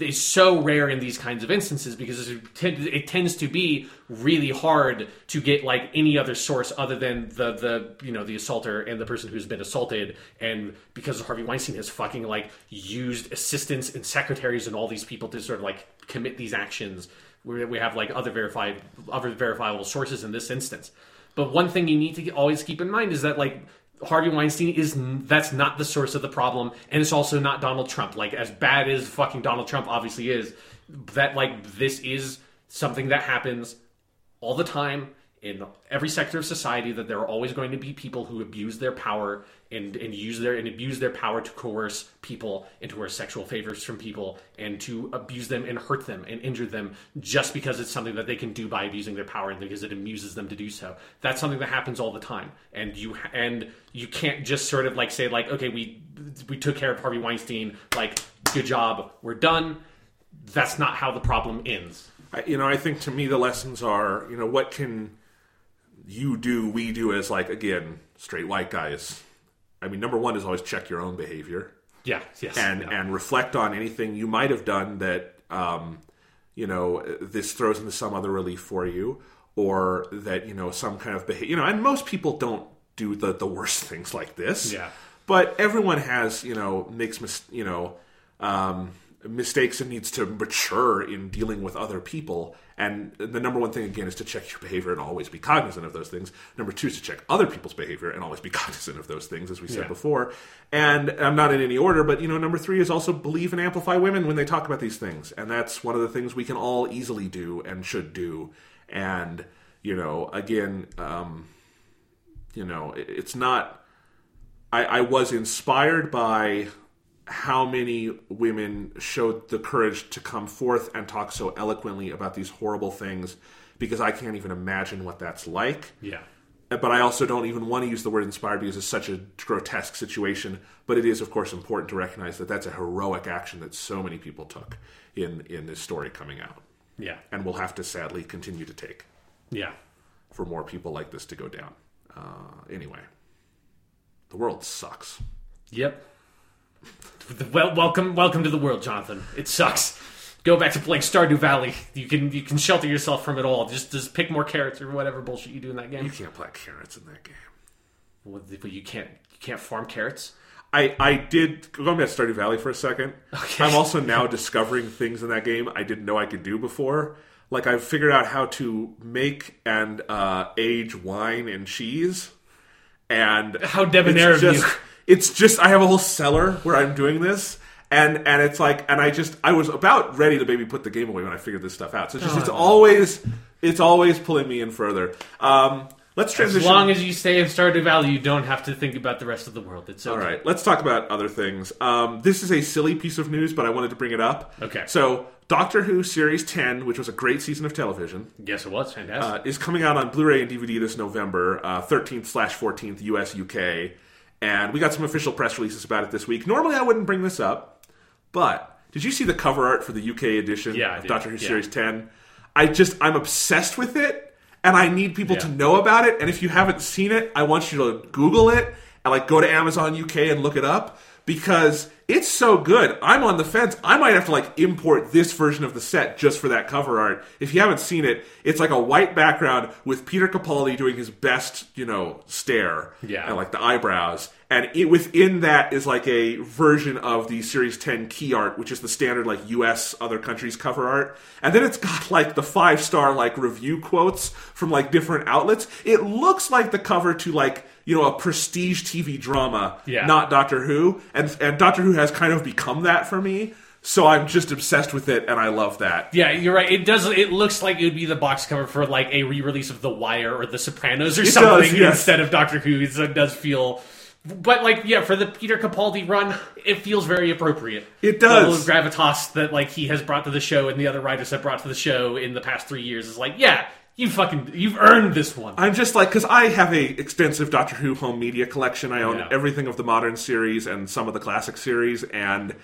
is so rare in these kinds of instances because it, tends to be really hard to get like any other source other than the the you know the assaulter and the person who's been assaulted. And because Harvey Weinstein has fucking like used assistants and secretaries and all these people to sort of like commit these actions we, we have like other verified other verifiable sources in this instance. But one thing you need to always keep in mind is that like Harvey Weinstein is that's not the source of the problem, and it's also not Donald Trump. Like as bad as fucking Donald Trump obviously is, that like this is something that happens all the time in every sector of society. That there are always going to be people who abuse their power and and use their and abuse their power to coerce people and to coerce sexual favors from people and to abuse them and hurt them and injure them just because it's something that they can do by abusing their power and because it amuses them to do so. That's something that happens all the time, and you and you can't just sort of like say like okay we we took care of Harvey Weinstein like good job we're done. That's not how the problem ends. I, you know, I think to me the lessons are, you know, what can you do, we do as like again straight white guys. I mean, number one is always check your own behavior Yeah. Yes. and yeah. and reflect on anything you might have done that um, you know this throws into some other relief for you, or that you know some kind of behavior. You know, and most people don't do the the worst things like this. Yeah. But everyone has you know makes mis- you know um, mistakes and needs to mature in dealing with other people. And the number one thing, again, is to check your behavior and always be cognizant of those things. Number two is to check other people's behavior and always be cognizant of those things, as we said Yeah. before. And I'm not in any order, but you know, number three is also believe and amplify women when they talk about these things. And that's one of the things we can all easily do and should do. And you know, again, um, you know, it- it's not. I, I was inspired by how many women showed the courage to come forth and talk so eloquently about these horrible things because I can't even imagine what that's like. Yeah. But I also don't even want to use the word inspired because it's such a grotesque situation. But it is, of course, important to recognize that that's a heroic action that so many people took in, in this story coming out. Yeah. And will have to sadly continue to take Yeah. for more people like this to go down. Uh, anyway, the world sucks. Yep. Well, welcome, welcome to the world, Jonathan. It sucks. Go back to playing Stardew Valley. You can you can shelter yourself from it all. Just just pick more carrots or whatever bullshit you do in that game. You can't plant carrots in that game. Well, you can't you can't farm carrots. I, I did going back to Stardew Valley for a second. Okay. I'm also now discovering things in that game I didn't know I could do before. Like I've figured out how to make and uh, age wine and cheese, and How debonair it's of just, you. It's just I have a whole cellar where I'm doing this, and and it's like, and I just I was about ready to maybe put the game away when I figured this stuff out. So it's just it's always it's always pulling me in further. Um, let's transition. As long as you stay in Stardew Valley, you don't have to think about the rest of the world. It's okay. All right, let's talk about other things. Um, this is a silly piece of news, but I wanted to bring it up. Okay. So, Doctor Who Series 10, which was a great season of television, Yes, it was fantastic. uh, is coming out on Blu ray and DVD this November, uh, 13th slash 14th, US, UK. And we got some official press releases about it this week. Normally, I wouldn't bring this up, but did you see the cover art for the UK edition Yeah, of. Doctor Who Yeah. Series 10? I just, I'm obsessed with it, and I need people to know about it. And if you haven't seen it, I want you to Google it and like go to Amazon UK and look it up because it's so good. I'm on the fence. I might have to like import this version of the set just for that cover art. If you haven't seen it, it's like a white background with Peter Capaldi doing his best, you know, stare Yeah. and like the eyebrows. And it, within that is like a version of the Series 10 key art, which is the standard like US other countries cover art. And then it's got like the five star like review quotes from like different outlets. It looks like the cover to like, you know, a prestige TV drama, Yeah. not Doctor Who. And, and Doctor Who has kind of become that for me. So I'm just obsessed with it and I love that. yeah, you're right. It does. It looks like it would be the box cover for like a re-release of The Wire or The Sopranos or It something does, yes. instead of Doctor Who. So it does feel. But like, yeah, for the Peter Capaldi run, it feels very appropriate. It does. of gravitas that like he has brought to the show and the other writers have brought to the show in the past three years is like, yeah, you fucking, you've earned this one. I'm just like because I have a extensive Doctor Who home media collection. I own Yeah. everything of the modern series and some of the classic series, and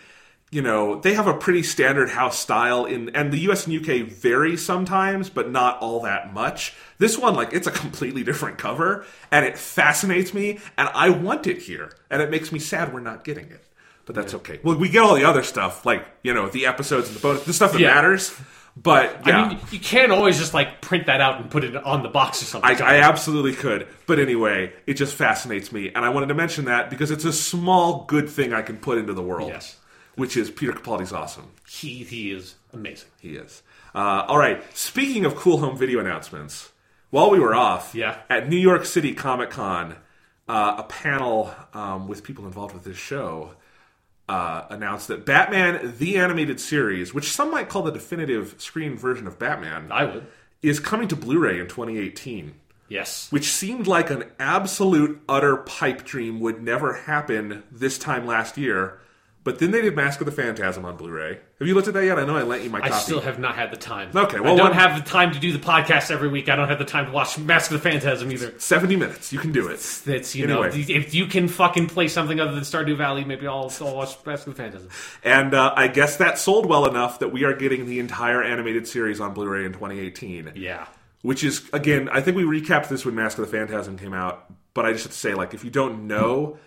you know they have a pretty standard house style in, and the US and UK vary sometimes, but not all that much. This one, like, it's a completely different cover, and it fascinates me, and I want it here, and it makes me sad we're not getting it. But that's okay. Well, we get all the other stuff, like you know the episodes and the bonus, the stuff that Yeah. matters. But yeah, I mean, you can't always just like print that out and put it on the box or something. I, I absolutely could. But anyway, it just fascinates me. And I wanted to mention that because it's a small good thing I can put into the world. Yes. Which is Peter Capaldi's awesome. he he is amazing. He is. Uh, all right. Speaking of cool home video announcements, while we were off Yeah. at New York City Comic Con, uh, a panel um, with people involved with this show uh, announced that Batman the Animated Series, which some might call the definitive screen version of Batman, I would. is coming to Blu ray in 2018 Yes. which seemed like an absolute utter pipe dream would never happen this time last year. But then they did Mask of the Phantasm on Blu-ray. Have you looked at that yet? I know I lent you my I copy. still have not had the time. Okay, well, I don't one- have the time to do the podcast every week. I don't have the time to watch Mask of the Phantasm either. Seventy minutes. You can do it. That's you Anyway. know, if you can fucking play something other than Stardew Valley, maybe I'll, I'll watch Mask of the Phantasm. And uh, I guess that sold well enough that we are getting the entire animated series on Blu-ray in 2018. Yeah, Which is again, I think we recapped this when Mask of the Phantasm came out. But I just have to say, like, if you don't know,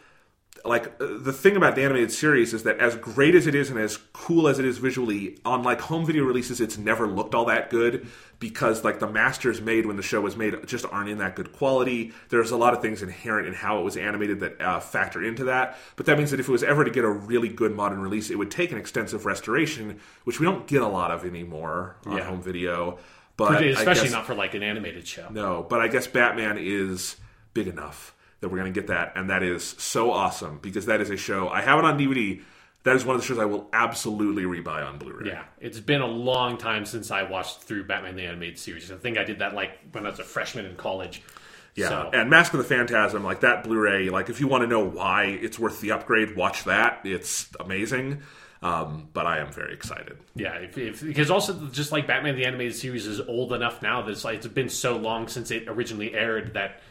like uh, the thing about the animated series is that as great as it is and as cool as it is visually, on like home video releases, it's never looked all that good because like the masters made when the show was made just aren't in that good quality. There's a lot of things inherent in how it was animated that uh, factor into that. But that means that if it was ever to get a really good modern release, it would take an extensive restoration, which we don't get a lot of anymore on Yeah. home video. But especially guess- not for like an animated show. no, but I guess Batman is big enough that we're going to get that, and that is so awesome because that is a show. I have it on DVD. That is one of the shows I will absolutely rebuy on Blu-ray. Yeah, it's been a long time since I watched through Batman the Animated Series. I think I did that like when I was a freshman in college. Yeah, So- and Mask of the Phantasm, like that Blu-ray, like if you want to know why it's worth the upgrade, watch that. It's amazing. Um, but I am very excited. Yeah, if, if, because also just like Batman the Animated Series is old enough now that it's like it's been so long since it originally aired that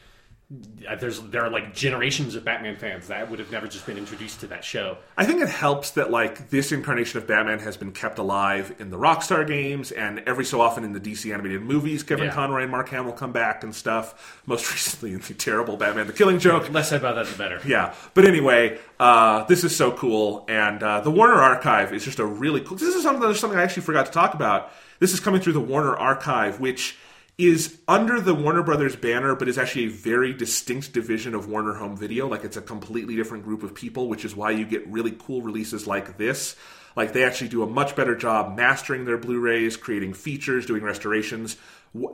there's there are like generations of Batman fans that would have never just been introduced to that show. I think it helps that like this incarnation of Batman has been kept alive in the Rockstar games, and every so often in the DC animated movies, Kevin Yeah. Conroy and Mark Hamill come back and stuff. Most recently in the terrible Batman: The Killing Joke. Less said about that, the better. Yeah, but anyway, uh, this is so cool, and uh, the Warner Archive is just a really cool. This is something. There's something I actually forgot to talk about. This is coming through the Warner Archive, which is under the Warner Brothers banner, but is actually a very distinct division of Warner Home Video. Like it's a completely different group of people, which is why you get really cool releases like this. Like they actually do a much better job mastering their Blu-rays, creating features, doing restorations.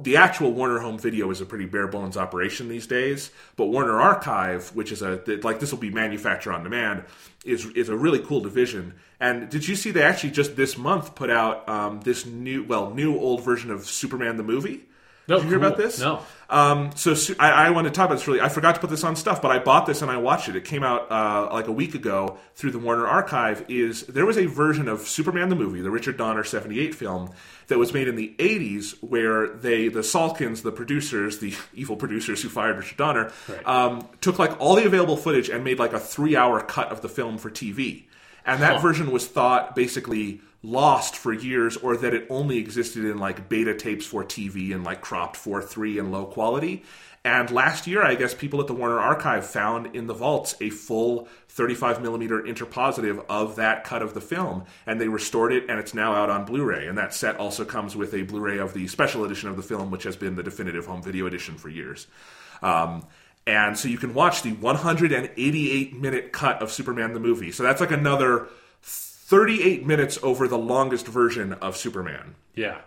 The actual Warner Home Video is a pretty bare bones operation these days, but Warner Archive, which is a like this will be manufacture on demand, is is a really cool division. And did you see they actually just this month put out um, this new well new old version of Superman the movie? No, Did you hear cool. about this? No. Um, so I, I want to talk about this really. I forgot to put this on stuff, but I bought this and I watched it. It came out uh, like a week ago through the Warner Archive. Is there was a version of Superman the movie, the Richard Donner '78 film that was made in the '80s, where they, the Salkinds, the producers, the evil producers who fired Richard Donner, Right. um, took like all the available footage and made like a three-hour cut of the film for TV. And that Huh. version was thought basically lost for years or that it only existed in like beta tapes for TV and like cropped 4.3 and low quality. And last year, I guess people at the Warner Archive found in the vaults a full 35 millimeter interpositive of that cut of the film, and they restored it, and it's now out on Blu-ray. And that set also comes with a Blu-ray of the special edition of the film, which has been the definitive home video edition for years. Um, and so you can watch the 188 minute cut of Superman the movie. So that's like another 38 minutes over the longest version of Superman. Yeah.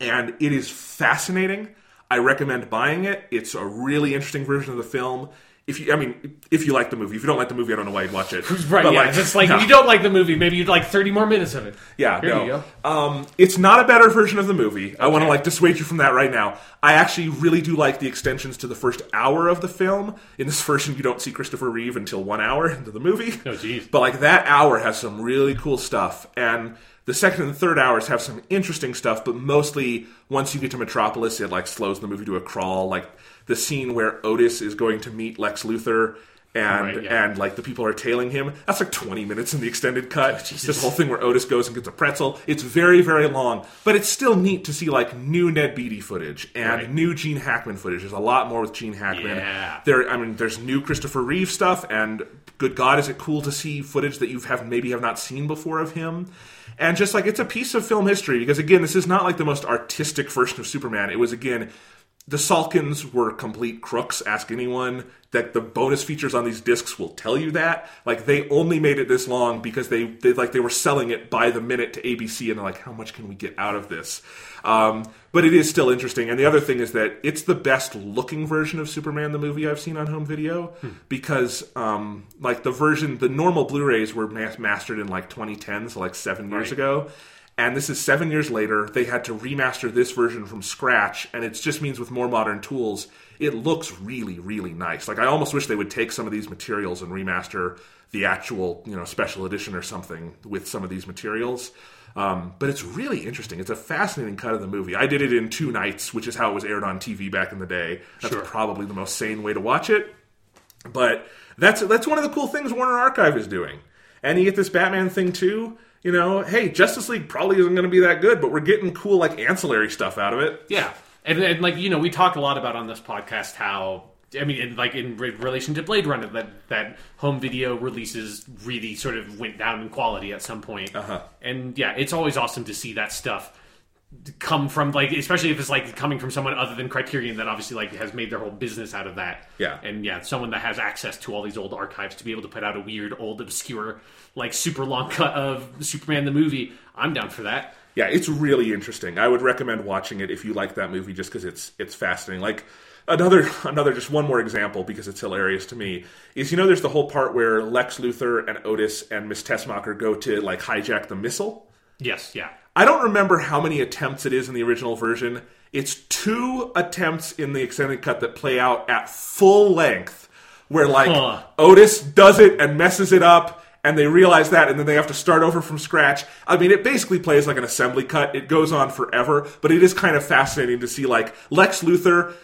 And it is fascinating. I recommend buying it. It's a really interesting version of the film. If you, I mean, if you like the movie. If you don't like the movie, I don't know why you'd watch it. Right, But, yeah. it's like no. if you don't like the movie, maybe you'd like 30 more minutes of it. Yeah, Here no. you go. Um, it's not a better version of the movie. I want to like dissuade you from that right now. I actually really do like the extensions to the first hour of the film. In this version, you don't see Christopher Reeve until one hour into the movie. Oh, geez. But like that hour has some really cool stuff, and the second and third hours have some interesting stuff. But mostly, once you get to Metropolis, it like slows the movie to a crawl. Like the scene where Otis is going to meet Lex Luthor. And Right, yeah. and like the people are tailing him. That's like twenty minutes in the extended cut. Oh, this whole thing where Otis goes and gets a pretzel. It's very very long, but it's still neat to see like new Ned Beatty footage and Right. new Gene Hackman footage. There's a lot more with Gene Hackman. Yeah. There, I mean, there's new Christopher Reeve stuff, and good God, is it cool to see footage that you have maybe have not seen before of him? And just like it's a piece of film history because again, this is not like the most artistic version of Superman. It was again. The Salkinds were complete crooks. Ask anyone that the bonus features on these discs will tell you that. Like they only made it this long because they, they like they were selling it by the minute to ABC, and they're like, how much can we get out of this? Um, but it is still interesting. And the other thing is that it's the best looking version of Superman the movie I've seen on home video because um, like the version, the normal Blu-rays were mas- mastered in like 2010, so like seven years Right. ago. And this is seven years later. They had to remaster this version from scratch, and it just means with more modern tools, it looks really, really nice. Like I almost wish they would take some of these materials and remaster the actual, you know, special edition or something with some of these materials. Um, but it's really interesting. It's a fascinating cut of the movie. I did it in two nights, which is how it was aired on TV back in the day. That's Sure. probably the most sane way to watch it. But that's that's one of the cool things Warner Archive is doing. And you get this Batman thing too. You know, hey, Justice League probably isn't going to be that good, but we're getting cool like ancillary stuff out of it. Yeah, and, and like you know, we talk a lot about on this podcast how I mean, in, like in re- relation to Blade Runner, that that home video releases really sort of went down in quality at some point. Uh-huh. And yeah, it's always awesome to see that stuff come from like, especially if it's like coming from someone other than Criterion that obviously like has made their whole business out of that. Yeah. And yeah, someone that has access to all these old archives to be able to put out a weird, old, obscure, like super long cut of Superman the movie. I'm down for that. Yeah, it's really interesting. I would recommend watching it if you like that movie, just because it's it's fascinating. Like another another just one more example because it's hilarious to me is you know there's the whole part where Lex Luthor and Otis and Miss Tessmacher go to like hijack the missile. Yes, yeah. I don't remember how many attempts it is in the original version. It's two attempts in the extended cut that play out at full length, where like Huh. Otis does it and messes it up, and they realize that, and then they have to start over from scratch. I mean, it basically plays like an assembly cut. It goes on forever, but it is kind of fascinating to see like Lex Luthor.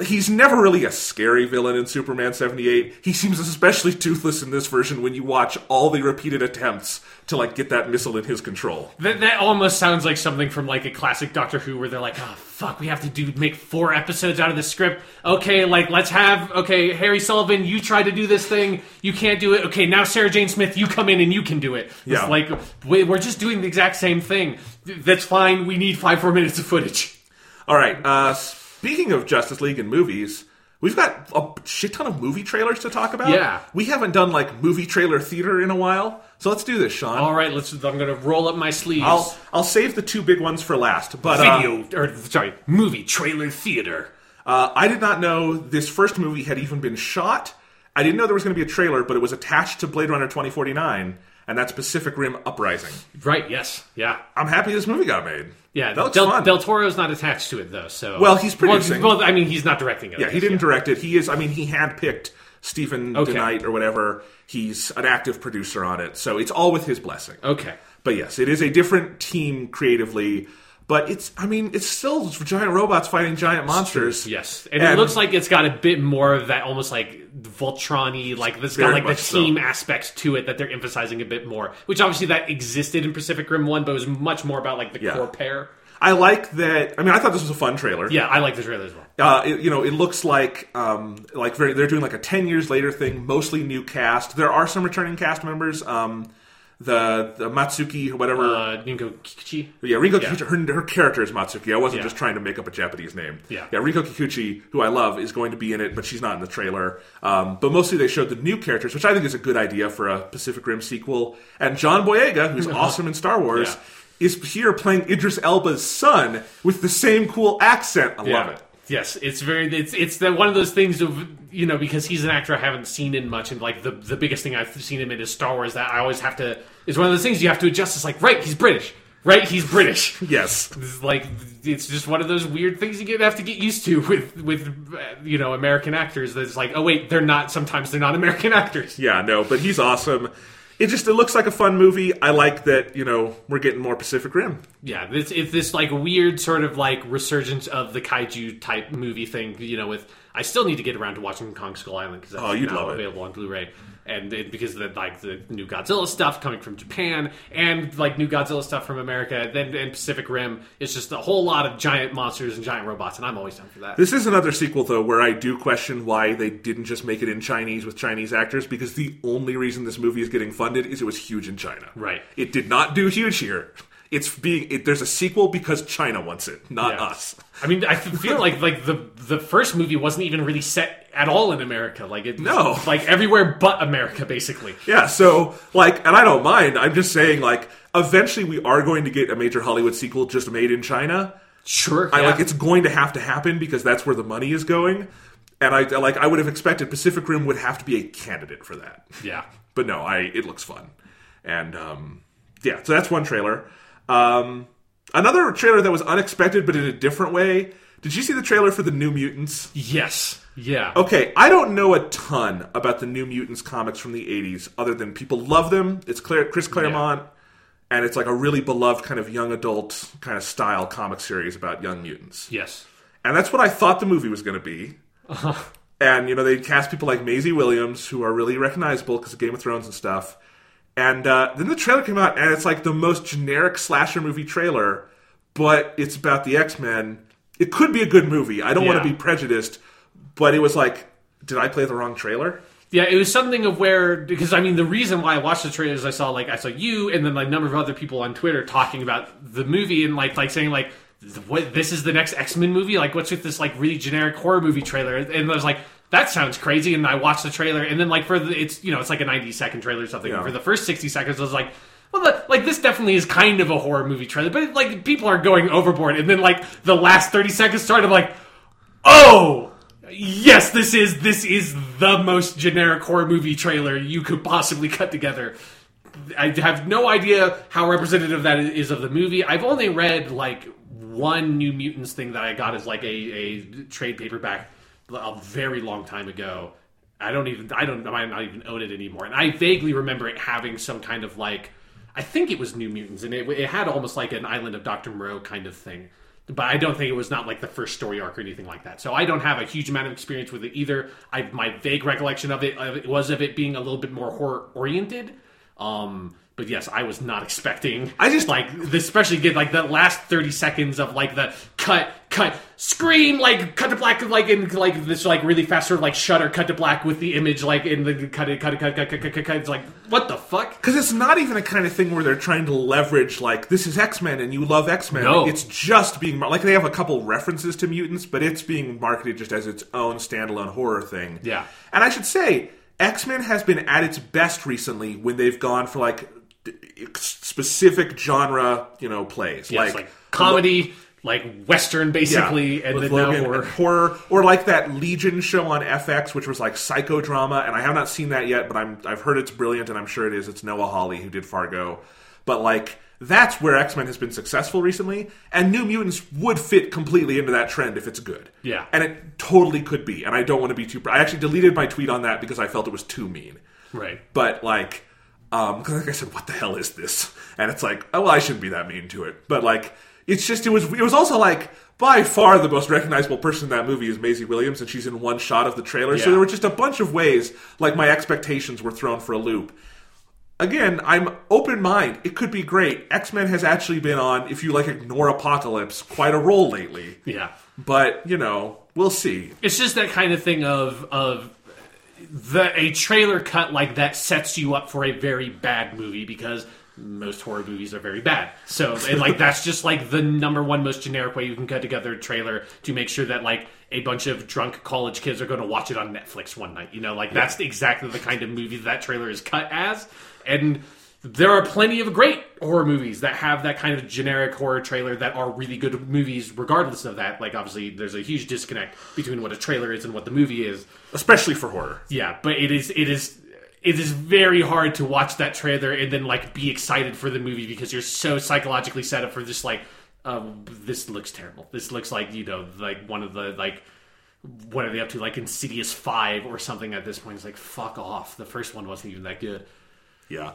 He's never really a scary villain in Superman 78. He seems especially toothless in this version when you watch all the repeated attempts to like get that missile in his control. That, that almost sounds like something from like a classic Doctor Who where they're like, oh fuck, we have to do make four episodes out of the script. Okay, like let's have okay, Harry Sullivan, you try to do this thing, you can't do it. Okay, now Sarah Jane Smith, you come in and you can do it. It's Yeah. like we- we're just doing the exact same thing. That's fine. We need five 4 minutes of footage. All right. Uh, speaking of Justice League and movies, we've got a shit ton of movie trailers to talk about. Yeah. We haven't done like movie trailer theater in a while, so let's do this, Sean. All right, let's. I'm gonna roll up my sleeves. I'll I'll save the two big ones for last. But uh, Video or sorry, movie trailer theater. uh, I did not know this first movie had even been shot. I didn't know there was going to be a trailer, but it was attached to Blade Runner 2049, and that's Pacific Rim Uprising. Right? Yes. Yeah. I'm happy this movie got made. Yeah, Del, fun. Del Toro's not attached to it though. So Well, he's producing. Well, well, I mean, he's not directing it. Yeah, he didn't direct it. He is. I mean, he handpicked Steven Okay. DeKnight or whatever. He's an active producer on it, so it's all with his blessing. Okay. But yes, it is a different team creatively. But it's. I mean, it's still giant robots fighting giant monsters. Yes, and, it looks like it's got a bit more of that almost like Voltron-y, like this got like the much so. team aspects to it that they're emphasizing a bit more. Which obviously that existed in Pacific Rim One, but it was much more about like the Yeah. core pair. I like that. I mean, I thought this was a fun trailer. Yeah, I like the trailer as well. Uh, it, you know, it looks like um, like very, they're doing like a ten years later thing, mostly new cast. There are some returning cast members. Um, the the Matsuki whatever. Uh, Rinko Kikuchi. Yeah, Rinko Yeah. Kikuchi, her, her character is Matsuki. I wasn't Yeah. just trying to make up a Japanese name. Yeah. yeah, Rinko Kikuchi, who I love, is going to be in it, but she's not in the trailer. Um, but mostly they showed the new characters, which I think is a good idea for a Pacific Rim sequel. And John Boyega, who's awesome in Star Wars, Yeah. is here playing Idris Elba's son with the same cool accent. I love it. Yes, it's very it's it's that one of those things of you know because he's an actor I haven't seen in much and like the the biggest thing I've seen him in is Star Wars that I always have to is one of those things you have to adjust. It's like right, he's British, right? He's British. Yes. It's like it's just one of those weird things you get have to get used to with with uh, you know American actors. That's like oh wait, they're not. Sometimes they're not American actors. Yeah, no, but he's awesome. It just it looks like a fun movie. I like that, you know, we're getting more Pacific Rim. Yeah, it's, it's this like weird sort of like resurgence of the kaiju type movie thing. You know, with I still need to get around to watching Kong Skull Island because that's Oh, now available on Blu-ray, and it, because of the, like the new Godzilla stuff coming from Japan and like new Godzilla stuff from America, then and Pacific Rim. It's just a whole lot of giant monsters and giant robots, and I'm always down for that. This is another sequel, though, where I do question why they didn't just make it in Chinese with Chinese actors, because the only reason this movie is getting funded is it was huge in China. Right. It did not do huge here. It's being it, there's a sequel because China wants it, not Yeah. us. I mean, I feel like like the the first movie wasn't even really set at all in America. Like it, No. like everywhere but America, basically. Yeah, so like, and I don't mind. I'm just saying, like, eventually we are going to get a major Hollywood sequel just made in China. Sure, I yeah. like it's going to have to happen because that's where the money is going. And I like I would have expected Pacific Rim would have to be a candidate for that. yeah. but no, I it looks fun, and um, yeah, so that's one trailer. Um, another trailer that was unexpected, but in a different way. Did you see the trailer for the New Mutants? Yes, yeah. Okay, I don't know a ton about the New Mutants comics from the '80s, other than people love them. It's Claire, Chris Claremont, and it's like a really beloved kind of young adult kind of style comic series about young mutants. Yes. And that's what I thought the movie was going to be. And you know they cast people like Maisie Williams, who are really recognizable because of Game of Thrones and stuff. And uh, then the trailer came out, and it's like the most generic slasher movie trailer, but it's about the X Men. It could be a good movie. I don't want to be prejudiced, but it was like did I play the wrong trailer? Yeah, it was something of where because I mean the reason why I watched the trailer is I saw like I saw you and then like a number of other people on Twitter talking about the movie and like like saying like what this is the next X Men movie like what's with this like really generic horror movie trailer and I was like that sounds crazy and I watched the trailer and then like for the it's you know it's like a ninety second trailer or something Yeah. for the first sixty seconds I was like. Well, like this definitely is kind of a horror movie trailer, but like people are going overboard, and then like the last thirty seconds started, I'm like, oh yes this is this is the most generic horror movie trailer you could possibly cut together i have no idea how representative that is of the movie i've only read like one new mutants thing that i got as like a, a trade paperback a very long time ago i don't even i don't i might not even own it anymore and i vaguely remember it having some kind of like i think it was new mutants and it, it had almost like an island of dr moreau kind of thing but I don't think it was not like the first story arc or anything like that. So I don't have a huge amount of experience with it either. I my vague recollection of it, of it was of it being a little bit more horror oriented. Um, but yes, I was not expecting. I just- like, especially get like the last thirty seconds of like the cut, cut, scream, like cut to black, like in like this like really fast sort of like shutter, cut to black with the image, like in the cut, it, cut, it, cut, cut, cut, cut, cut, cut. It's like what the fuck? Because it's not even a kind of thing where they're trying to leverage like this is X Men and you love X Men. No. It's just being mar- like they have a couple references to mutants, but it's being marketed just as its own standalone horror thing. Yeah. and I should say X Men has been at its best recently when they've gone for like specific genre, you know, plays Yes, like, comedy, like western, basically, and with then now horror. and horror, or like that Legion show on FX, which was like psychodrama, and I have not seen that yet, but I'm I've heard it's brilliant, and I'm sure it is. It's Noah Hawley who did Fargo, but like that's where X Men has been successful recently, and New Mutants would fit completely into that trend if it's good. Yeah. and it totally could be, and I don't want to be too. I actually deleted my tweet on that because I felt it was too mean. Right. But like, um, 'cause like I said, what the hell is this? And it's like, oh, well, I shouldn't be that mean to it. But like, it's just it was it was also like by far the most recognizable person in that movie is Maisie Williams, and she's in one shot of the trailer. So there were just a bunch of ways like my expectations were thrown for a loop. Again, I'm open mind. It could be great. X Men has actually been on, if you like ignore Apocalypse, quite a roll lately. Yeah. But you know, we'll see. It's just that kind of thing of of the a trailer cut like that sets you up for a very bad movie because most horror movies are very bad. So and like that's just like the number one most generic way you can cut together a trailer to make sure that like a bunch of drunk college kids are going to watch it on Netflix one night. You know, like that's exactly the kind of movie that trailer is cut as. And there are plenty of great horror movies that have that kind of generic horror trailer that are really good movies regardless of that. Like obviously there's a huge disconnect between what a trailer is and what the movie is. Especially for horror. Yeah, but it is it is it is very hard to watch that trailer and then like be excited for the movie because you're so psychologically set up for this like um, this looks terrible. This looks like you know like one of the like what are they up to like Insidious Five or something at this point? It's like fuck off. The first one wasn't even that good. Yeah.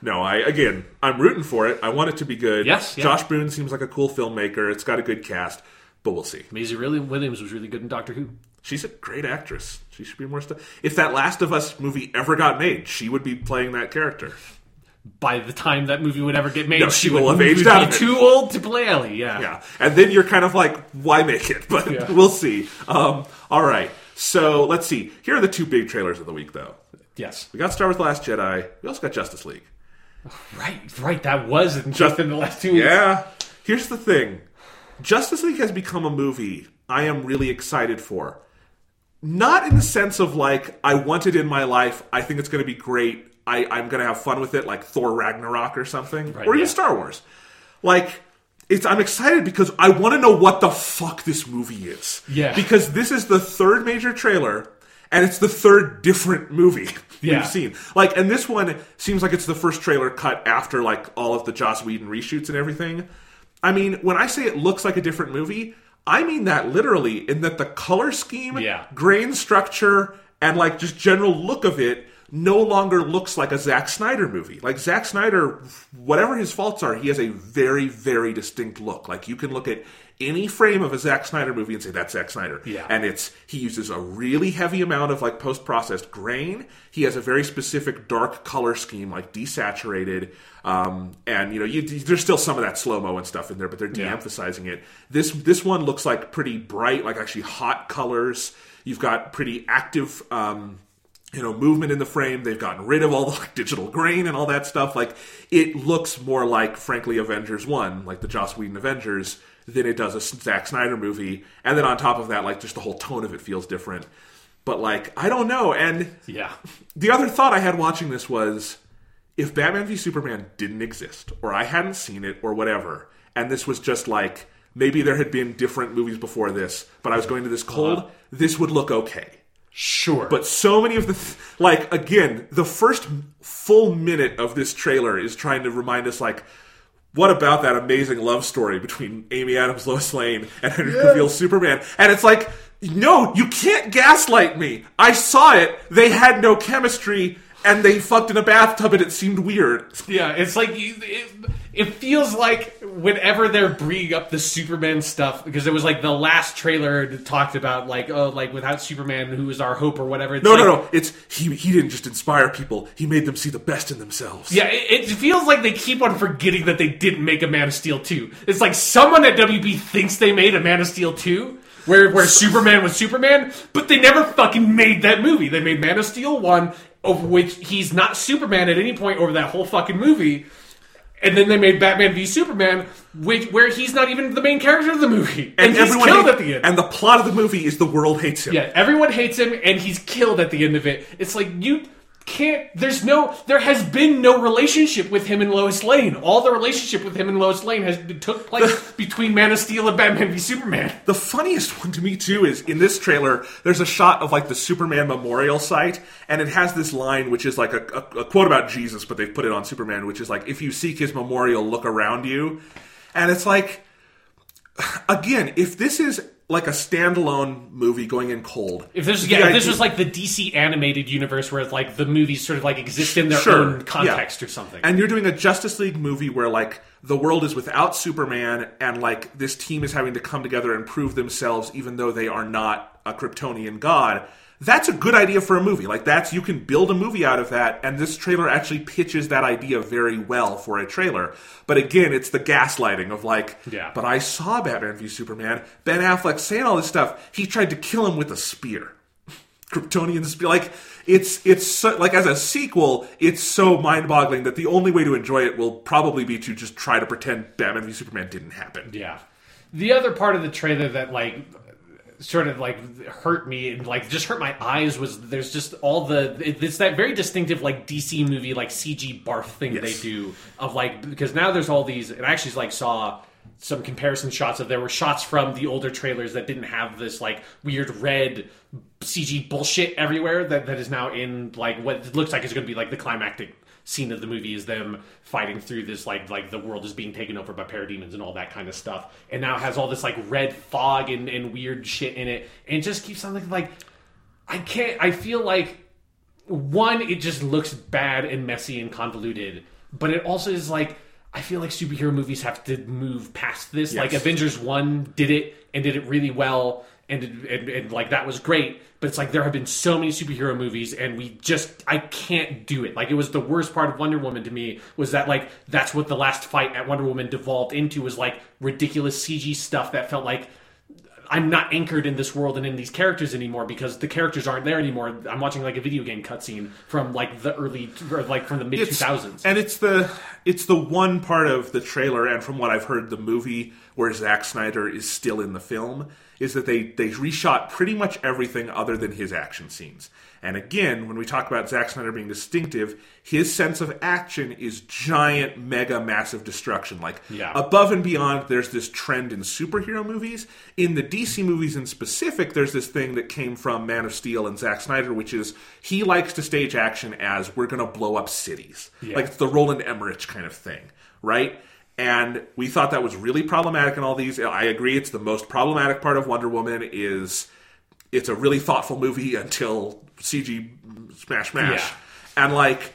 No, I again, I'm rooting for it. I want it to be good. Yes, yeah. Josh Boone seems like a cool filmmaker. It's got a good cast, but we'll see. Maisie really Williams was really good in Doctor Who. She's a great actress. She should be more stuff. If that Last of Us movie ever got made, she would be playing that character. By the time that movie would ever get made, No, she she will would have aged be out too old to play Ellie. Yeah. Yeah, and then you're kind of like, why make it? But Yeah. we'll see. Um, all right, so let's see. Here are the two big trailers of the week, though. Yes. We got Star Wars: The Last Jedi. We also got Justice League. Right. Right. That was in just in the last two weeks. Yeah. Here's the thing Justice League has become a movie I am really excited for. Not in the sense of like, I want it in my life, I think it's going to be great, I, I'm going to have fun with it, like Thor Ragnarok or something, Right, or even yeah. Star Wars. Like, it's, I'm excited because I want to know what the fuck this movie is. Yeah. Because this is the third major trailer, and it's the third different movie Yeah. we've seen. Like, and this one seems like it's the first trailer cut after like all of the Joss Whedon reshoots and everything. I mean, when I say it looks like a different movie, I mean that literally in that the color scheme, Yeah. grain structure, and like just general look of it no longer looks like a Zack Snyder movie. Like Zack Snyder, whatever his faults are, he has a very, very distinct look. Like you can look at any frame of a Zack Snyder movie and say that's Zack Snyder. Yeah. And it's he uses a really heavy amount of like post processed grain. He has a very specific dark color scheme, like desaturated. Um, and you know, you, there's still some of that slow mo and stuff in there, but they're de-emphasizing it. This this one looks like pretty bright, like actually hot colors. You've got pretty active. Um, you know movement in the frame they've gotten rid of all the like, digital grain and all that stuff like it looks more like frankly avengers 1 like the joss whedon avengers than it does a Zack Snyder movie and then on top of that like just the whole tone of it feels different but like i don't know and Yeah. the other thought i had watching this was if batman v superman didn't exist or i hadn't seen it or whatever and this was just like maybe there had been different movies before this but i was going to this cold Uh-huh. this would look okay Sure. but so many of the th- like again the first full minute of this trailer is trying to remind us like what about that amazing love story between Amy Adams, Lois Lane, and Henry Cavill Superman? And it's like, no, you can't gaslight me. I saw it. They had no chemistry, and they fucked in a bathtub, and it seemed weird. Yeah, it's like you, it, it feels like whenever they're bringing up the Superman stuff because it was like the last trailer that talked about like oh like without Superman who is our hope or whatever. It's No, like, no, no. It's he. He didn't just inspire people. He made them see the best in themselves. Yeah, it, it feels like they keep on forgetting that they didn't make a Man of Steel 2. It's like someone at WB thinks they made a Man of Steel 2, where, where Superman was Superman, but they never fucking made that movie. They made Man of Steel 1, of which he's not Superman at any point over that whole fucking movie. And then they made Batman v Superman, which where he's not even the main character of the movie, and, he's killed hate- at the end. And the plot of the movie is the world hates him. Yeah, everyone hates him, and he's killed at the end of it. It's like you can't. There's no. There has been no relationship with him and Lois Lane. All the relationship with him and Lois Lane has took place between Man of Steel and Batman v Superman. The funniest one to me too is in this trailer. There's a shot of like the Superman memorial site, and it has this line which is like a, a, a quote about Jesus, but they've put it on Superman, which is like, "If you seek His memorial, look around you," and it's like, again, if this is like a standalone movie going in cold, If this, yeah, if this was like the DC animated universe where like the movies sort of like exist in their Sure, own context yeah. or something. And you're doing a Justice League movie where like the world is without Superman and like this team is having to come together and prove themselves even though they are not a Kryptonian god. That's a good idea for a movie. Like that's you can build a movie out of that and this trailer actually pitches that idea very well for a trailer. But again, it's the gaslighting of like, Yeah. but I saw Batman v Superman. Ben Affleck saying all this stuff. He tried to kill him with a spear. Kryptonian spear. like it's it's so, like as a sequel, it's so mind-boggling that the only way to enjoy it will probably be to just try to pretend Batman v Superman didn't happen. Yeah. The other part of the trailer that like sort of like hurt me and like just hurt my eyes was there's just all the it's that very distinctive like DC movie like CG barf thing Yes. they do of like because now there's all these and I actually like saw some comparison shots of there were shots from the older trailers that didn't have this like weird red CG bullshit everywhere that, that is now in like what it looks like is going to be like the climactic scene of the movie is them fighting through this like like the world is being taken over by parademons and all that kind of stuff and now it has all this like red fog and, and weird shit in it and it just keeps sounding like I can't I feel like one it just looks bad and messy and convoluted but it also is like I feel like superhero movies have to move past this. Like Avengers 1 did it and did it really well and, and and like that was great but it's like there have been so many superhero movies and we just I can't do it like it was the worst part of Wonder Woman to me was that like that's what the last fight at Wonder Woman devolved into was like ridiculous CG stuff that felt like I'm not anchored in this world and in these characters anymore because the characters aren't there anymore. I'm watching like a video game cutscene from like the early, or like from the mid 2000s. And it's the it's the one part of the trailer and from what I've heard the movie where Zack Snyder is still in the film is that they they reshot pretty much everything other than his action scenes. And again, when we talk about Zack Snyder being distinctive, his sense of action is giant, mega, massive destruction. Like Yeah. above and beyond, there's this trend in superhero movies. In the DC movies in specific, there's this thing that came from Man of Steel and Zack Snyder, which is he likes to stage action as we're going to blow up cities. Like it's the Roland Emmerich kind of thing, right? And we thought that was really problematic in all these. I agree, it's the most problematic part of Wonder Woman is it's a really thoughtful movie until CG smash smash. Yeah. and like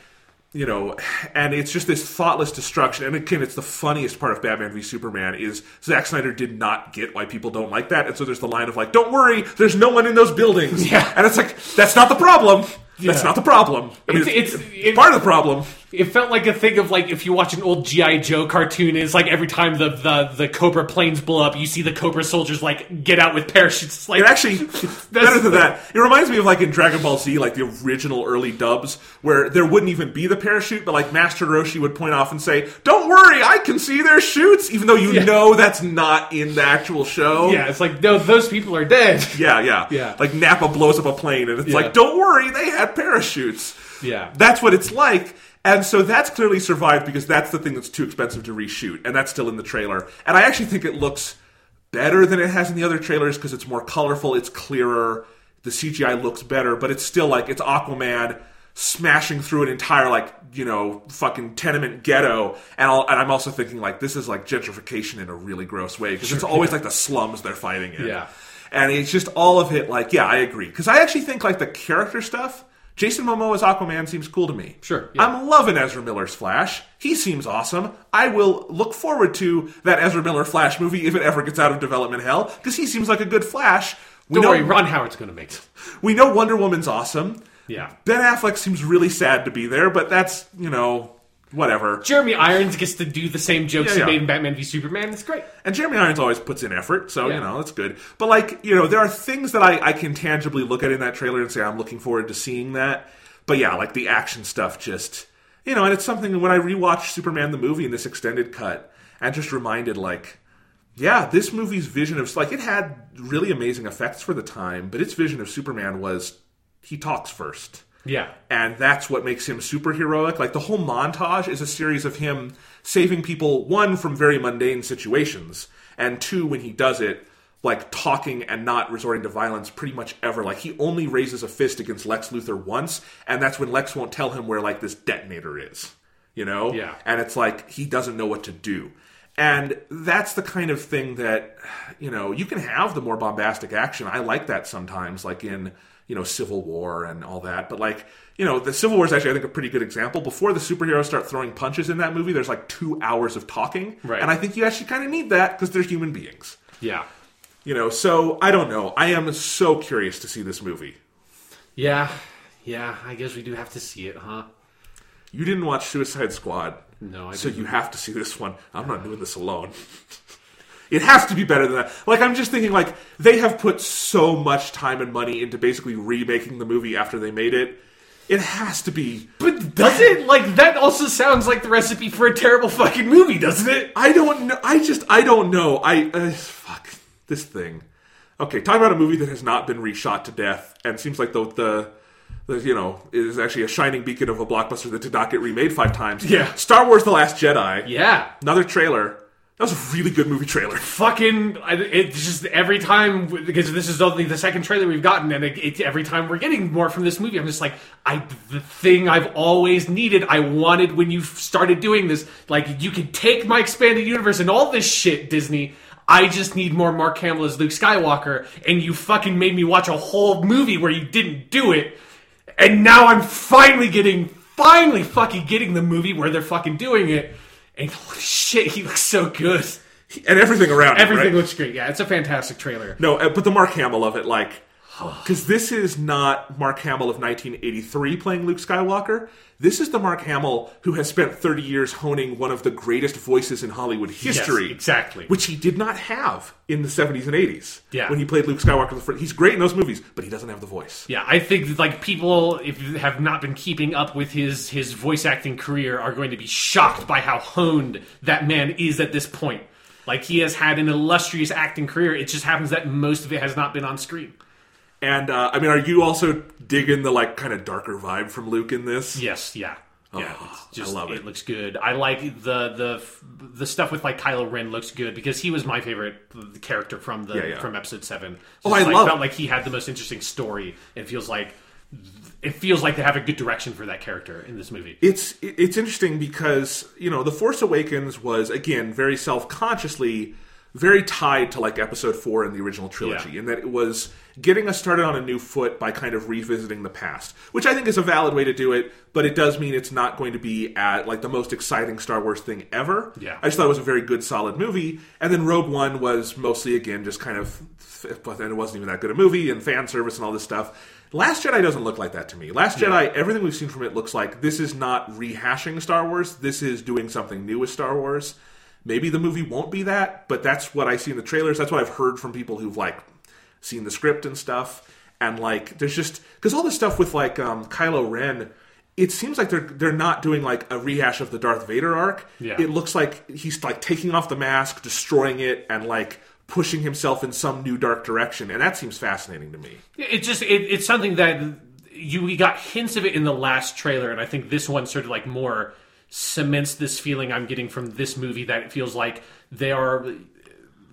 you know, and it's just this thoughtless destruction. And again, it's the funniest part of Batman v Superman is Zack Snyder did not get why people don't like that, and so there's the line of like, "Don't worry, there's no one in those buildings." Yeah. and it's like that's not the problem. That's Yeah. not the problem. I mean, It's- it's, it's- it's it- part of the problem. It felt like a thing of like if you watch an old GI Joe cartoon, it's like every time the, the the Cobra planes blow up, you see the Cobra soldiers like get out with parachutes. It's like It actually better than that. It reminds me of like in Dragon Ball Z, like the original early dubs, where there wouldn't even be the parachute, but like Master Roshi would point off and say, "Don't worry, I can see their chutes," even though you Yeah. know that's not in the actual show. yeah, it's like no, those people are dead. yeah, yeah, Yeah. Like Nappa blows up a plane, and it's Yeah. like, "Don't worry, they had parachutes." Yeah. That's what it's like. And so that's clearly survived because that's the thing that's too expensive to reshoot, and that's still in the trailer. And I actually think it looks better than it has in the other trailers because it's more colorful, it's clearer, the CGI looks better, but it's still like it's Aquaman smashing through an entire like you know fucking tenement ghetto, and, I'll, and I'm also thinking like this is like gentrification in a really gross way because it's always like the slums they're fighting in. Yeah. And it's just all of it, like, yeah, I agree. Because I actually think, like, the character stuff, Jason Momoa's Aquaman seems cool to me. Sure, yeah. I'm loving Ezra Miller's Flash. He seems awesome. I will look forward to that Ezra Miller Flash movie if it ever gets out of development hell, because he seems like a good Flash. We Don't know, worry, Ron Howard's going to make it. we know Wonder Woman's awesome. Yeah. Ben Affleck seems really sad to be there, but that's, you know, whatever. Jeremy Irons gets to do the same jokes Yeah, he made in Batman v Superman. It's great. And Jeremy Irons always puts in effort, so Yeah. you know that's good. But like you know, there are things that I, I can tangibly look at in that trailer and say I'm looking forward to seeing that. But yeah, like the action stuff, just you know, and it's something when I rewatched Superman the movie in this extended cut, I'm just reminded like, yeah, this movie's vision of like it had really amazing effects for the time, but its vision of Superman was he talks first Yeah. and that's what makes him superheroic. Like the whole montage is a series of him saving people, one from very mundane situations, and two when he does it, like talking and not resorting to violence pretty much ever. Like he only raises a fist against Lex Luthor once, and that's when Lex won't tell him where like this detonator is. You know? Yeah. And it's like he doesn't know what to do. And that's the kind of thing that, you know, you can have the more bombastic action. I like that sometimes, like in, you know, Civil War and all that. But like, you know, the Civil War is actually, I think, a pretty good example. Before the superheroes start throwing punches in that movie, there's like two hours of talking. Right. And I think you actually kind of need that because they're human beings. Yeah. You know, so I don't know. I am so curious to see this movie. Yeah. Yeah. I guess we do have to see it, huh? You didn't watch Suicide Squad. No, I So didn't. you have to see this one. I'm not doing this alone. It has to be better than that. Like I'm just thinking like they have put so much time and money into basically remaking the movie after they made it. It has to be But does it like that? Also sounds like the recipe for a terrible fucking movie, doesn't it? I don't know. I just I don't know. I uh, fuck this thing. Okay, talk about a movie that has not been reshot to death and seems like the the, the you know is actually a shining beacon of a blockbuster that did not get remade five times. Yeah. Star Wars: The Last Jedi. Yeah. Another trailer. That was a really good movie trailer. Fucking, it's just every time because this is only the second trailer we've gotten, and it, it, every time we're getting more from this movie, I'm just like, I the thing I've always needed, I wanted when you started doing this. Like, you can take my expanded universe and all this shit, Disney. I just need more Mark Hamill as Luke Skywalker, and you fucking made me watch a whole movie where you didn't do it, and now I'm finally getting, finally fucking getting the movie where they're fucking doing it. And holy shit, he looks so good. and everything around Everything it, right? looks great. Yeah, it's a fantastic trailer. no, uh, but the Mark Hamill of it, like, because this is not Mark Hamill of 1983 playing Luke Skywalker. This is the Mark Hamill who has spent 30 years honing one of the greatest voices in Hollywood history. Yes, exactly. Which he did not have in the 70s and 80s. Yeah. When he played Luke Skywalker. the first- He's great in those movies, but he doesn't have the voice. Yeah, I think like people, if you have not been keeping up with his his voice acting career, are going to be shocked by how honed that man is at this point. Like he has had an illustrious acting career. It just happens that most of it has not been on screen. And, uh, I mean, are you also digging the, like, kind of darker vibe from Luke in this? Yes, yeah. Yeah, Oh, it's just, I love it. it. looks good. I like the the the stuff with like Kylo Ren looks good because he was my favorite character from the Yeah, yeah. from Episode Seven. Oh, I like, love- felt like he had the most interesting story. It feels like it feels like they have a good direction for that character in this movie. it's it's interesting because you know the force awakens was again very self-consciously very tied to like episode four in the original trilogy, Yeah. in that it was getting us started on a new foot by kind of revisiting the past, which I think is a valid way to do it. But it does mean it's not going to be at like the most exciting Star Wars thing ever. Yeah. I just thought it was a very good, solid movie. And then Rogue One was mostly again just kind of, but then it wasn't even that good a movie and fan service and all this stuff. Last Jedi doesn't look like that to me. Last Jedi, everything we've seen from it looks like this is not rehashing Star Wars. This is doing something new with Star Wars. Maybe the movie won't be that, but that's what I see in the trailers. That's what I've heard from people who've like seen the script and stuff. And like, there's just because all this stuff with like um, Kylo Ren, it seems like they're they're not doing like a rehash of the Darth Vader arc. Yeah. It looks like he's like taking off the mask, destroying it, and like pushing himself in some new dark direction, and that seems fascinating to me. It just it, it's something that you we got hints of it in the last trailer, and I think this one sort of like more cements this feeling I'm getting from this movie that it feels like they are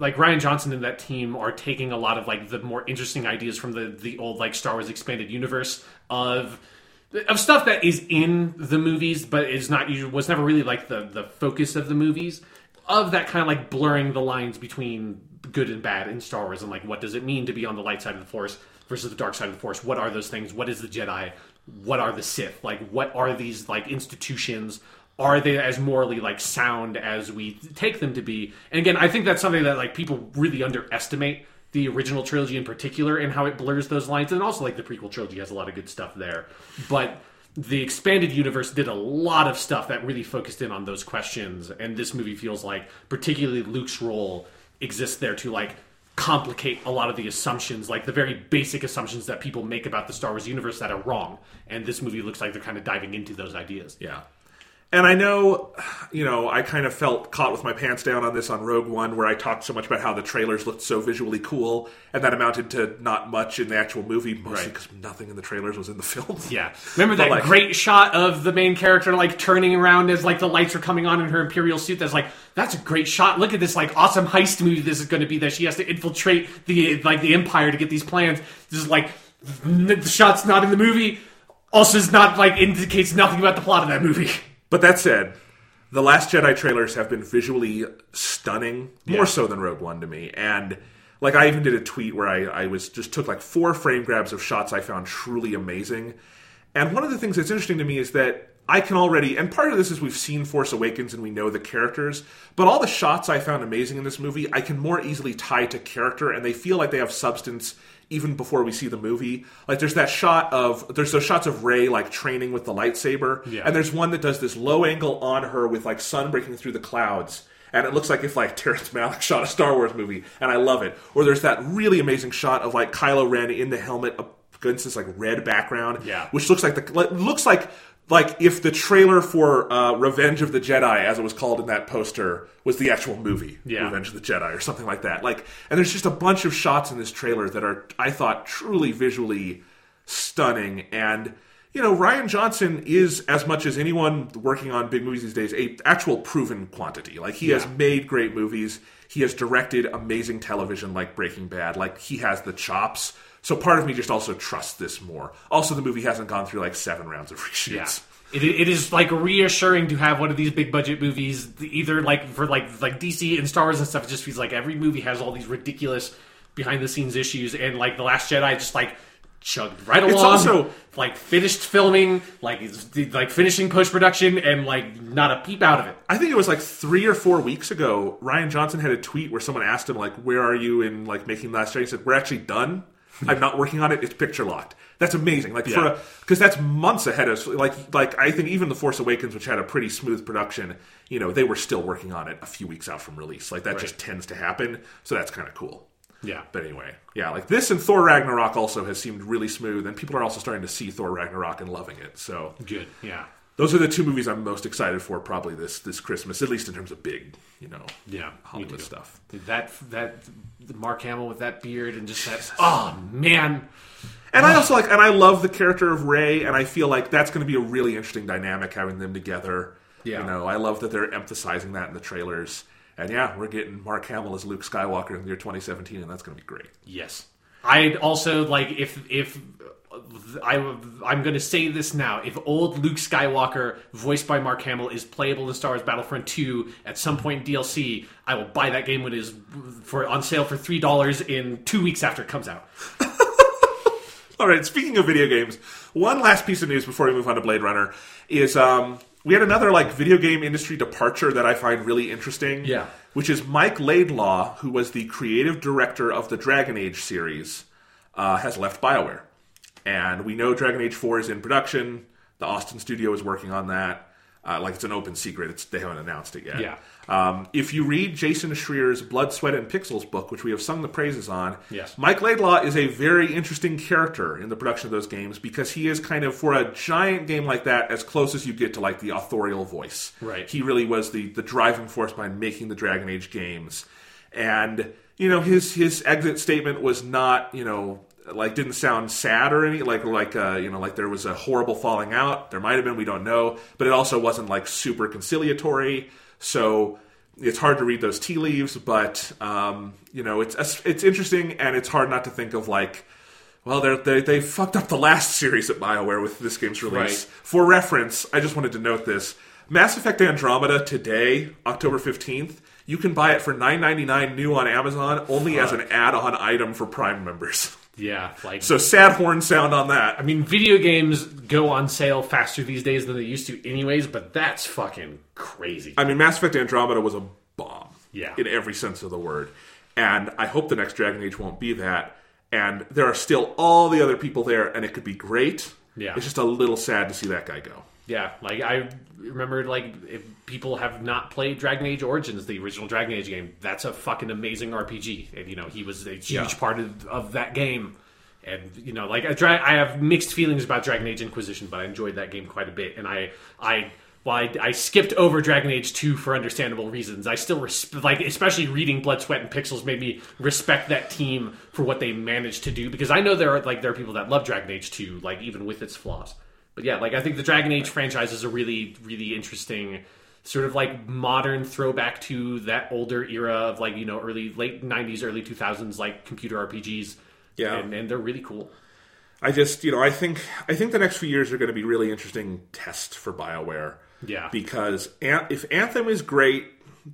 like Rian Johnson and that team are taking a lot of like the more interesting ideas from the the old like Star Wars expanded universe of of stuff that is in the movies but is not was never really like the the focus of the movies. Of that kind of like blurring the lines between good and bad in Star Wars and like what does it mean to be on the light side of the force versus the dark side of the force? What are those things? What is the Jedi? What are the Sith? Like what are these like institutions are they as morally like sound as we take them to be? And again i think that's something that like people really underestimate the original trilogy in particular and how it blurs those lines. And also like the prequel trilogy has a lot of good stuff there. But the expanded universe did a lot of stuff that really focused in on those questions. And this movie feels like particularly luke's role exists there to like complicate a lot of the assumptions like the very basic assumptions that people make about the star wars universe that are wrong. And this movie looks like they're kind of diving into those ideas. Yeah. And I know, you know, I kind of felt caught with my pants down on this on Rogue One, where I talked so much about how the trailers looked so visually cool, and that amounted to not much in the actual movie, mostly Right. because nothing in the trailers was in the film. Yeah. Remember that like- great shot of the main character like turning around as like the lights are coming on in her imperial suit? That's like that's a great shot. Look at this like awesome heist movie this is going to be that she has to infiltrate the like the empire to get these plans. This is like the shot's not in the movie. Also, is not like indicates nothing about the plot of that movie. But that said, the Last Jedi trailers have been visually stunning, more Yeah. so than Rogue One to me. And like I even did a tweet where I, I was just took like four frame grabs of shots I found truly amazing. And one of the things that's interesting to me is that I can already, and part of this is we've seen Force Awakens and we know the characters, but all the shots I found amazing in this movie, I can more easily tie to character, and they feel like they have substance even before we see the movie. Like there's that shot of there's those shots of Rey like training with the lightsaber, Yeah. and there's one that does this low angle on her with like sun breaking through the clouds. And it looks like if like Terrence Malick shot a Star Wars movie, and I love it. Or there's that really amazing shot of like Kylo Ren in the helmet against this like red background, Yeah. which looks like the looks like like if the trailer for uh, Revenge of the Jedi, as it was called in that poster, was the actual movie, Yeah. Revenge of the Jedi, or something like that. Like, and there's just a bunch of shots in this trailer that are, I thought, truly visually stunning. And you know, Rian Johnson is as much as anyone working on big movies these days, a actual proven quantity. Like he has made great movies. He has directed amazing television like Breaking Bad. Like he has the chops. So part of me just also trusts this more. Also, the movie hasn't gone through like seven rounds of reshoots. Yeah. It, it is like reassuring to have one of these big budget movies, either like for like like DC and Star Wars and stuff. It just feels like every movie has all these ridiculous behind the scenes issues, and like the Last Jedi just like chugged right along. It's also- like finished filming, like like finishing post production, and like not a peep out of it. I think it was like three or four weeks ago. Rian Johnson had a tweet where someone asked him like, "Where are you in like making Last Jedi?" He said, "We're actually done. I'm not working on it. It's picture locked." That's amazing. Like Yeah. for because that's months ahead of like like I think even the Force Awakens, which had a pretty smooth production, you know, they were still working on it a few weeks out from release. Like that just tends to happen. So that's kind of cool. Yeah. But anyway, yeah, like this and Thor Ragnarok also has seemed really smooth, and people are also starting to see Thor Ragnarok and loving it. So Good. Yeah. Those are the two movies I'm most excited for probably this this Christmas, at least in terms of big, you know, Yeah. Hollywood stuff. That that Mark Hamill with that beard and just that. Oh man. And I also like, and I love the character of Rey, and I feel like that's going to be a really interesting dynamic having them together. Yeah. You know, I love that they're emphasizing that in the trailers. And yeah, we're getting Mark Hamill as Luke Skywalker in the year 2017, and that's going to be great. Yes. I'd also like if if I I'm going to say this now. If old Luke Skywalker, voiced by Mark Hamill, is playable in Star Wars Battlefront 2 at some point in DLC, I will buy that game when it is for on sale for three dollars in two weeks after it comes out. All right. Speaking of video games, one last piece of news before we move on to Blade Runner is um, we had another like video game industry departure that I find really interesting. Yeah. Which is Mike Laidlaw, who was the creative director of the Dragon Age series, uh, has left BioWare. And we know Dragon Age 4 is in production. The Austin studio is working on that. Uh, like it's an open secret. It's, they haven't announced it yet. Yeah. Um, if you read Jason Schreier's Blood, Sweat, and Pixels book, which we have sung the praises on, Yes. Mike Laidlaw is a very interesting character in the production of those games because he is kind of, for a giant game like that, as close as you get to like the authorial voice. Right. He really was the, the driving force behind making the Dragon Age games. And, you know, his, his exit statement was not, you know, like didn't sound sad or any like like uh, you know like there was a horrible falling out. There might have been we don't know. But it also wasn't like super conciliatory. So it's hard to read those tea leaves. But um, you know it's it's interesting and it's hard not to think of like well they're, they they fucked up the last series at bioware with this game's release. Right. for reference i just wanted to note this. Mass effect andromeda today october 15th you can buy it for $9.99 new on amazon only as an add-on item for prime members Yeah, like so sad horn sound on that. I mean, video games go on sale faster these days than they used to, anyways. But that's fucking crazy. I mean, Mass Effect Andromeda was a bomb. Yeah. In every sense of the word. And I hope the next Dragon Age won't be that. And there are still all the other people there, and it could be great. Yeah. It's just a little sad to see that guy go. Yeah, like I remember, like if people have not played Dragon Age Origins, the original Dragon Age game, that's a fucking amazing RPG, and you know he was a huge Yeah. part of, of that game. And you know, like I, dra- I have mixed feelings about Dragon Age Inquisition, but I enjoyed that game quite a bit, and I, I, while I, I skipped over Dragon Age Two for understandable reasons, I still resp- like, especially reading Blood, Sweat, and Pixels made me respect that team for what they managed to do because I know there are like there are people that love Dragon Age Two, like even with its flaws. But yeah, like I think the Dragon Age franchise is a really, really interesting sort of like modern throwback to that older era of like you know early late '90s, early 2000s like computer RPGs. Yeah. and, and they're really cool. I just, you know, I think I think the next few years are going to be really interesting tests for BioWare. Yeah. Because An- if Anthem is great,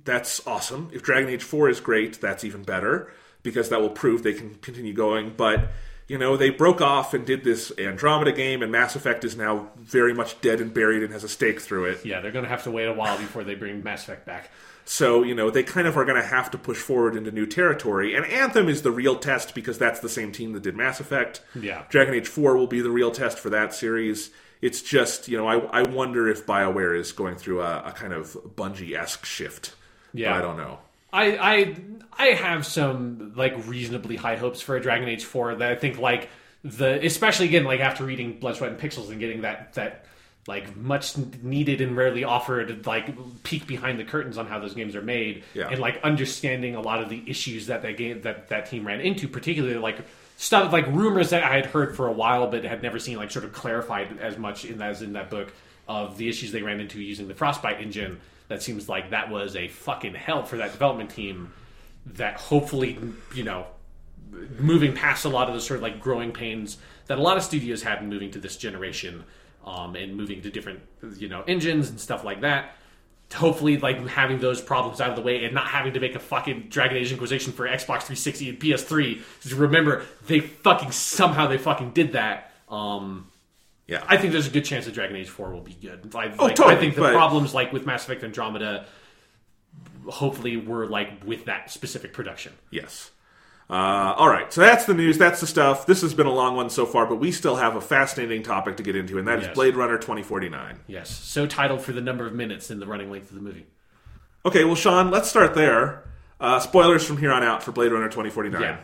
that's awesome. If Dragon Age 4 is great, that's even better because that will prove they can continue going. But, you know, they broke off and did this Andromeda game, and Mass Effect is now very much dead and buried and has a stake through it. Yeah, they're going to have to wait a while before they bring Mass Effect back. So, you know, they kind of are going to have to push forward into new territory. And Anthem is the real test because that's the same team that did Mass Effect. Yeah. Dragon Age 4 will be the real test for that series. It's just, you know, I, I wonder if BioWare is going through a, a kind of Bungie esque shift. Yeah. But I don't know. I I I have some like reasonably high hopes for a Dragon Age 4 that I think like the especially again like after reading Blood, Sweat, and Pixels and getting that that like much needed and rarely offered like peek behind the curtains on how those games are made Yeah. and like understanding a lot of the issues that that game that that team ran into particularly like stuff like rumors that I had heard for a while but had never seen like sort of clarified as much in as in that book of the issues they ran into using the Frostbite engine that seems like that was a fucking hell for that development team that hopefully you know moving past a lot of the sort of like growing pains that a lot of studios had in moving to this generation um, and moving to different you know engines and stuff like that. Hopefully like having those problems out of the way and not having to make a fucking dragon age inquisition for xbox 360 and ps3 remember they fucking somehow they fucking did that. Um, Yeah. I think there's a good chance that Dragon Age 4 will be good. I, Oh, like, totally, I think the but- problems like with Mass Effect Andromeda hopefully were like with that specific production. yes. Uh, all right. So that's the news. That's the stuff. This has been a long one so far, but we still have a fascinating topic to get into, and that is Yes. Blade Runner 2049. Yes, so titled for the number of minutes in the running length of the movie. Okay, well, Sean, let's start there. Uh, spoilers from here on out for Blade Runner 2049. Yeah.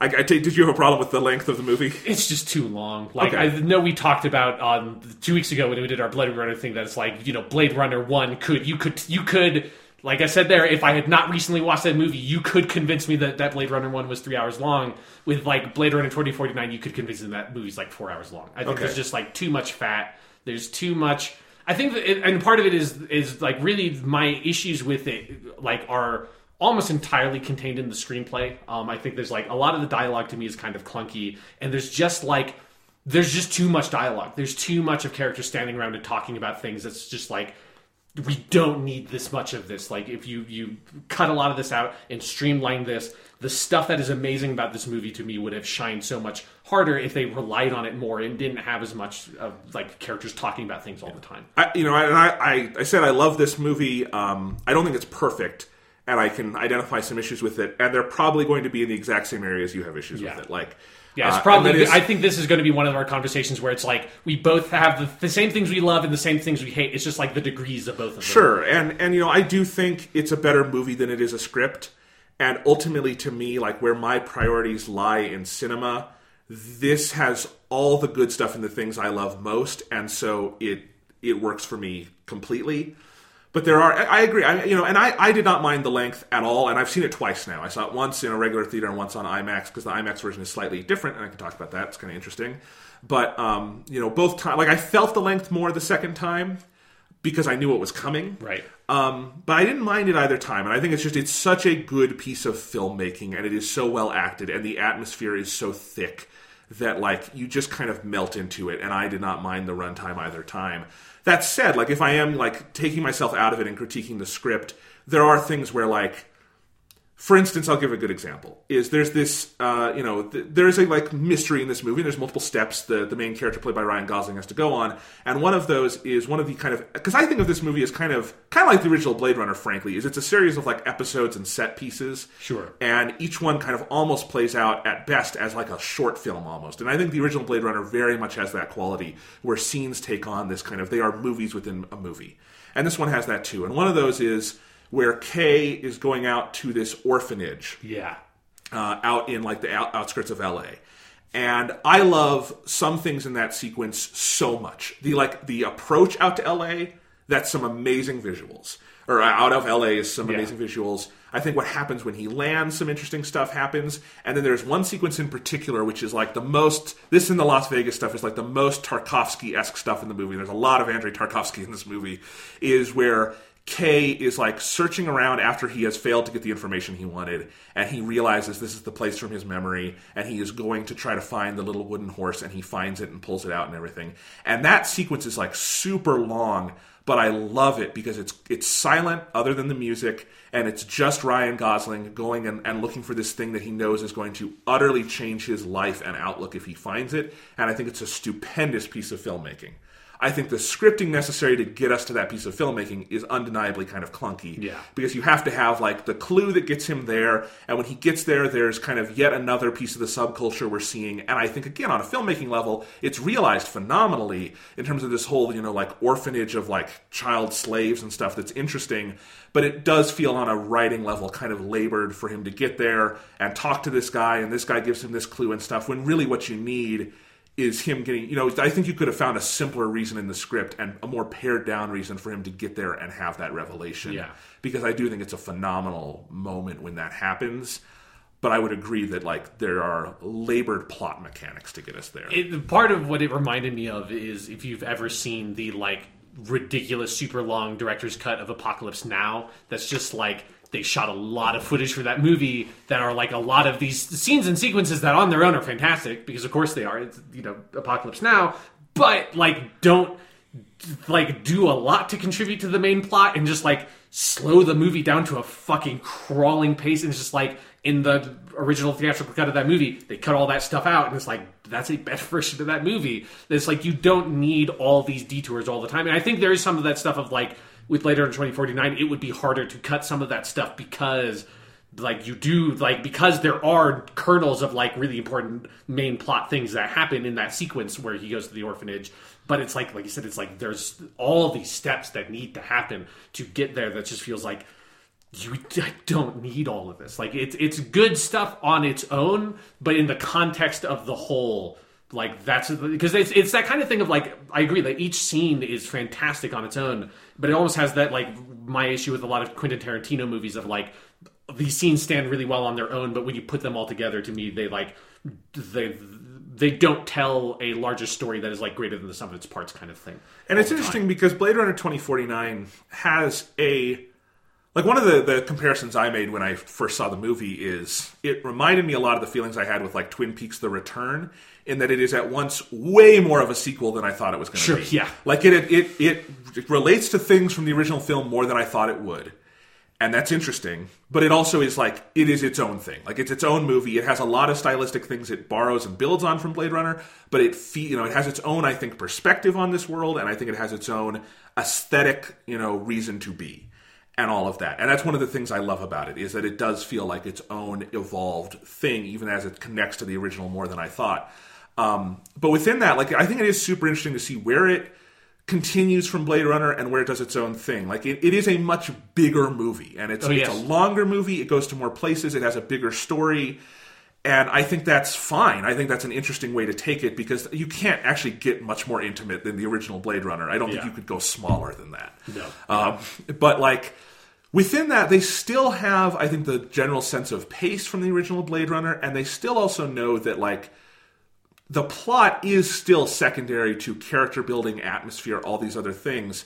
I, I take, did you have a problem with the length of the movie? It's just too long. Like Okay. I know we talked about um, two weeks ago when we did our Blade Runner thing. That it's like you know Blade Runner One could you could you could like I said there. If I had not recently watched that movie, you could convince me that that Blade Runner One was three hours long. With like Blade Runner twenty forty nine, you could convince me that movie's like four hours long. I think Okay. there's just like too much fat. There's too much. I think, it, and part of it is is like really my issues with it, like are almost entirely contained in the screenplay. Um, I think there's like a lot of the dialogue to me is kind of clunky, and there's just like there's just too much dialogue. There's too much of characters standing around and talking about things. That's just like we don't need this much of this. Like if you you cut a lot of this out and streamline this, the stuff that is amazing about this movie to me would have shined so much harder if they relied on it more and didn't have as much of like characters talking about things all the time. I, you know, I, I, I said I love this movie. Um, I don't think it's perfect, and I can identify some issues with it, and they're probably going to be in the exact same areas you have issues Yeah. with it. Like, Yeah, it's uh, probably. is- I think this is going to be one of our conversations where it's like we both have the, the same things we love and the same things we hate. It's just like the degrees of both of them. Sure, and and you know, I do think it's a better movie than it is a script. And ultimately, to me, like where my priorities lie in cinema, this has all the good stuff and the things I love most, and so it it works for me completely. But there are, I agree, I, you know, and I, I did not mind the length at all, and I've seen it twice now. I saw it once in a regular theater and once on IMAX because the IMAX version is slightly different, and I can talk about that. It's kind of interesting. But um, you know, both times, like I felt the length more the second time because I knew it was coming. Right. Um, but I didn't mind it either time, and I think it's just it's such a good piece of filmmaking, and it is so well acted, and the atmosphere is so thick that like you just kind of melt into it. And I did not mind the runtime either time. That said, like if I am like taking myself out of it and critiquing the script, there are things where like for instance, I'll give a good example. Is there's this, uh, you know, th- there is a like mystery in this movie. There's multiple steps the the main character played by Ryan Gosling has to go on, and one of those is one of the kind of because I think of this movie as kind of kind of like the original Blade Runner. Frankly, is it's a series of like episodes and set pieces. Sure. And each one kind of almost plays out at best as like a short film almost. And I think the original Blade Runner very much has that quality where scenes take on this kind of they are movies within a movie. And this one has that too. And one of those is where Kay is going out to this orphanage Yeah. uh, out in like the out- outskirts of LA. And I love some things in that sequence so much. The like the approach out to LA, that's some amazing visuals. Or uh, out of LA is some Yeah. amazing visuals. I think what happens when he lands, some interesting stuff happens. And then there's one sequence in particular, which is like the most. This in the Las Vegas stuff is like the most Tarkovsky esque stuff in the movie. There's a lot of Andrei Tarkovsky in this movie. Is where Kay is like searching around after he has failed to get the information he wanted, and he realizes this is the place from his memory, and he is going to try to find the little wooden horse, and he finds it and pulls it out and everything. And that sequence is like super long, but I love it because it's it's silent other than the music, and it's just Ryan Gosling going and, and looking for this thing that he knows is going to utterly change his life and outlook if he finds it. And I think it's a stupendous piece of filmmaking. I think the scripting necessary to get us to that piece of filmmaking is undeniably kind of clunky. Yeah. Because you have to have like the clue that gets him there, and when he gets there, there's kind of yet another piece of the subculture we're seeing. And I think again on a filmmaking level, it's realized phenomenally in terms of this whole you know like orphanage of like child slaves and stuff that's interesting. But it does feel on a writing level kind of labored for him to get there and talk to this guy, and this guy gives him this clue and stuff. When really what you need is him getting you know i think you could have found a simpler reason in the script and a more pared down reason for him to get there and have that revelation. Yeah. because i do think it's a phenomenal moment when that happens. But i would agree that like there are labored plot mechanics to get us there. It, part of what it reminded me of is if you've ever seen the like ridiculous, super long director's cut of Apocalypse Now, that's just like they shot a lot of footage for that movie that are like a lot of these scenes and sequences that on their own are fantastic because of course they are. It's you know Apocalypse Now, but like don't like do a lot to contribute to the main plot and just like slow the movie down to a fucking crawling pace. And it's just like in the original theatrical cut of that movie they cut all that stuff out and it's like that's a better version of that movie. It's like you don't need all these detours all the time. And i think there is some of that stuff of like with later in 2049 it would be harder to cut some of that stuff because like you do like because there are kernels of like really important main plot things that happen in that sequence where he goes to the orphanage. But it's like like you said it's like there's all these steps that need to happen to get there that just feels like you don't need all of this. Like it's it's good stuff on its own but in the context of the whole like that's because it's it's that kind of thing of like I agree that each scene is fantastic on its own but it almost has that like my issue with a lot of Quentin Tarantino movies of like these scenes stand really well on their own, but when you put them all together, to me, they like they they don't tell a larger story that is like greater than the sum of its parts kind of thing. And it's interesting because Blade Runner 2049 has a like one of the, the comparisons I made when I first saw the movie is it reminded me a lot of the feelings I had with like Twin Peaks: The Return, in that it is at once way more of a sequel than I thought it was going to Sure, be. yeah. like it, it it it relates to things from the original film more than I thought it would, and that's interesting. But it also is like it is its own thing. Like it's its own movie. It has a lot of stylistic things it borrows and builds on from Blade Runner, but it fe- you know it has its own I think perspective on this world, and I think it has its own aesthetic you know reason to be and all of that. And that's one of the things I love about it is that it does feel like its own evolved thing, even as it connects to the original more than I thought. Um, but within that, like I think it is super interesting to see where it continues from Blade Runner and where it does its own thing. Like it, it is a much bigger movie, and it's Oh, it's a longer movie. It goes to more places. It has a bigger story. And I think that's fine. I think that's an interesting way to take it because you can't actually get much more intimate than the original Blade Runner. I don't think you could go smaller than that. No. Um, but like within that, they still have, I think, the general sense of pace from the original Blade Runner, and they still also know that like the plot is still secondary to character building, atmosphere, all these other things.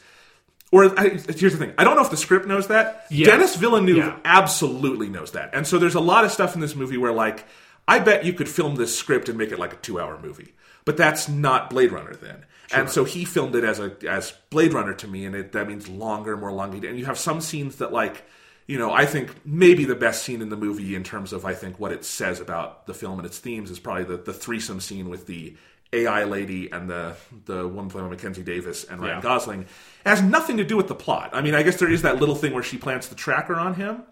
Or I, here's the thing: I don't know if the script knows that. Yeah. Denis Villeneuve Yeah. absolutely knows that, and so there's a lot of stuff in this movie where, like, I bet you could film this script and make it like a two-hour movie, but that's not Blade Runner then. And so he filmed it as a as Blade Runner to me, and it, that means longer, more elongated. And you have some scenes that, like, you know, I think maybe the best scene in the movie in terms of I think what it says about the film and its themes is probably the, the threesome scene with the AI lady and the the woman played by Mackenzie Davis and Ryan Yeah. Gosling. It has nothing to do with the plot. I mean, I guess there is that little thing where she plants the tracker on him,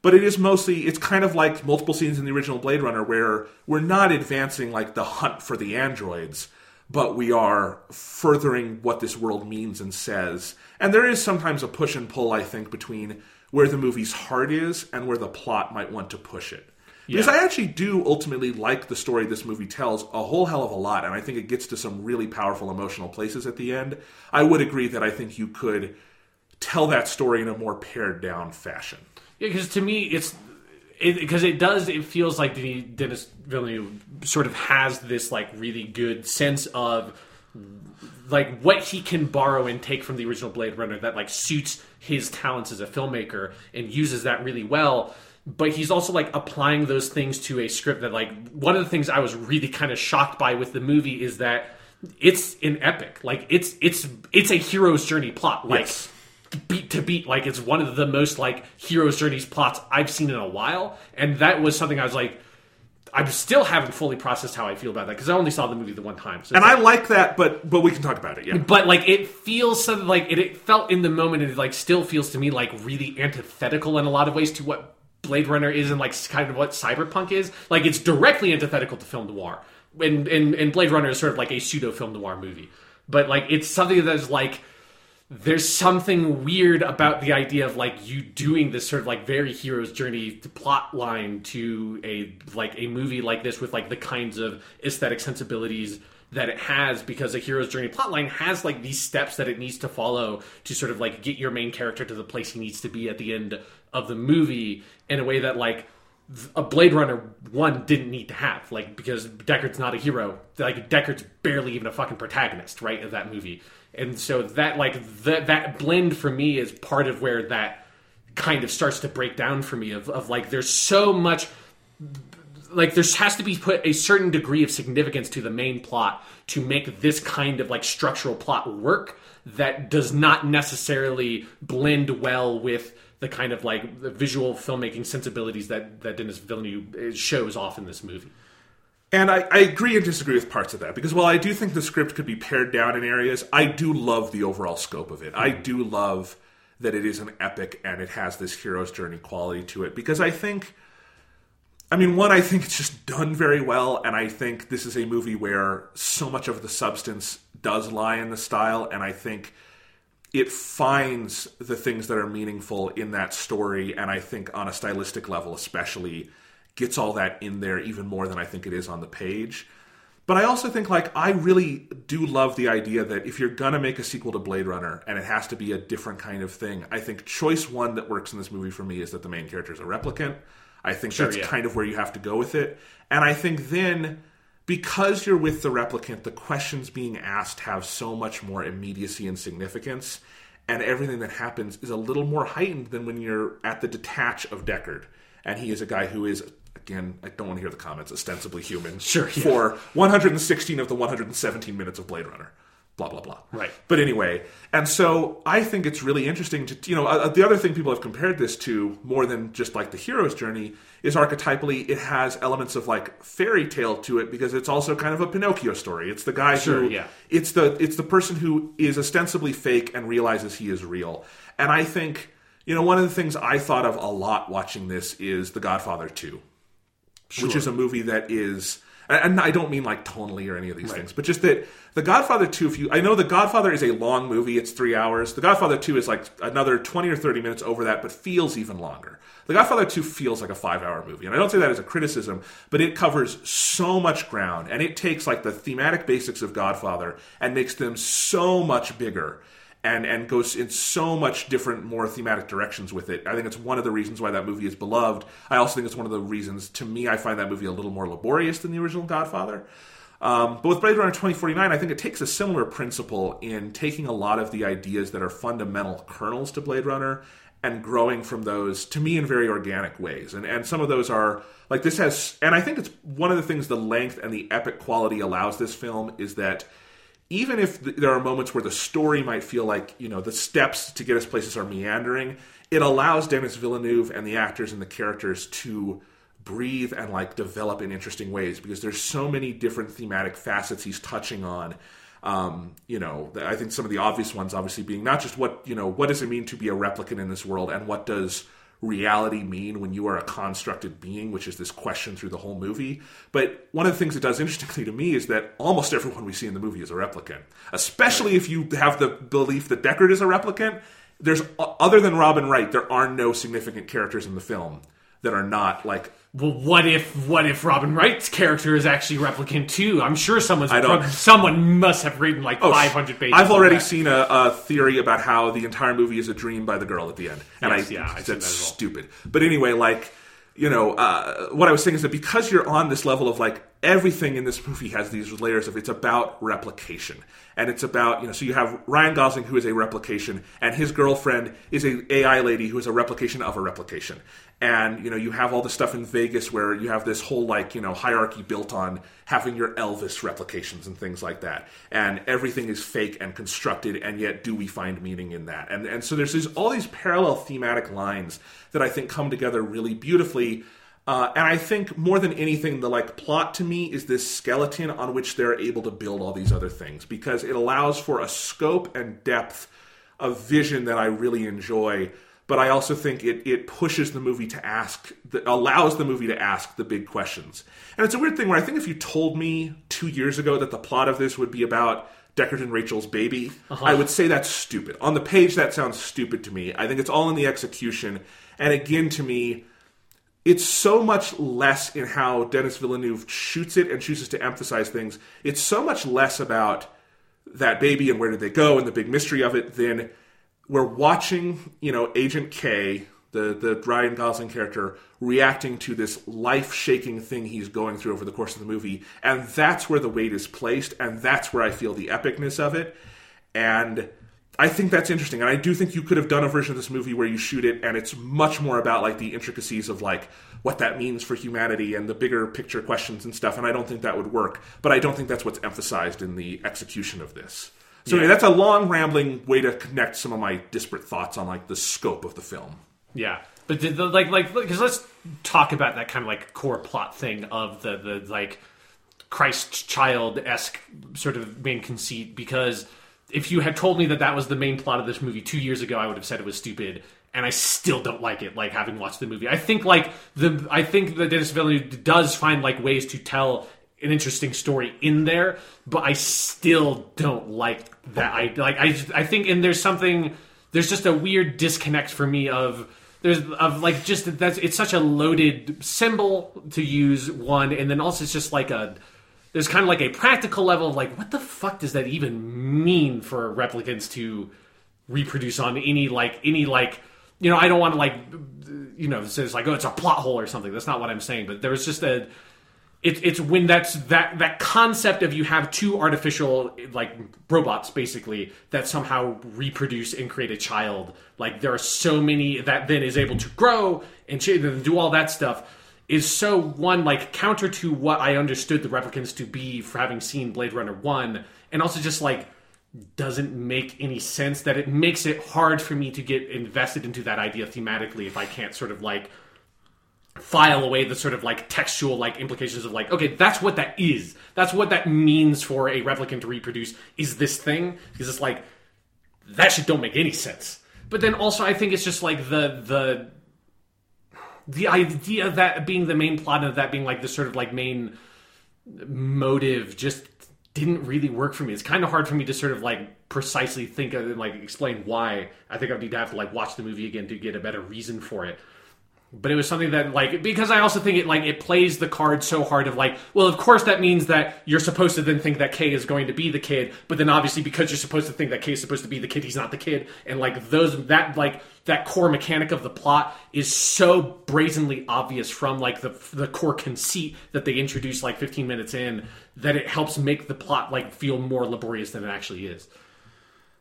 but it is mostly it's kind of like multiple scenes in the original Blade Runner where we're not advancing like the hunt for the androids, but we are furthering what this world means and says. And there is sometimes a push and pull, I think, between where the movie's heart is and where the plot might want to push it. Because Yeah. I actually do ultimately like the story this movie tells a whole hell of a lot, and I think it gets to some really powerful emotional places at the end. I would agree that I think you could tell that story in a more pared down fashion. Yeah, because to me, it's because it, does. It feels like Denis, Dennis Villeneuve sort of has this like really good sense of like what he can borrow and take from the original Blade Runner that like suits his talents as a filmmaker and uses that really well. But he's also like applying those things to a script that like one of the things I was really kind of shocked by with the movie is that it's an epic. Like it's it's it's a hero's journey plot. Like Yes. beat to beat like it's one of the most like hero's journeys plots i've seen in a while and that was something i was like i still haven't fully processed how i feel about that because i only saw the movie the one time so And it's I like that, but but we can talk about it. Yeah, but like it feels something like it, it felt in the moment and it like still feels to me like really antithetical in a lot of ways to what blade runner is and like kind of what cyberpunk is. Like it's directly antithetical to film noir. And and, and blade runner is sort of like a pseudo film noir movie. But like it's something that's like there's something weird about the idea of like you doing this sort of like very hero's journey plot line to a like a movie like this with like the kinds of aesthetic sensibilities that it has because a hero's journey plotline has like these steps that it needs to follow to sort of like get your main character to the place he needs to be at the end of the movie in a way that like a Blade Runner one didn't need to have like because Deckard's not a hero. Like Deckard's barely even a fucking protagonist right of that movie and so that like that that blend for me is part of where that kind of starts to break down for me of, of like there's so much like there has to be put a certain degree of significance to the main plot to make this kind of like structural plot work that does not necessarily blend well with the kind of like the visual filmmaking sensibilities that that Denis Villeneuve uh, shows off in this movie. And I, I agree and disagree with parts of that because while I do think the script could be pared down in areas, I do love the overall scope of it. I do love that it is an epic and it has this hero's journey quality to it because I think, I mean, one, I think it's just done very well, and I think this is a movie where so much of the substance does lie in the style, and I think it finds the things that are meaningful in that story, and I think on a stylistic level, especially, gets all that in there even more than I think it is on the page. But I also think, like, I really do love the idea that if you're gonna make a sequel to Blade Runner and it has to be a different kind of thing, I think choice one that works in this movie for me is that the main character is a replicant. I think that's yeah. kind of where you have to go with it. And I think then, because you're with the replicant, the questions being asked have so much more immediacy and significance. and everything that happens is a little more heightened than when you're at the detach of Deckard. And he is a guy who is, again, I don't want to hear the comments, ostensibly human. Sure, yeah. For 116 of the 117 minutes of Blade Runner. Blah, blah, blah. Right. But anyway, and so I think it's really interesting to, you know, uh, the other thing people have compared this to more than just like the hero's journey is archetypally it has elements of like fairy tale to it because it's also kind of a Pinocchio story. It's the guy Sure, who yeah. it's the it's the person who is ostensibly fake and realizes he is real. And I think you know one of the things I thought of a lot watching this is The Godfather 2, which is a movie that is and I don't mean like tonally or any of these things, but just that The Godfather 2 if you I know The Godfather is a long movie, it's 3 hours. The Godfather 2 is like another 20 or 30 minutes over that but feels even longer. The Godfather 2 feels like a 5-hour movie. And I don't say that as a criticism, but it covers so much ground and it takes like the thematic basics of Godfather and makes them so much bigger and and goes in so much different, more thematic directions with it. I think it's one of the reasons why that movie is beloved. I also think it's one of the reasons, to me, I find that movie a little more laborious than the original Godfather. Um, but with Blade Runner 2049, I think it takes a similar principle in taking a lot of the ideas that are fundamental kernels to Blade Runner and growing from those to me in very organic ways. And and some of those are like this has and I think it's one of the things the length and the epic quality allows this film is that even if th- there are moments where the story might feel like you know the steps to get us places are meandering, it allows Denis Villeneuve and the actors and the characters to breathe and like develop in interesting ways because there's so many different thematic facets he's touching on. Um, you know, I think some of the obvious ones, obviously, being not just what you know, what does it mean to be a replicant in this world, and what does reality mean when you are a constructed being, which is this question through the whole movie. But one of the things it does interestingly to me is that almost everyone we see in the movie is a replicant, especially if you have the belief that Deckard is a replicant. There's other than Robin Wright, there are no significant characters in the film that are not like Well, what if what if Robin Wright's character is actually replicant too? I'm sure someone's someone must have written like Oh, 500 pages. I've already seen a, a theory about how the entire movie is a dream by the girl at the end, and Yes, I yeah, that's that stupid. But anyway, like you know, uh, what I was saying is that because you're on this level of like everything in this movie has these layers of it's about replication, and it's about you know, so you have Ryan Gosling who is a replication, and his girlfriend is a AI lady who is a replication of a replication, and you know you have all the stuff in Vegas where you have this whole like you know hierarchy built on having your Elvis replications and things like that, and everything is fake and constructed, and yet do we find meaning in that? And and so there's these, all these parallel thematic lines that I think come together really beautifully. Uh, and I think more than anything, the like plot to me is this skeleton on which they're able to build all these other things because it allows for a scope and depth of vision that I really enjoy. But I also think it it pushes the movie to ask, the, allows the movie to ask the big questions. And it's a weird thing where I think if you told me two years ago that the plot of this would be about Deckard and Rachel's baby, I would say that's stupid. On the page, that sounds stupid to me. I think it's all in the execution. And again, to me, it's so much less in how Denis Villeneuve shoots it and chooses to emphasize things. It's so much less about that baby and where did they go and the big mystery of it than we're watching, you know, Agent K, the the Ryan Gosling character, reacting to this life shaking thing he's going through over the course of the movie, and that's where the weight is placed, and that's where I feel the epicness of it, and. I think that's interesting, and I do think you could have done a version of this movie where you shoot it, and it's much more about like the intricacies of like what that means for humanity and the bigger picture questions and stuff. And I don't think that would work, but I don't think that's what's emphasized in the execution of this. So anyway, that's a long, rambling way to connect some of my disparate thoughts on like the scope of the film. Yeah, but the, the, like like because let's talk about that kind of like core plot thing of the the like Christ child esque sort of main conceit. Because if you had told me that that was the main plot of this movie two years ago, I would have said it was stupid. And I still don't like it. Like having watched the movie, I think like the I think that Denis Villeneuve does find like ways to tell an interesting story in there, but I still don't like that. I like I I think and there's something there's just a weird disconnect for me of there's of like just that that's it's such a loaded symbol to use one and then also it's just like a there's kind of like a practical level of like what the fuck does that even mean for replicants to reproduce on any like any like you know I don't want to like you know say it's like oh it's a plot hole or something. That's not what I'm saying. But there's just a it's it's when that's that that concept of you have two artificial like robots basically that somehow reproduce and create a child. Like there are so many that then is able to grow and do all that stuff is so one like counter to what I understood the replicants to be for having seen Blade Runner 1 and also just like doesn't make any sense that it makes it hard for me to get invested into that idea thematically if I can't sort of like file away the sort of like textual like implications of like okay that's what that is. That's what that means for a replicant to reproduce is this thing. Because it's like that shit don't make any sense. But then also i think it's just like the the the idea of that being the main plot and of that being like the sort of like main motive just didn't really work for me. It's kind of hard for me to sort of like precisely think of and like explain why. I think i need to have to like watch the movie again to get a better reason for it but it was something that like because I also think it like it plays the card so hard of like well of course that means that you're supposed to then think that K is going to be the kid but then obviously because you're supposed to think that K is supposed to be the kid he's not the kid. And like those that like that core mechanic of the plot is so brazenly obvious from like the the core conceit that they introduce like 15 minutes in that it helps make the plot like feel more laborious than it actually is.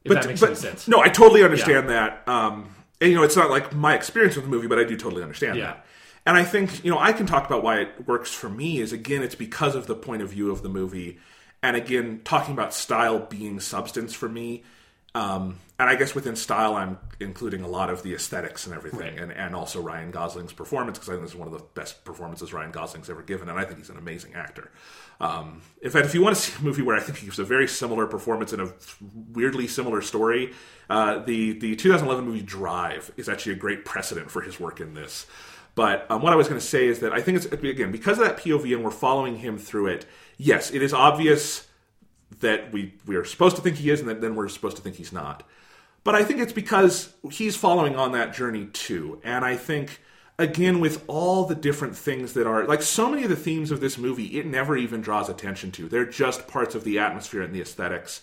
If that makes any sense. No, I totally understand that. Um, and, you know, it's not like my experience with the movie, but I do totally understand Yeah. that. And I think, you know, I can talk about why it works for me is again, it's because of the point of view of the movie. And again, talking about style being substance for me. Um, and I guess within style, I'm including a lot of the aesthetics and everything, Right. and, and also Ryan Gosling's performance, because I think this is one of the best performances Ryan Gosling's ever given, and I think he's an amazing actor. Um, in fact, if you want to see a movie where I think he gives a very similar performance in a weirdly similar story, uh, the the 2011 movie Drive is actually a great precedent for his work in this. But um, what I was going to say is that I think it's again because of that POV and we're following him through it. Yes, it is obvious that we we are supposed to think he is, and that then we're supposed to think he's not. But I think it's because he's following on that journey too, and I think again with all the different things that are like so many of the themes of this movie, it never even draws attention to. They're just parts of the atmosphere and the aesthetics,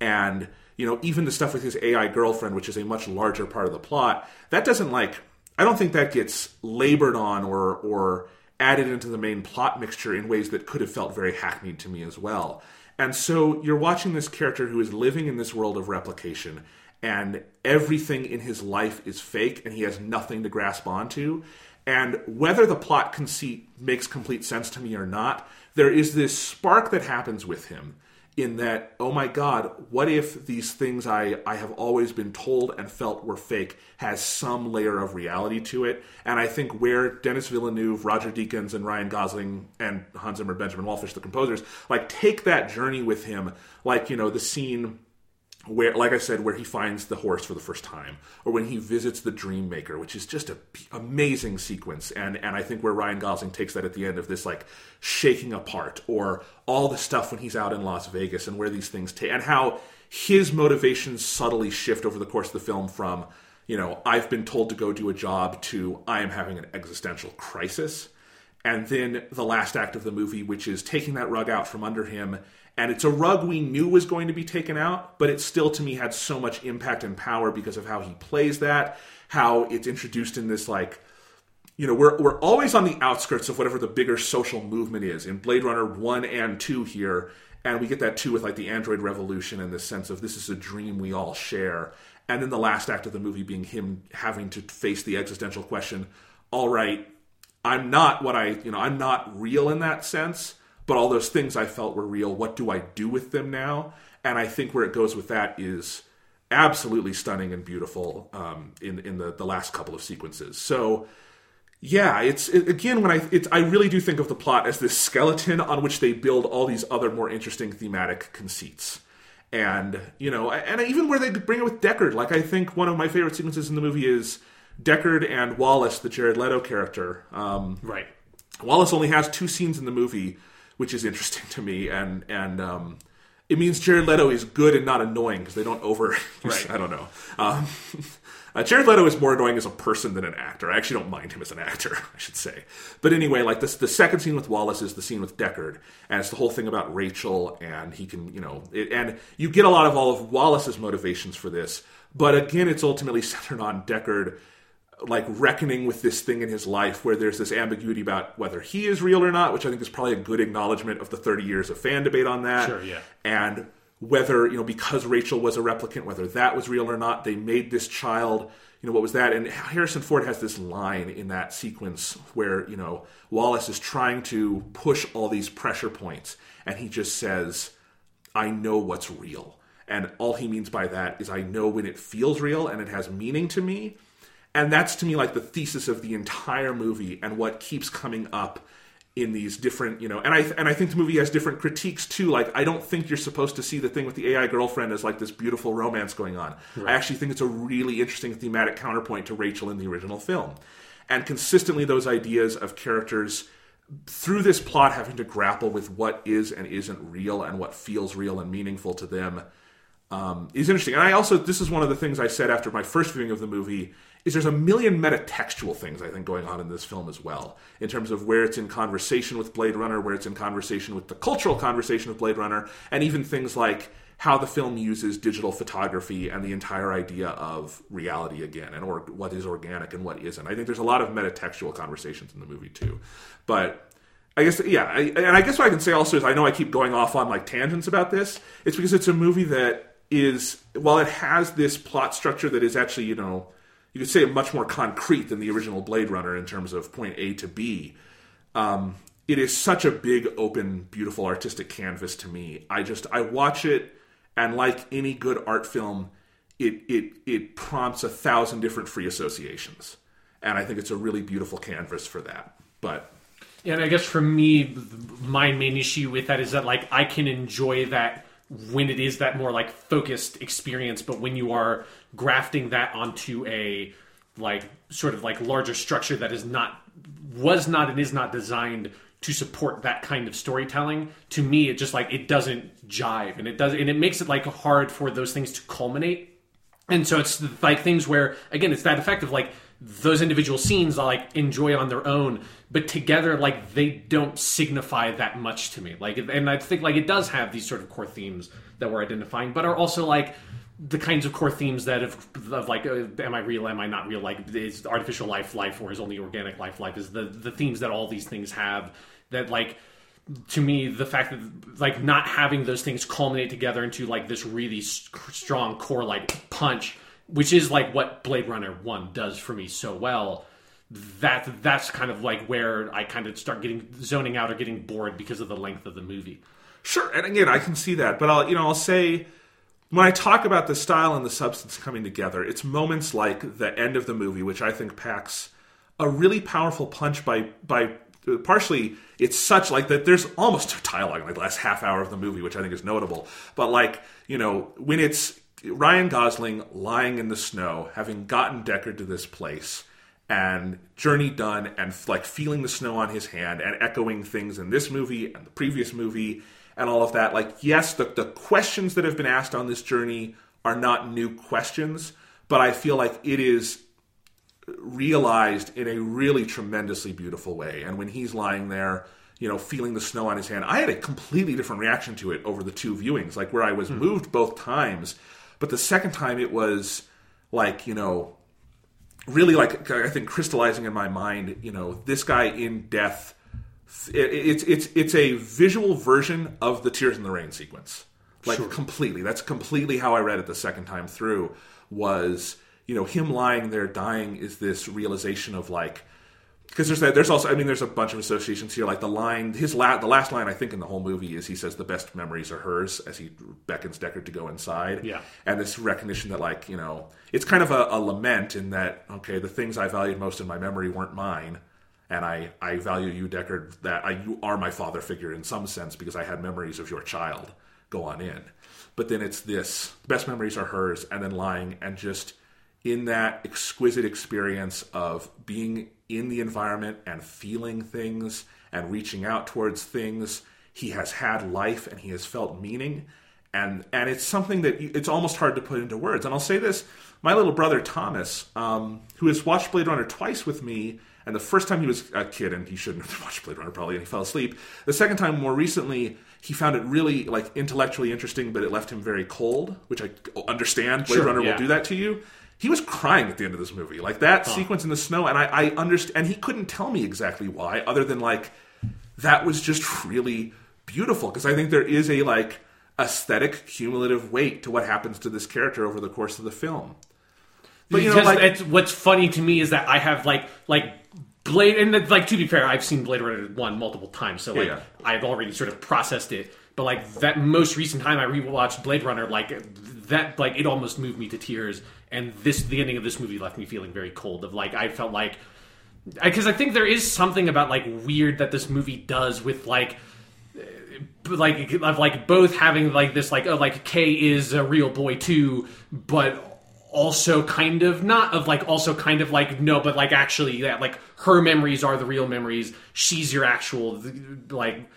and you know even the stuff with his AI girlfriend, which is a much larger part of the plot, that doesn't like. I don't think that gets labored on or or added into the main plot mixture in ways that could have felt very hackneyed to me as well. And so you're watching this character who is living in this world of replication, and everything in his life is fake, and he has nothing to grasp onto. And whether the plot conceit makes complete sense to me or not, there is this spark that happens with him in that, oh my God, what if these things I, I have always been told and felt were fake has some layer of reality to it? And I think where Denis Villeneuve, Roger Deakins, and Ryan Gosling and Hans Zimmer, Benjamin Wallfisch, the composers, like take that journey with him, like, you know, the scene where like i said where he finds the horse for the first time or when he visits the dream maker which is just a p- amazing sequence. And and i think where ryan gosling takes that at the end of this like shaking apart or all the stuff when he's out in las vegas and where these things take and how his motivations subtly shift over the course of the film from you know i've been told to go do a job to i am having an existential crisis and then the last act of the movie, which is taking that rug out from under him. And it's a rug we knew was going to be taken out, but it still to me had so much impact and power because of how he plays that, how it's introduced in this like you know, we're we're always on the outskirts of whatever the bigger social movement is in Blade Runner 1 and 2 here, and we get that too with like the android revolution and this sense of this is a dream we all share. And then the last act of the movie being him having to face the existential question, all right, I'm not what I, you know, I'm not real in that sense, but all those things I felt were real. What do I do with them now? And I think where it goes with that is absolutely stunning and beautiful um, in in the the last couple of sequences. So yeah, it's it, again when I it's I really do think of the plot as this skeleton on which they build all these other more interesting thematic conceits. And you know, and even where they bring it with Deckard, like I think one of my favorite sequences in the movie is Deckard and Wallace, the Jared Leto character. Um, right Wallace only has two scenes in the movie, which is interesting to me, and and um, it means Jared Leto is good and not annoying because they don't over. Right. I don't know. Um, uh, Jared Leto is more annoying as a person than an actor. I actually don't mind him as an actor, I should say. But anyway, like this, the second scene with Wallace is the scene with Deckard, and it's the whole thing about Rachel, and he can, you know, it, and you get a lot of all of Wallace's motivations for this. But again, it's ultimately centered on Deckard like reckoning with this thing in his life where there's this ambiguity about whether he is real or not, which I think is probably a good acknowledgement of the 30 years of fan debate on that. Sure, yeah. And whether, you know, because Rachel was a replicant, whether that was real or not, they made this child, you know, what was that? And Harrison Ford has this line in that sequence where, you know, Wallace is trying to push all these pressure points and he just says, I know what's real. And all he means by that is I know when it feels real and it has meaning to me. And that's to me like the thesis of the entire movie and what keeps coming up in these different, you know, and I and I think the movie has different critiques too. Like I don't think you're supposed to see the thing with the AI girlfriend as like this beautiful romance going on. Right. I actually think it's a really interesting thematic counterpoint to Rachel in the original film. And consistently those ideas of characters through this plot having to grapple with what is and isn't real and what feels real and meaningful to them um, is interesting. And I also, this is one of the things I said after my first viewing of the movie, is there's a million metatextual things I think going on in this film as well, in terms of where it's in conversation with Blade Runner, where it's in conversation with the cultural conversation of Blade Runner, and even things like how the film uses digital photography and the entire idea of reality again, and or what is organic and what isn't. I think there's a lot of metatextual conversations in the movie too, but I guess yeah, I, and I guess what I can say also is I know I keep going off on like tangents about this. It's because it's a movie that is while it has this plot structure that is actually you know you could say much more concrete than the original Blade Runner in terms of point A to B. Um, it is such a big, open, beautiful artistic canvas to me. I just I watch it, and like any good art film, it it it prompts a thousand different free associations, and I think it's a really beautiful canvas for that. But yeah, and I guess for me, my main issue with that is that like I can enjoy that when it is that more like focused experience but when you are grafting that onto a like sort of like larger structure that is not was not and is not designed to support that kind of storytelling to me it just like it doesn't jive and it does and it makes it like hard for those things to culminate and so it's like things where again it's that effect of like those individual scenes I like enjoy on their own, but together like they don't signify that much to me. Like, and I think like it does have these sort of core themes that we're identifying, but are also like the kinds of core themes that of, of like uh, am I real, am I not real? Like is artificial life life or is only organic life life? Is the the themes that all these things have that like to me the fact that like not having those things culminate together into like this really strong core like punch which is like what Blade Runner One does for me so well. That that's kind of like where I kind of start getting zoning out or getting bored because of the length of the movie. Sure, and again, I can see that, but I'll you know I'll say when I talk about the style and the substance coming together, it's moments like the end of the movie, which I think packs a really powerful punch by by uh, partially it's such like that there's almost a dialogue in like the last half hour of the movie which i think is notable. But like you know when it's Ryan Gosling lying in the snow, having gotten Deckard to this place, and journey done, and like feeling the snow on his hand, and echoing things in this movie and the previous movie, and all of that. Like, yes, the, the questions that have been asked on this journey are not new questions, but I feel like it is realized in a really tremendously beautiful way. And when he's lying there, you know, feeling the snow on his hand, I had a completely different reaction to it over the two viewings, like where I was hmm. moved both times but the second time it was like, you know, really like I think crystallizing in my mind, you know, this guy in death it's it's it's a visual version of the tears in the rain sequence. Like sure. completely. That's completely how I read it the second time through was, you know, him lying there dying is this realization of like because there's that, there's also I mean there's a bunch of associations here like the line his la- the last line I think in the whole movie is he says the best memories are hers as he beckons Deckard to go inside yeah and this recognition that like you know it's kind of a, a lament in that okay the things I valued most in my memory weren't mine and I I value you Deckard that I you are my father figure in some sense because I had memories of your child go on in but then it's this best memories are hers and then lying and just in that exquisite experience of being in the environment and feeling things and reaching out towards things. He has had life and he has felt meaning. And, and it's something that it's almost hard to put into words. And I'll say this my little brother Thomas, um, who has watched Blade Runner twice with me, and the first time he was a kid and he shouldn't have watched Blade Runner probably, and he fell asleep. The second time, more recently, he found it really like intellectually interesting, but it left him very cold, which I understand. Blade sure, Runner yeah. will do that to you he was crying at the end of this movie. Like that sequence in the snow, and I, I understand. And he couldn't tell me exactly why, other than like that was just really beautiful because I think there is a like aesthetic cumulative weight to what happens to this character over the course of the film. But you know, Just- like it's, what's funny to me is that I have like like Blade, and like to be fair, I've seen Blade Runner one multiple times, so like Yeah, I've already sort of processed it. But like that most recent time I rewatched Blade Runner, like that, like it almost moved me to tears. And this, the ending of this movie left me feeling very cold. Of like I felt like because I think there is something about like weird that this movie does with like uh, like of like both having like this like oh like K is a real boy too, but also kind of not of like also kind of like no, but like actually yeah, like her memories are the real memories. She's your actual like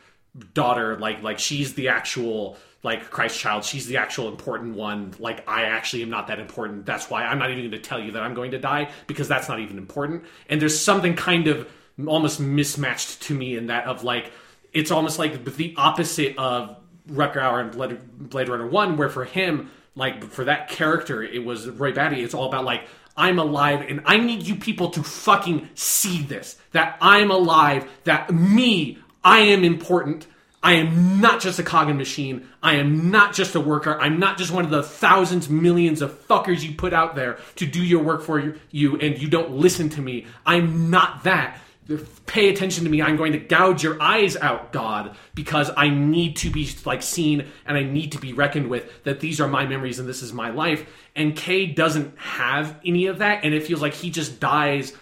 daughter, like like she's the actual like Christ child. She's the actual important one. Like I actually am not that important. That's why I'm not even going to tell you that I'm going to die because that's not even important. And there's something kind of almost mismatched to me in that of like it's almost like the opposite of Rutger Hauer and Blade, Blade Runner One, where for him, like for that character, it was Roy Batty. It's all about like I'm alive, and I need you people to fucking see this. That I'm alive. That me, I am important. I am not just a cog in machine. I am not just a worker. I'm not just one of the thousands, millions of fuckers you put out there to do your work for you, and you don't listen to me. I'm not that pay attention to me. I'm going to gouge your eyes out god because i need to be like seen and i need to be reckoned with that these are my memories and this is my life. And kay doesn't have any of that and it feels like he just dies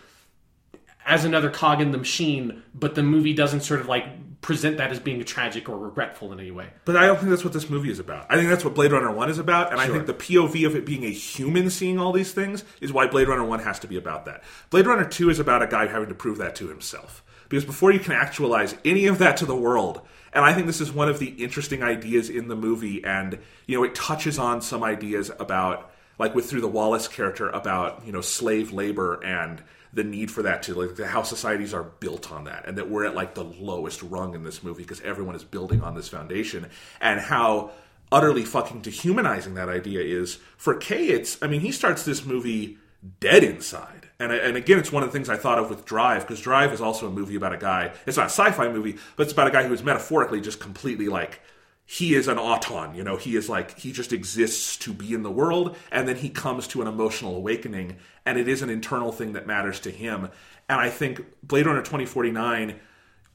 as another cog in the machine but the movie doesn't sort of like present that as being tragic or regretful in any way But I don't think that's what this movie is about. I think that's what Blade Runner 1 is about, and I think the POV of it being a human seeing all these things is why Blade Runner 1 has to be about that. Blade Runner 2 is about a guy having to prove that to himself. Because before you can actualize any of that to the world, and I think this is one of the interesting ideas in the movie, and you know, it touches on some ideas about like with through the Wallace character about, you know, slave labor and the need for that to like how societies are built on that and that we're at like the lowest rung in this movie because everyone is building on this foundation and how utterly fucking dehumanizing that idea is for Kay. It's I mean he starts this movie dead inside. And and again it's one of the things I thought of with Drive because Drive is also a movie about a guy it's not a sci-fi movie but it's about a guy who is metaphorically just completely like he is an auton, you know, he is like, he just exists to be in the world, and then he comes to an emotional awakening, and it is an internal thing that matters to him. And I think Blade Runner 2049,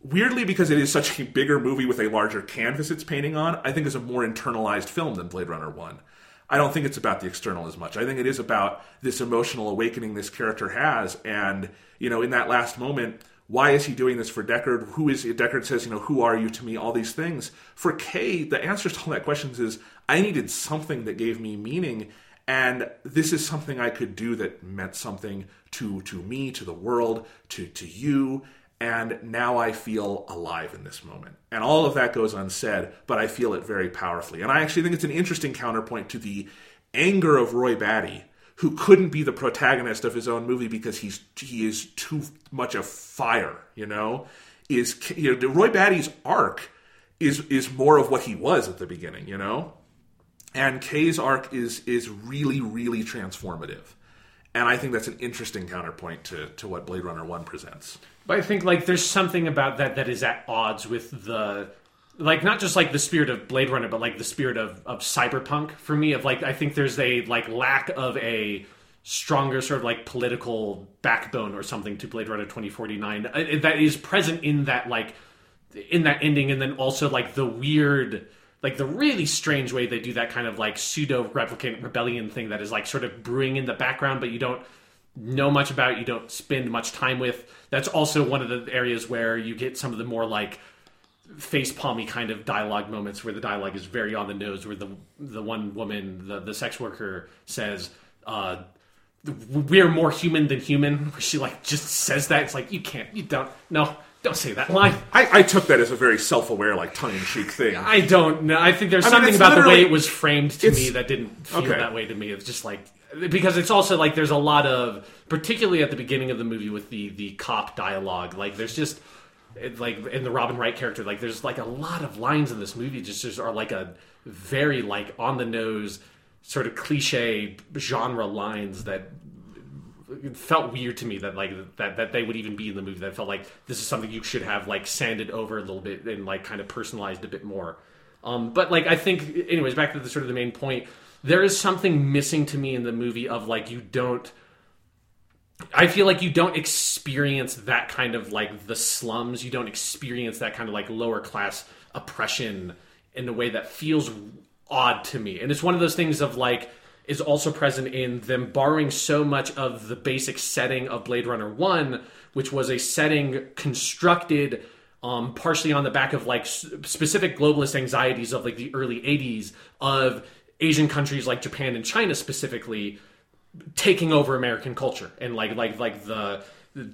weirdly because it is such a bigger movie with a larger canvas it's painting on, I think is a more internalized film than Blade Runner 1. I don't think it's about the external as much. I think it is about this emotional awakening this character has, and, you know, in that last moment, why is he doing this for Deckard? Who is Deckard says, you know, who are you to me? All these things. For Kay, the answers to all that questions is I needed something that gave me meaning, and this is something I could do that meant something to to me, to the world, to to you. And now I feel alive in this moment. And all of that goes unsaid, but I feel it very powerfully. And I actually think it's an interesting counterpoint to the anger of Roy Batty, who couldn't be the protagonist of his own movie because he's he is too much of fire, you know. Is you know Roy Batty's arc is is more of what he was at the beginning, you know, and Kay's arc is is really really transformative, and I think that's an interesting counterpoint to to what Blade Runner One presents. But I think like there's something about that that is at odds with the like not just like the spirit of Blade Runner, but like the spirit of of cyberpunk for me. Of like I think there's a like lack of a stronger sort of like political backbone or something to Blade Runner 2049 uh, that is present in that like in that ending, and then also like the weird. Like the really strange way they do that kind of like pseudo replicant rebellion thing that is like sort of brewing in the background, but you don't know much about, you don't spend much time with. That's also one of the areas where you get some of the more like face palmy kind of dialogue moments where the dialogue is very on the nose where the the one woman the, the sex worker says uh we're more human than human she like just says that it's like you can't you don't no don't say that line I, I took that as a very self-aware, like tongue-in-cheek thing. i don't know i think there's I mean, something it's about the way literally- it was framed to it's- me that didn't feel Okay. that way to me it's just like because it's also like there's a lot of particularly at the beginning of the movie with the the cop dialogue like there's just it, like in the Robin Wright character, like there's like a lot of lines in this movie just, just are like a very like on the nose, sort of cliche genre lines that it felt weird to me that like that that they would even be in the movie. That felt like this is something you should have like sanded over a little bit and like kind of personalized a bit more. Um, but like I think, anyways, back to the sort of the main point. There is something missing to me in the movie of like you don't. I feel like you don't experience that kind of like the slums. You don't experience that kind of like lower class oppression in a way that feels odd to me. And it's one of those things of like is also present in them borrowing so much of the basic setting of Blade Runner 1, which was a setting constructed um, partially on the back of like specific globalist anxieties of like the early 80s of Asian countries like Japan and China specifically taking over American culture and like like like the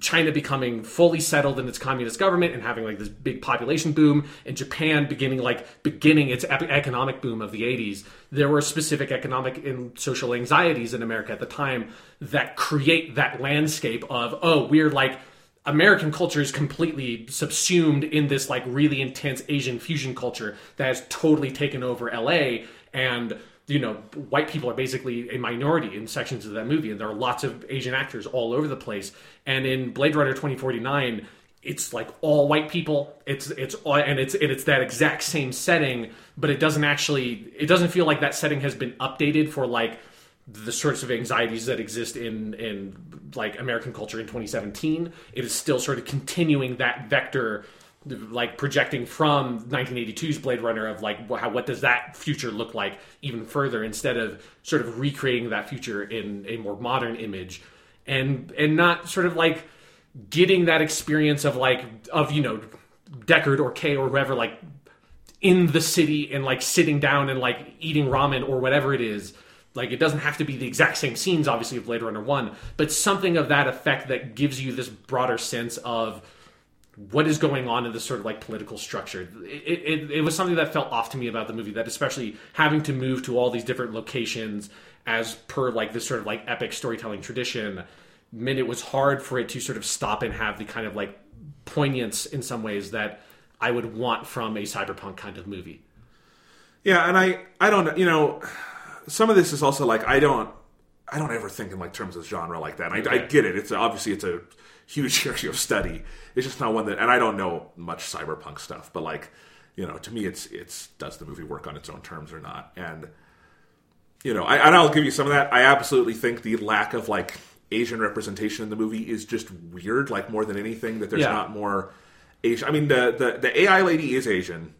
China becoming fully settled in its communist government and having like this big population boom, and Japan beginning like beginning its economic boom of the 80s. There were specific economic and social anxieties in America at the time that create that landscape of oh we're like American culture is completely subsumed in this like really intense Asian fusion culture that has totally taken over LA and you know white people are basically a minority in sections of that movie and there are lots of Asian actors all over the place and in Blade Runner 2049 it's like all white people it's it's all, and it's and it's that exact same setting but it doesn't actually it doesn't feel like that setting has been updated for like the sorts of anxieties that exist in in like American culture in 2017. It is still sort of continuing that vector, like projecting from 1982's Blade Runner of like how what does that future look like even further instead of sort of recreating that future in a more modern image, and and not sort of like getting that experience of like of you know Deckard or Kay or whoever like in the city and like sitting down and like eating ramen or whatever it is. Like it doesn't have to be the exact same scenes, obviously, of Blade Runner One, but something of that effect that gives you this broader sense of what is going on in this sort of like political structure. It, it, it was something that felt off to me about the movie. That especially having to move to all these different locations as per like this sort of like epic storytelling tradition meant it was hard for it to sort of stop and have the kind of like poignance in some ways that I would want from a cyberpunk kind of movie. Yeah, and I I don't you know some of this is also like I don't I don't ever think in like terms of genre like that. I, I get it. It's obviously it's a huge area of study. It's just not one that, and I don't know much cyberpunk stuff, but like you know, to me, it's it's does the movie work on its own terms or not? And you know, I, and I'll give you some of that. I absolutely think the lack of like Asian representation in the movie is just weird. Like more than anything, that there's Yeah. not more Asian. I mean, the the the AI lady is Asian.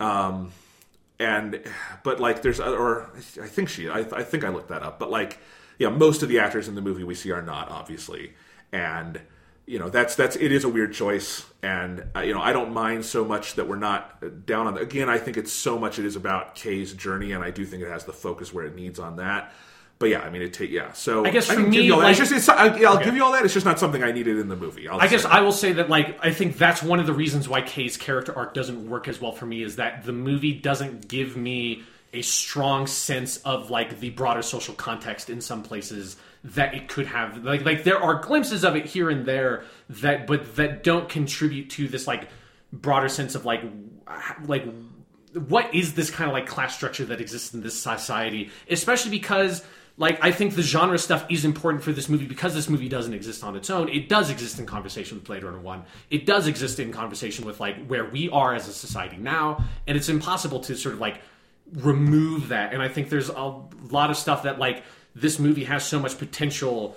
Um, and but like there's or I think she I, I think I looked that up but like yeah most of the actors in the movie we see are not obviously and you know that's that's it is a weird choice. And uh, you know I don't mind so much that we're not down on again I think it's so much it is about Kay's journey and I do think it has the focus where it needs on that. But yeah I mean it take yeah so I guess for give me, you all that. like- it's just it's, I, yeah, I'll give you all that. It's just not something I needed in the movie. I'll I guess. I will say that like I think that's one of the reasons why Kay's character arc doesn't work as well for me is that the movie doesn't give me a strong sense of like the broader social context in some places that it could have like like there are glimpses of it here and there that but that don't contribute to this like broader sense of like like what is this kind of like class structure that exists in this society? Especially because like i think the genre stuff is important for this movie because this movie doesn't exist on its own. It does exist in conversation with blade runner 1 it does exist in conversation with like where we are as a society now. And it's impossible to sort of like remove that. And i think there's a lot of stuff that like this movie has so much potential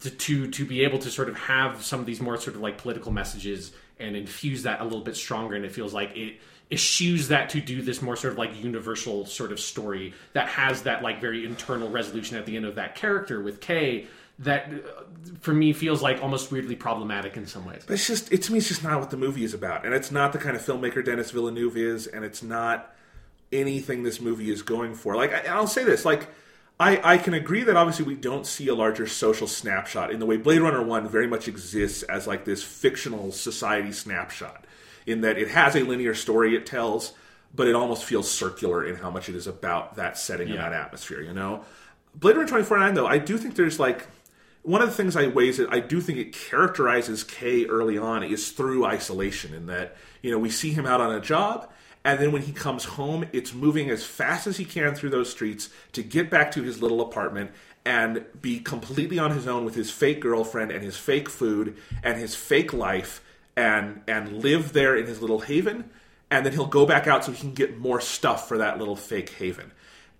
to, to to be able to sort of have some of these more sort of like political messages and infuse that a little bit stronger and it feels like it eschews that to do this more sort of like universal sort of story that has that like very internal resolution at the end of that character with Kay that uh, for me feels like almost weirdly problematic in some ways. But it's just, it, to me, it's just not what the movie is about, and it's not the kind of filmmaker Denis Villeneuve is, and it's not anything this movie is going for. Like, I, I'll say this, like, I, I can agree that obviously we don't see a larger social snapshot in the way Blade Runner One very much exists as like this fictional society snapshot, in that it has a linear story it tells, but it almost feels circular in how much it is about that setting and that atmosphere. You know, Blade Runner twenty forty nine though, I do think there's like one of the things I ways that I do think it characterizes Kay early on is through isolation in that you know we see him out on a job And then when he comes home, it's moving as fast as he can through those streets to get back to his little apartment and be completely on his own with his fake girlfriend and his fake food and his fake life and and live there in his little haven and then he'll go back out so he can get more stuff for that little fake haven.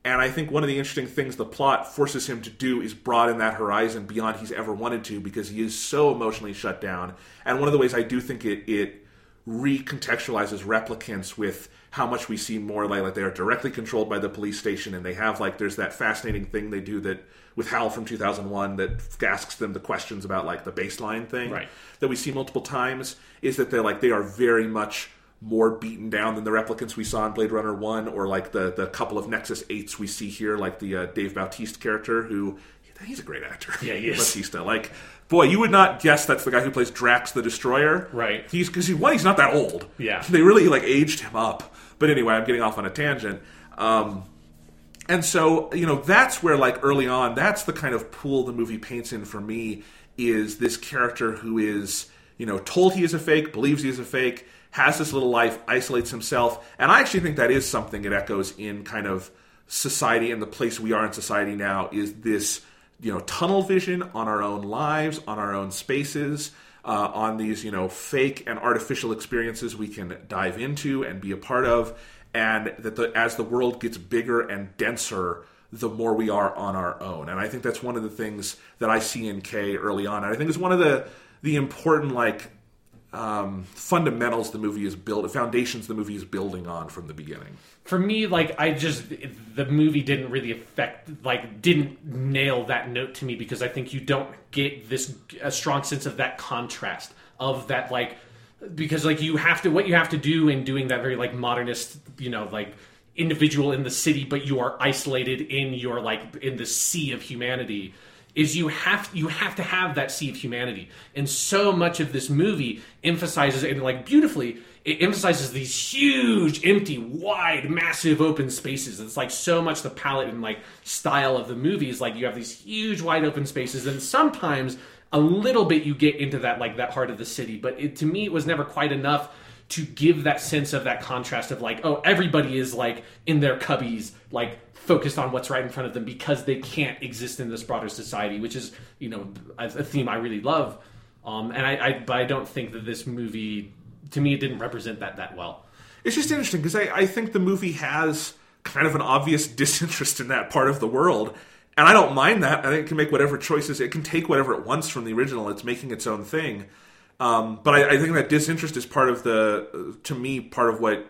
And I think one of the interesting things the plot forces him to do is broaden that horizon beyond he's ever wanted to because he is so emotionally shut down. And one of the ways I do think it it recontextualizes replicants with how much we see more like, like they are directly controlled by the police station and they have like there's that fascinating thing they do that with Hal from 2001 that asks them the questions about like the baseline thing Right. that we see multiple times is that they're like they are very much more beaten down than the replicants we saw in Blade Runner 1 or like the the couple of Nexus 8s we see here like the uh, Dave Bautista character who he's a great actor. Yeah, he is. Bautista like boy, you would not guess that's the guy who plays Drax the Destroyer. Right. He's cuz he one he's not that old. Yeah. They really like aged him up. But anyway, I'm getting off on a tangent. Um and so, you know, that's where, like, early on, that's the kind of pool the movie paints in for me is this character who is, you know, told he is a fake, believes he is a fake, has this little life, isolates himself. And I actually think that is something it echoes in kind of society and the place we are in society now is this, you know, tunnel vision on our own lives, on our own spaces. Uh, on these, you know, fake and artificial experiences we can dive into and be a part of, and that the, as the world gets bigger and denser, the more we are on our own. And I think that's one of the things that I see in K early on. And I think it's one of the the important like um, fundamentals the movie is built, foundations the movie is building on from the beginning. for me like i just the movie didn't really affect like didn't nail that note to me because i think you don't get this a strong sense of that contrast of that like because like you have to what you have to do in doing that very like modernist you know like individual in the city but you are isolated in your like in the sea of humanity is you have you have to have that sea of humanity. And so much of this movie emphasizes and like beautifully it emphasizes these huge empty wide massive open spaces. It's like so much the palette and like style of the movie is like you have these huge wide open spaces. And sometimes a little bit you get into that like that heart of the city. But it, to me it was never quite enough to give that sense of that contrast of like oh everybody is like in their cubbies like focused on what's right in front of them because they can't exist in this broader society which is you know a, theme i really love um, and I, I but i don't think that this movie to me it didn't represent that that well It's just interesting because I, I think the movie has kind of an obvious disinterest in that part of the world. And I don't mind that. I think it can make whatever choices, it can take whatever it wants from the original. It's making its own thing. Um, but I, I think that disinterest is part of the, to me, part of what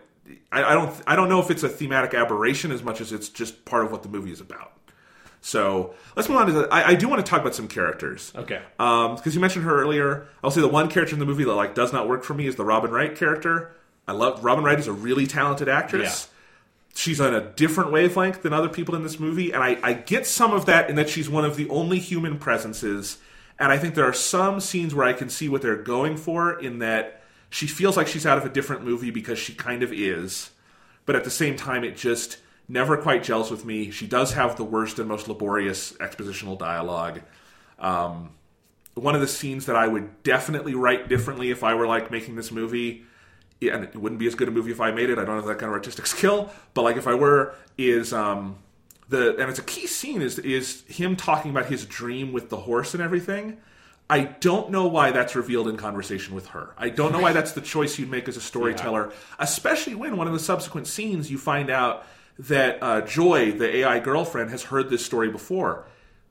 I, I don't. I don't know if it's a thematic aberration as much as it's just part of what the movie is about. So let's move on to. The, I, I do want to talk about some characters. okay um, because you mentioned her earlier. I'll say the one character in the movie that like does not work for me is the Robin Wright character. I love Robin Wright is a really talented actress. She's on a different wavelength than other people in this movie, and I, I get some of that in that she's one of the only human presences. And I think there are some scenes where I can see what they're going for in that she feels like she's out of a different movie because she kind of is, but at the same time, it just never quite gels with me. She does have the worst and most laborious expositional dialogue Um, one of the scenes that I would definitely write differently if I were like making this movie, and it wouldn't be as good a movie if I made it. I don't have that kind of artistic skill, but like if I were, is um, the and it's a key scene is is him talking about his dream with the horse and everything. I don't know why that's revealed in conversation with her. I don't know why that's the choice you'd make as a storyteller, especially when one of the subsequent scenes you find out that uh, Joy, the AI girlfriend, has heard this story before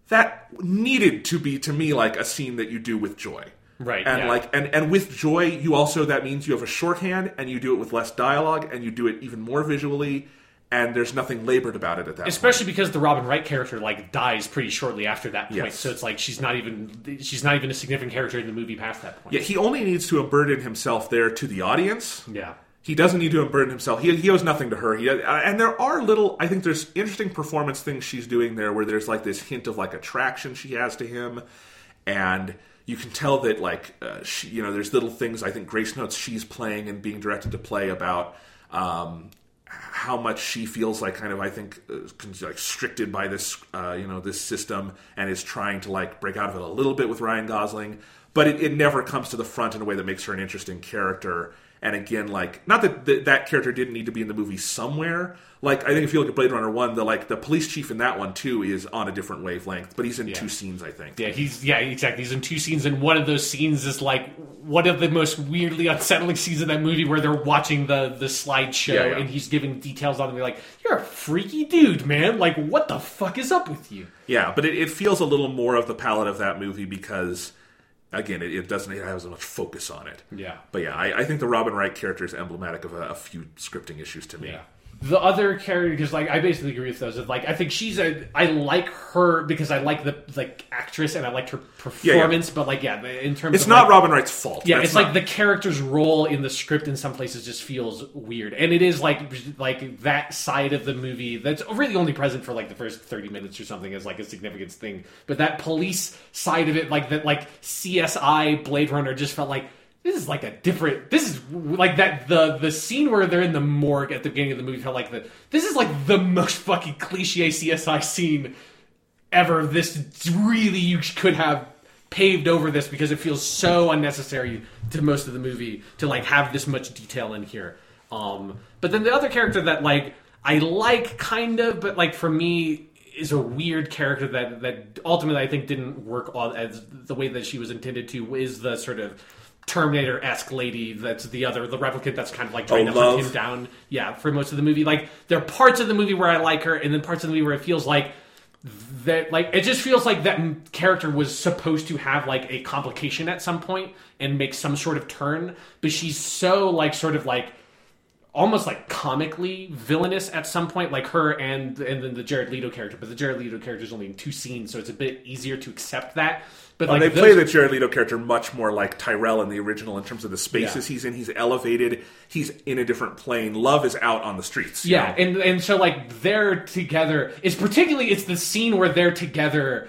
that needed to be to me like a scene that you do with joy Right, and yeah. like and and with joy you also that means you have a shorthand and you do it with less dialogue and you do it even more visually and there's nothing labored about it at that especially because the Robin Wright character like dies pretty shortly after that point. Yes. So it's like she's not even she's not even a significant character in the movie past that point. point. Yeah, he only needs to unburden himself there to the audience Yeah. he doesn't need to unburden himself. He, he owes nothing to her. He, uh, and there are little, I think there's interesting performance things she's doing there where there's like this hint of like attraction she has to him. And you can tell that like, uh, she, you know, there's little things I think Grace notes she's playing and being directed to play about, um, how much she feels like kind of I think uh, like restricted by this uh, you know this system and is trying to like break out of it a little bit with Ryan Gosling, but it, it never comes to the front in a way that makes her an interesting character. And again, like not that th- that character didn't need to be in the movie somewhere. Like I think if you look at Blade Runner one, the like the police chief in that one too is on a different wavelength, but he's in two scenes, I think. Yeah, he's yeah, exactly. He's in two scenes, and one of those scenes is like one of the most weirdly unsettling scenes in that movie, where they're watching the the slideshow, Yeah, yeah. and he's giving details on them. You're like, you're a freaky dude, man. Like, what the fuck is up with you? Yeah, but it, it feels a little more of the palette of that movie because, again, it, it doesn't have as much focus on it. Yeah. But yeah, I, I think the Robin Wright character is emblematic of a, a few scripting issues to me. Yeah. The other characters, like I basically agree with those. Like I think she's a, I like her because I like the like actress and I liked her performance. But like yeah, in terms It's of not like, Robin Wright's fault. Yeah, it's not- like the character's role in the script in some places just feels weird, and it is like like that side of the movie that's really only present for like the first thirty minutes or something as like a significance thing. But that police side of it, like that, like CSI Blade Runner, just felt like this is like a different. This is like that the the scene where they're in the morgue at the beginning of the movie felt like the this is like the most fucking cliche CSI scene ever. This really you could have paved over this because it feels so unnecessary to most of the movie to like have this much detail in here. Um, but then the other character that like I like kind of, but like for me is a weird character that that ultimately I think didn't work all as the way that she was intended to is the sort of Terminator esque lady that's the other the replicant that's kind of like oh, trying Oh, to hunt him down. Yeah, for most of the movie, like there are parts of the movie where I like her, and then parts of the movie where it feels like that like it just feels like that character was supposed to have like a complication at some point and make some sort of turn. But she's so like sort of like almost like comically villainous at some point like her and and then the Jared Leto character. But the Jared Leto character is only in two scenes so it's a bit easier to accept that but like they those- play the Jared Leto character much more like Tyrell in the original in terms of the spaces Yeah. he's in. He's elevated. He's in a different plane. Love is out on the streets. Yeah, know? and and so like they're together. It's particularly it's the scene where they're together.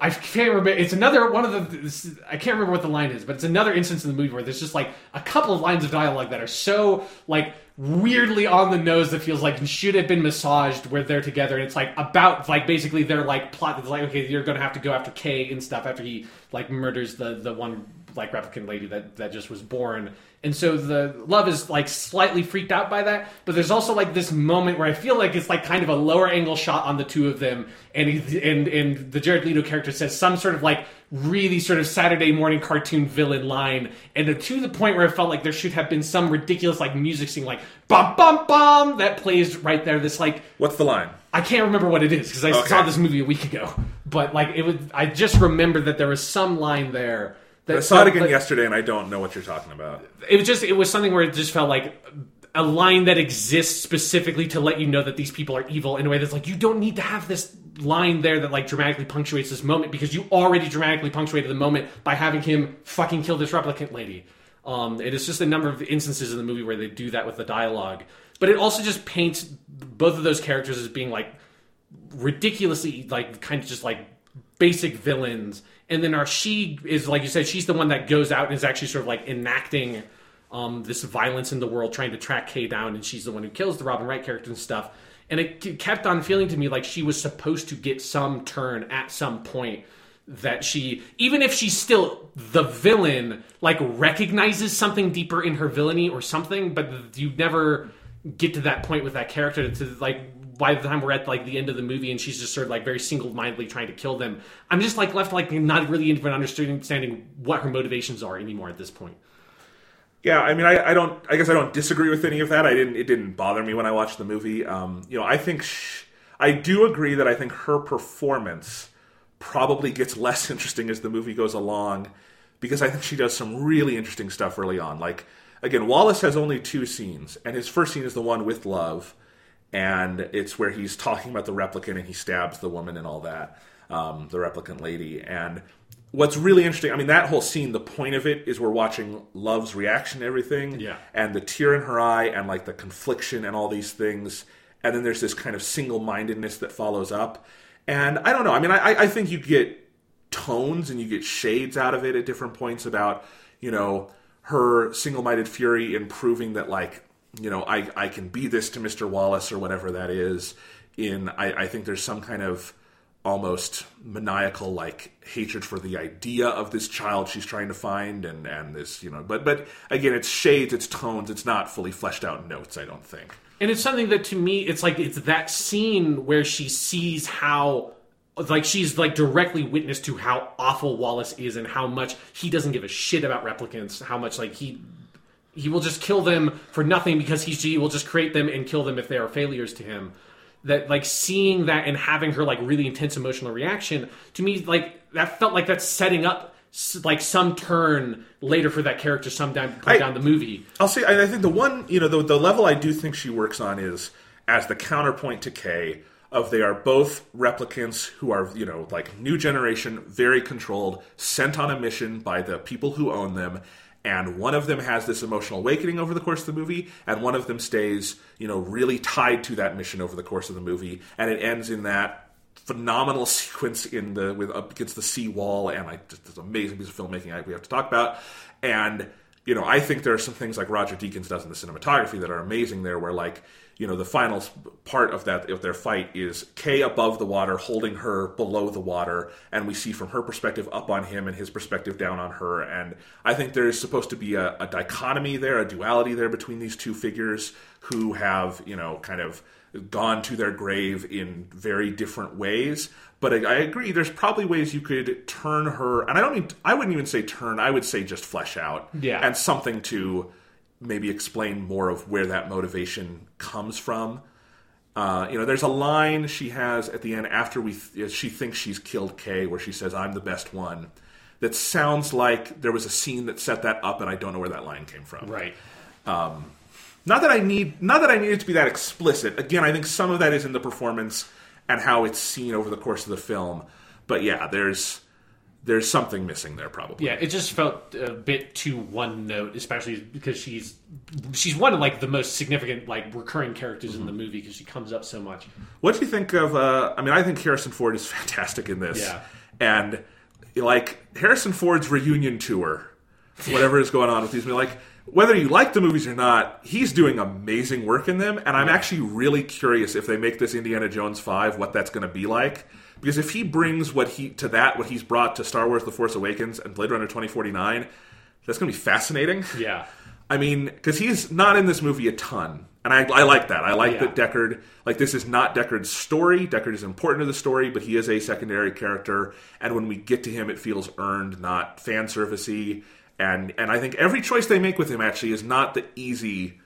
I can't remember. It's another one of the. this- I can't remember what the line is, but it's another instance in the movie where there's just like a couple of lines of dialogue that are so like weirdly on the nose that feels like should have been massaged where they're together and it's like about like basically their like plot it's like okay you're gonna have to go after Kay and stuff after he like murders the the one like replicant lady that that just was born and so the love is like slightly freaked out by that but there's also like this moment where i feel like it's like kind of a lower angle shot on the two of them and he, and and the jared leto character says some sort of like really sort of saturday morning cartoon villain line and to the point where it felt like there should have been some ridiculous like music scene like bum bum bum that plays right there this like What's the line? I can't remember what it is because I Okay. saw this movie a week ago. But like it was, I just remember that there was some line there. That I saw it again that- yesterday, and I don't know what you're talking about. It was just it was something where it just felt like a line that exists specifically to let you know that these people are evil in a way that's like you don't need to have this line there that like dramatically punctuates this moment because you already dramatically punctuated the moment by having him fucking kill this replicant lady. Um, it is just a number of instances in the movie where they do that with the dialogue, but it also just paints both of those characters as being like ridiculously like kind of just like basic villains and then our she is like you said she's the one that goes out and is actually sort of like enacting um, this violence in the world trying to track kay down and she's the one who kills the robin wright character and stuff. And it kept on feeling to me like she was supposed to get some turn at some point that she even if she's still the villain like recognizes something deeper in her villainy or something but you never get to that point with that character to like by the time we're at like the end of the movie and she's just sort of like very single-mindedly trying to kill them i'm just like left like not really even understanding what her motivations are anymore at this point Yeah, I mean, I, I don't. I guess I don't disagree with any of that. I didn't. It didn't bother me when I watched the movie. Um, you know, I think sh- I do agree that I think her performance probably gets less interesting as the movie goes along because I think she does some really interesting stuff early on. Like again, Wallace has only two scenes, and his first scene is the one with Love, and it's where he's talking about the replicant and he stabs the woman and all that, um, the replicant lady. And what's really interesting, I mean, that whole scene, the point of it is we're watching Love's reaction to everything, Yeah. and the tear in her eye, and like the confliction and all these things. And then there's this kind of single mindedness that follows up. And I don't know. I mean, I, I think you get tones and you get shades out of it at different points about, you know, her single minded fury in proving that, like, you know, I, I can be this to Mr. Wallace or whatever that is. In I, I think there's some kind of almost maniacal like hatred for the idea of this child she's trying to find and and this you know but but again it's shades it's tones it's not fully fleshed out notes i don't think and it's something that to me it's like it's that scene where she sees how like she's like directly witness to how awful Wallace is and how much he doesn't give a shit about replicants how much like he he will just kill them for nothing because he, he will just create them and kill them if they are failures to him that like seeing that and having her like really intense emotional reaction to me like that felt like that's setting up like some turn later for that character sometime down I, down the movie. I'll say I think the one you know the the level I do think she works on is as the counterpoint to Kay of they are both replicants who are you know like new generation very controlled sent on a mission by the people who own them and one of them has this emotional awakening over the course of the movie and one of them stays you know really tied to that mission over the course of the movie and it ends in that phenomenal sequence in the with up against the sea wall and like just this amazing piece of filmmaking I, we have to talk about. And you know i think there are some things like roger deakins does in the cinematography that are amazing there where like you know the final part of that of their fight is Kay above the water holding her below the water and we see from her perspective up on him and his perspective down on her. And I think there is supposed to be a, a dichotomy there a duality there between these two figures who have you know kind of gone to their grave in very different ways. But I, I agree there's probably ways you could turn her and I don't mean I wouldn't even say turn I would say just flesh out yeah. and something to maybe explain more of where that motivation comes from. Uh, you know, there's a line she has at the end after we th- she thinks she's killed Kay, where she says, "I'm the best one." That sounds like there was a scene that set that up, and I don't know where that line came from. Right. Um, not that I need, not that I need it to be that explicit. Again, I think some of that is in the performance and how it's seen over the course of the film. But yeah, there's there's something missing there probably. Yeah, it just felt a bit too one note, especially because she's she's one of like the most significant like recurring characters mm-hmm. in the movie because she comes up so much. What do you think of? Uh, I mean, I think Harrison Ford is fantastic in this. Yeah, and like Harrison Ford's reunion tour, whatever is going on with these, like whether you like the movies or not, he's doing amazing work in them, and I'm actually really curious if they make this Indiana Jones five, what that's going to be like because if he brings what he to that what he's brought to Star Wars: The Force Awakens and Blade Runner 2049, that's going to be fascinating. Yeah. I mean, because he's not in this movie a ton, and I, I like that. I like yeah. that Deckard, like this is not Deckard's story. Deckard is important to the story, but he is a secondary character, and when we get to him, it feels earned, not fan servicey. And and I think every choice they make with him actually is not the easy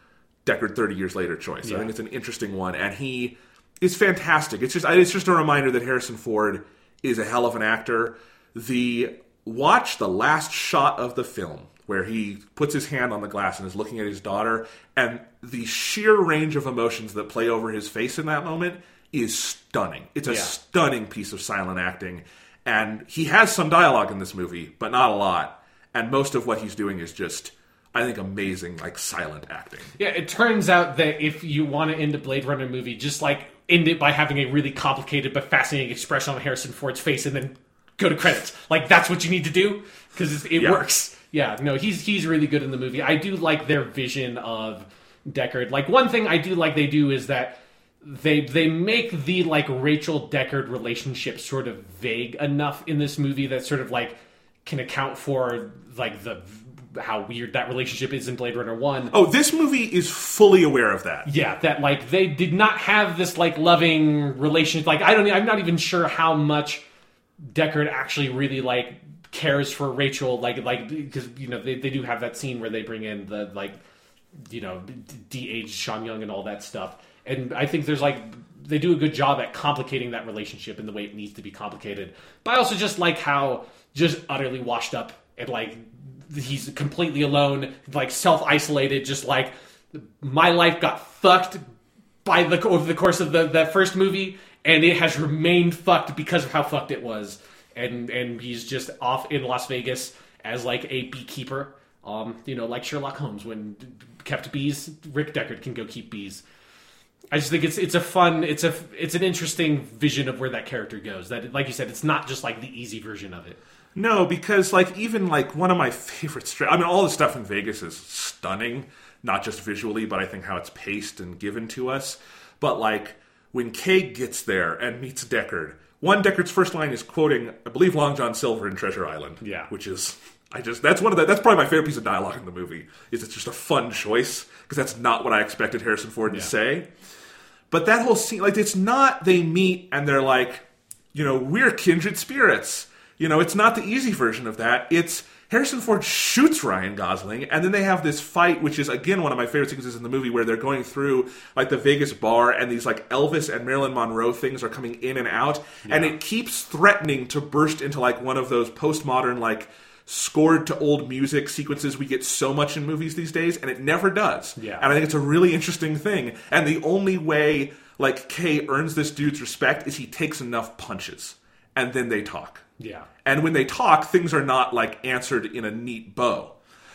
Deckard 30 years later choice. Yeah. I think it's an interesting one, and he is fantastic. It's just it's just a reminder that Harrison Ford is a hell of an actor. The watch the last shot of the film where he puts his hand on the glass and is looking at his daughter and the sheer range of emotions that play over his face in that moment is stunning. It's a yeah. stunning piece of silent acting and he has some dialogue in this movie, but not a lot. And most of what he's doing is just I think amazing like silent acting. Yeah, it turns out that if you want to end a Blade Runner movie just like end it by having a really complicated but fascinating expression on Harrison Ford's face and then go to credits. Like that's what you need to do because it yeah. works. Yeah, no, he's he's really good in the movie. I do like their vision of Deckard. Like one thing I do like they do is that they they make the like Rachel Deckard relationship sort of vague enough in this movie that sort of like can account for like the how weird that relationship is in Blade Runner 1. Oh, this movie is fully aware of that. Yeah, that like they did not have this like loving relationship. Like I don't I'm not even sure how much Deckard actually really like cares for Rachel like like because you know they, they do have that scene where they bring in the like you know de-aged Sean Young and all that stuff. And I think there's like they do a good job at complicating that relationship in the way it needs to be complicated. But I also just like how just utterly washed up and like he's completely alone, like self isolated, just like my life got fucked by the over the course of the that first movie, and it has remained fucked because of how fucked it was. And and he's just off in Las Vegas as like a beekeeper. Um, you know, like Sherlock Holmes when kept bees, Rick Deckard can go keep bees. I just think it's it's a fun it's a it's an interesting vision of where that character goes. That like you said, it's not just like the easy version of it. No, because like even like one of my favorite. Stra- I mean, all the stuff in Vegas is stunning. not just visually, but I think how it's paced and given to us. But like when Kay gets there and meets Deckard, one Deckard's first line is quoting, I believe, Long John Silver in Treasure Island. Yeah. which is I just that's one of the that's probably my favorite piece of dialogue in the movie. Is it's just a fun choice because that's not what I expected Harrison Ford to Yeah. say. But that whole scene, like, it's not they meet and they're like, you know, we're kindred spirits. You know, it's not the easy version of that. It's Harrison Ford shoots Ryan Gosling, and then they have this fight, which is again one of my favorite sequences in the movie, where they're going through like the Vegas bar, and these like Elvis and Marilyn Monroe things are coming in and out, and it keeps threatening to burst into like one of those postmodern like scored to old music sequences we get so much in movies these days, and it never does. Yeah. And I think it's a really interesting thing. And the only way like Kay earns this dude's respect is he takes enough punches, and then they talk. Yeah. And when they talk, things are not like answered in a neat bow.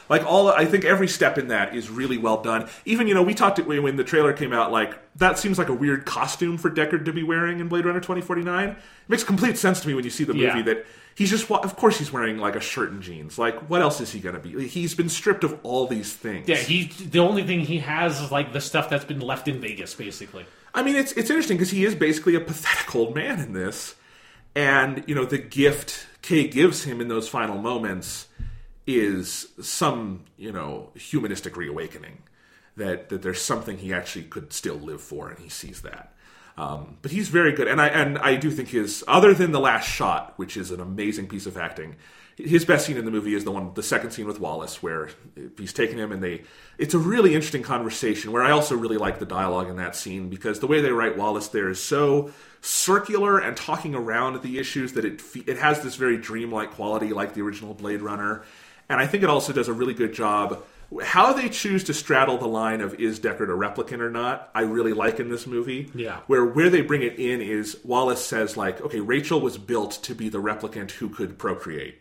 Like all, I think every step in that is really well done. Even you know, we talked when when the trailer came out. Like that seems like a weird costume for Deckard to be wearing in Blade Runner twenty forty nine. It makes complete sense to me when you see the movie Yeah. that he's just. Of course, he's wearing like a shirt and jeans. Like what else is he going to be? He's been stripped of all these things. Yeah, he the only thing he has is like the stuff that's been left in Vegas, basically. I mean, it's it's interesting because he is basically a pathetic old man in this, and you know the gift Kay gives him in those final moments is some you know humanistic reawakening that that there's something he actually could still live for, and he sees that. Um, but he's very good, and I and I do think his other than the last shot, which is an amazing piece of acting. His best scene in the movie is the one, the second scene with Wallace, where he's taking him, and they. It's a really interesting conversation. Where I also really like the dialogue in that scene because the way they write Wallace there is so circular and talking around the issues that it it has this very dreamlike quality, like the original Blade Runner, and I think it also does a really good job. How they choose to straddle the line of is Deckard a replicant or not, I really like in this movie. Yeah. Where where they bring it in is Wallace says like, okay, Rachel was built to be the replicant who could procreate,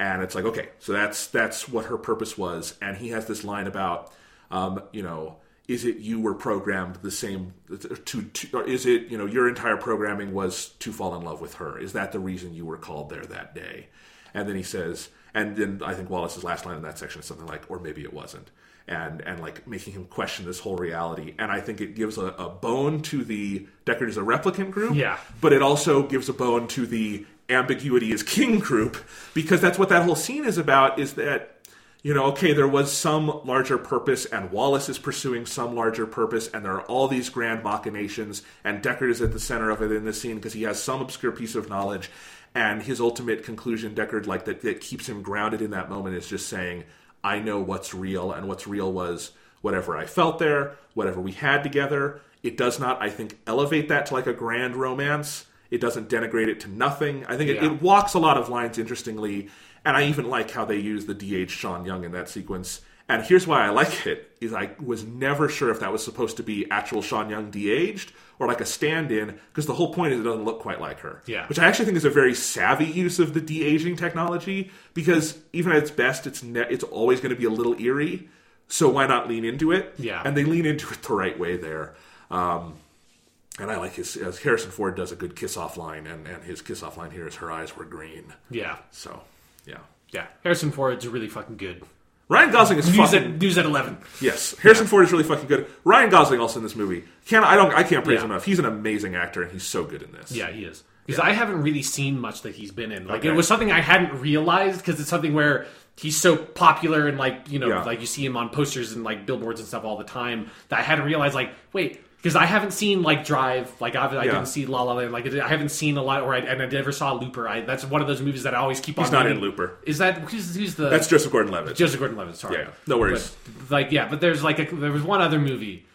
and it's like, okay, so that's that's what her purpose was, and he has this line about, um, you know. Is it you were programmed the same to, to or is it you know your entire programming was to fall in love with her? Is that the reason you were called there that day? And then he says, and then I think Wallace's last line in that section is something like, or maybe it wasn't. And and like making him question this whole reality. And I think it gives a, a bone to the Deckard is a replicant group. Yeah. But it also gives a bone to the ambiguity is king group because that's what that whole scene is about is that you know, okay, there was some larger purpose, and Wallace is pursuing some larger purpose, and there are all these grand machinations, and Deckard is at the center of it in this scene because he has some obscure piece of knowledge, and his ultimate conclusion, Deckard, like that, that keeps him grounded in that moment, is just saying, "I know what's real, and what's real was whatever I felt there, whatever we had together." It does not, I think, elevate that to like a grand romance. It doesn't denigrate it to nothing. I think it, it walks a lot of lines interestingly, and I even like how they use the de-aged Sean Young in that sequence. And here's why I like it: is I was never sure if that was supposed to be actual Sean Young de-aged or like a stand-in, because the whole point is it doesn't look quite like her. Yeah. Which I actually think is a very savvy use of the de-aging technology, because even at its best, it's ne- it's always going to be a little eerie. So why not lean into it? Yeah. And they lean into it the right way there. Um, and I like his as Harrison Ford does a good kiss off line, and, and his kiss off line here is her eyes were green. Yeah. So yeah. Yeah. Harrison Ford's really fucking good. Ryan Gosling is News fucking at news at eleven. yes. Harrison Ford is really fucking good. Ryan Gosling also in this movie. Can I don't I can't praise Yeah. him enough. He's an amazing actor and he's so good in this. Yeah, he is. Because I haven't really seen much that he's been in. Like Okay. it was something I hadn't realized because it's something where he's so popular and like you know Yeah. like you see him on posters and like billboards and stuff all the time that I hadn't realized like wait because I haven't seen like Drive like I, I Yeah. didn't see La La Land like I haven't seen a lot or I, and I never saw Looper. I, that's one of those movies that I always keep on. He's not meaning- in Looper. Is that who's, who's the That's Joseph Gordon-Levitt. Joseph Gordon-Levitt? Sorry, Yeah, no worries. But, like yeah, but there's like a, there was one other movie.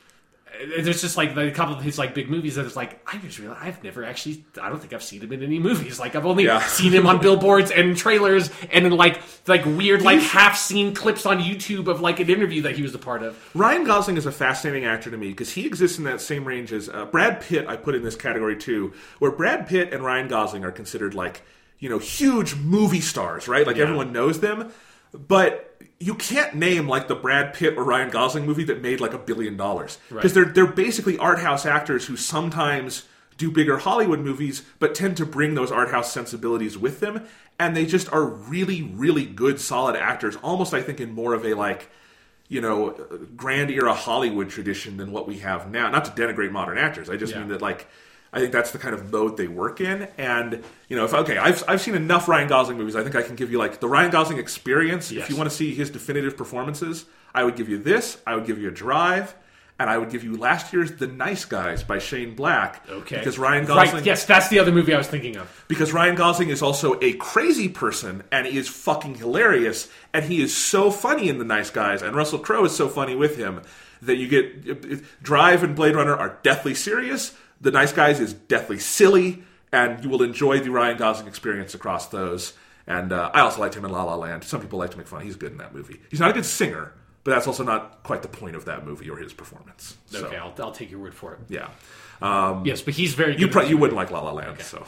There's just like a couple of his like big movies that it's like I just realized I've never actually I don't think I've seen him in any movies. Like I've only Yeah. seen him on billboards and trailers and in like like weird like half seen clips on YouTube of like an interview that he was a part of. Ryan Gosling is a fascinating actor to me because he exists in that same range as uh, Brad Pitt. I put in this category too, where Brad Pitt and Ryan Gosling are considered like you know huge movie stars, right? Like everyone knows them, but you can't name like the Brad Pitt or Ryan Gosling movie that made like a billion dollars because they're they're basically art house actors who sometimes do bigger Hollywood movies, but tend to bring those art house sensibilities with them, and they just are really really good solid actors. Almost I think in more of a like you know grand era Hollywood tradition than what we have now. Not to denigrate modern actors, I just Yeah. mean that like. I think that's the kind of mode they work in, and you know, if okay, I've I've seen enough Ryan Gosling movies. I think I can give you like the Ryan Gosling experience. Yes. If you want to see his definitive performances, I would give you this. I would give you a Drive, and I would give you last year's The Nice Guys by Shane Black. Okay. because Ryan Gosling Right. Yes, that's the other movie I was thinking of. because Ryan Gosling is also a crazy person and he is fucking hilarious and he is so funny in The Nice Guys and Russell Crowe is so funny with him that you get Drive and Blade Runner are deathly serious. The Nice Guys is deathly silly and you will enjoy the Ryan Gosling experience across those. And uh, I also liked him in La La Land. Some people like to make fun. He's good in that movie. He's not a good singer, but that's also not quite the point of that movie or his performance. So, Okay, I'll, I'll take your word for it. yeah. Yes, but he's very. You good pro- you wouldn't like La La Land, so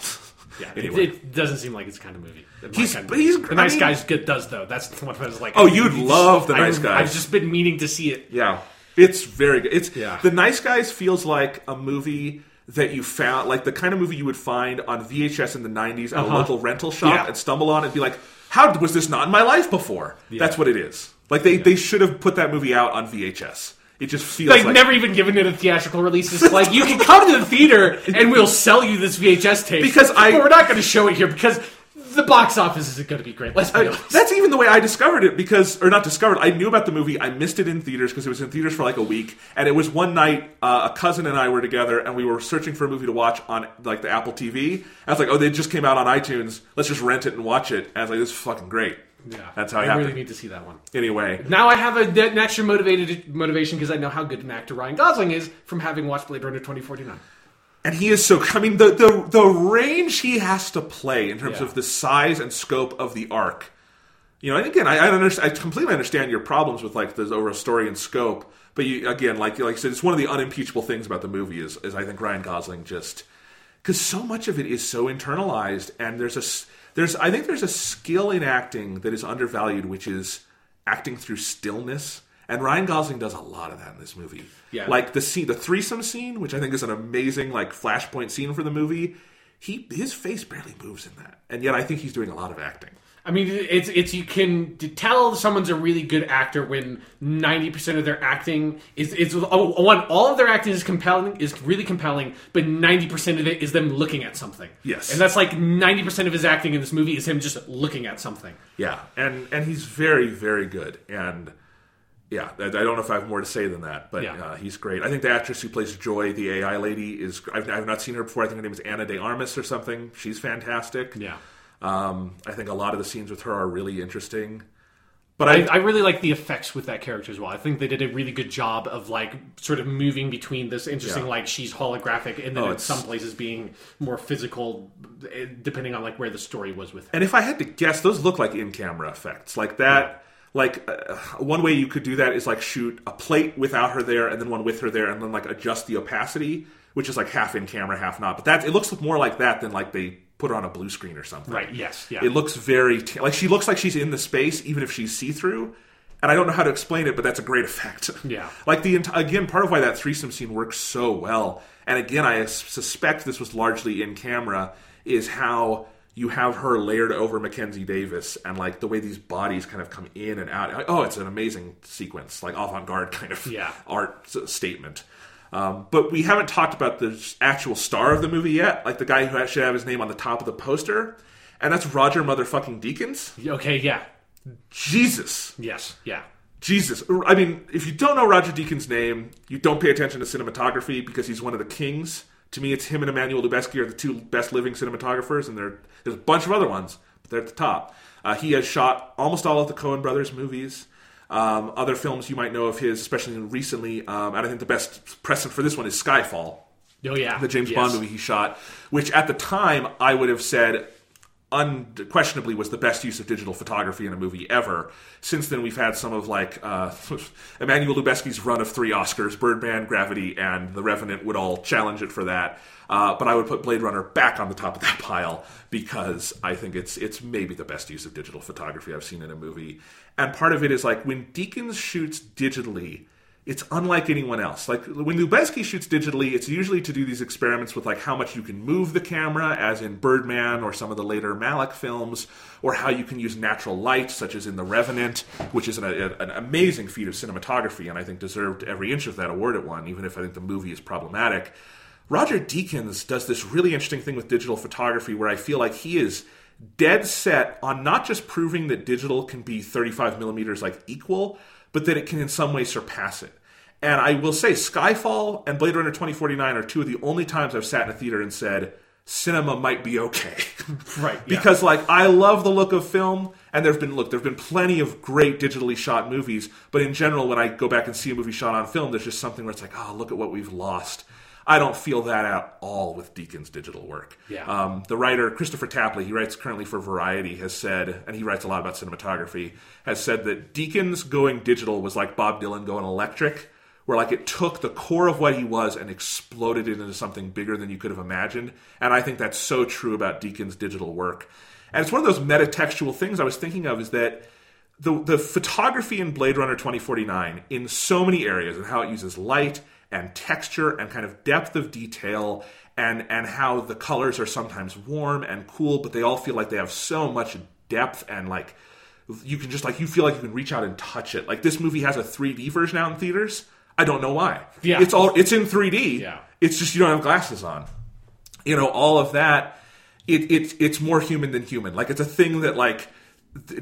Yeah, it- anyway. it, doesn't seem like it's the kind of movie. He's- kind of but movie. he's- the nice I mean- guys good does though. That's what I was like. Oh, you'd love The I- Nice Guys. I've just been meaning to see it. Yeah, it's very good. It's Yeah. the Nice Guys feels like a movie that you found, like the kind of movie you would find on VHS in the '90s at a Uh-huh. local rental shop Yeah. and stumble on and be like, "How was this not in my life before?" That's what it is. Like they they should have put that movie out on VHS. It just feels Like, like never even given it a theatrical release. It's like you can come to the theater and we'll sell you this VHS tape Because I- But we're not going to show it here because the box office isn't going to be great. Let's be honest. That's even the way I discovered it because, or not discovered. I knew about the movie. I missed it in theaters because it was in theaters for like a week. And it was one night, uh, a cousin and I were together, and we were searching for a movie to watch on like the Apple TV. I was like, "Oh, they just came out on iTunes. Let's just rent it and watch it." And I was like, "This is fucking great." yeah, that's how I happened. really need to see that one. Anyway, Now I have a, an extra motivated motivation because I know how good an actor Ryan Gosling is from having watched Blade Runner 2049. And he is so. I mean, the the the range he has to play in terms Yeah. of the size and scope of the arc. You know, and again, I, I, understand, I completely understand your problems with like the over story and scope, but you again, like like I said, it's one of the unimpeachable things about the movie is, is I think Ryan Gosling just because so much of it is so internalized, and there's a there's I think there's a skill in acting that is undervalued, which is acting through stillness. And Ryan Gosling does a lot of that in this movie. Yeah. like the scene, the threesome scene, which I think is an amazing like flashpoint scene for the movie. He his face barely moves in that, and yet I think he's doing a lot of acting. I mean, it's it's you can tell someone's a really good actor when ninety percent of their acting is is oh, one all of their acting is compelling is really compelling, but ninety percent of it is them looking at something. Yes. and that's like ninety percent of his acting in this movie is him just looking at something. Yeah, and and he's very very good, and yeah, I I don't know if I have more to say than that, but Yeah. uh, he's great. I think the actress who plays Joy, the AI lady, is I've, I've not seen her before. I think her name is Anna De Armas or something. She's fantastic. Yeah. um, I think a lot of the scenes with her are really interesting. But I, I, I really like the effects with that character as well. I think they did a really good job of like sort of moving between this interesting Yeah. like she's holographic and then Oh, in some places being more physical, eh, depending on like where the story was with. Her. And if I had to guess, those look like in-camera effects. Like that, like uh, one way you could do that is like shoot a plate without her there, and then one with her there, and then like adjust the opacity, which is like half in camera, half not. But that it looks more like that than like they put her on a blue screen or something. Right? Yes. Yeah. It looks very t- like she looks like she's in the space, even if she's see-through. And I don't know how to explain it, but that's a great effect. Yeah. like the again, part of why that threesome scene works so well, and again, i suspect this was largely in camera, is how you have her layered over Mackenzie Davis, and like the way these bodies kind of come in and out. Oh, it's an amazing sequence, like avant-garde kind of Yeah. art statement. Um, but we haven't talked about the actual star of the movie yet, like the guy who should have his name on the top of the poster, and that's Roger motherfucking Deakins. okay. Yeah. Jesus. Yes. Yeah. Jesus. I mean, if you don't know Roger Deakins' name, you don't pay attention to cinematography because he's one of the kings. To me, it's him and Emmanuel Lubezki are the two best living cinematographers, and there, there's a bunch of other ones, but they're at the top. Uh, he has shot almost all of the Coen Brothers movies. Um, other films you might know of his, especially recently, um, and I think the best precedent for this one is Skyfall, Oh yeah. the James Yes. Bond movie he shot, which at the time I would have said unquestionably was the best use of digital photography in a movie ever. Since then, we've had some of like uh, Emmanuel Lubezki's run of three Oscars, Birdman, Gravity, and The Revenant would all challenge it for that. Uh, but I would put Blade Runner back on the top of that pile because I think it's it's maybe the best use of digital photography I've seen in a movie. And part of it is like when Deakins shoots digitally, it's unlike anyone else. Like when Lubezki shoots digitally, it's usually to do these experiments with like how much you can move the camera, as in Birdman or some of the later Malick films, or how you can use natural light, such as in The Revenant, which is an, an amazing feat of cinematography, and I think deserved every inch of that award it won, even if I think the movie is problematic. Roger Deakins does this really interesting thing with digital photography where I feel like he is dead set on not just proving that digital can be 35 millimeters like equal, but that it can in some way surpass it. And I will say, Skyfall and Blade Runner 2049 are two of the only times I've sat in a theater and said, cinema might be okay. Right. yeah. because, like, I love the look of film, and there's been, look, there's been plenty of great digitally shot movies, but in general, when I go back and see a movie shot on film, there's just something where it's like, oh, look at what we've lost. I don't feel that at all with Deakins' digital work. Yeah. Um, the writer Kristopher Tapley, he writes currently for Variety, has said, and he writes a lot about cinematography, has said that Deakins going digital was like Bob Dylan going electric, where like it took the core of what he was and exploded it into something bigger than you could have imagined. And I think that's so true about Deakins' digital work. And it's one of those metatextual things I was thinking of is that the the photography in Blade Runner 2049 in so many areas and how it uses light and texture and kind of depth of detail and and how the colors are sometimes warm and cool but they all feel like they have so much depth and like you can just like you feel like you can reach out and touch it. Like this movie has a 3d version out in theaters. I don't know why. Yeah. it's all it's in 3d Yeah. it's just you don't have glasses on. You know all of that it, it it's more human than human. Like it's a thing that like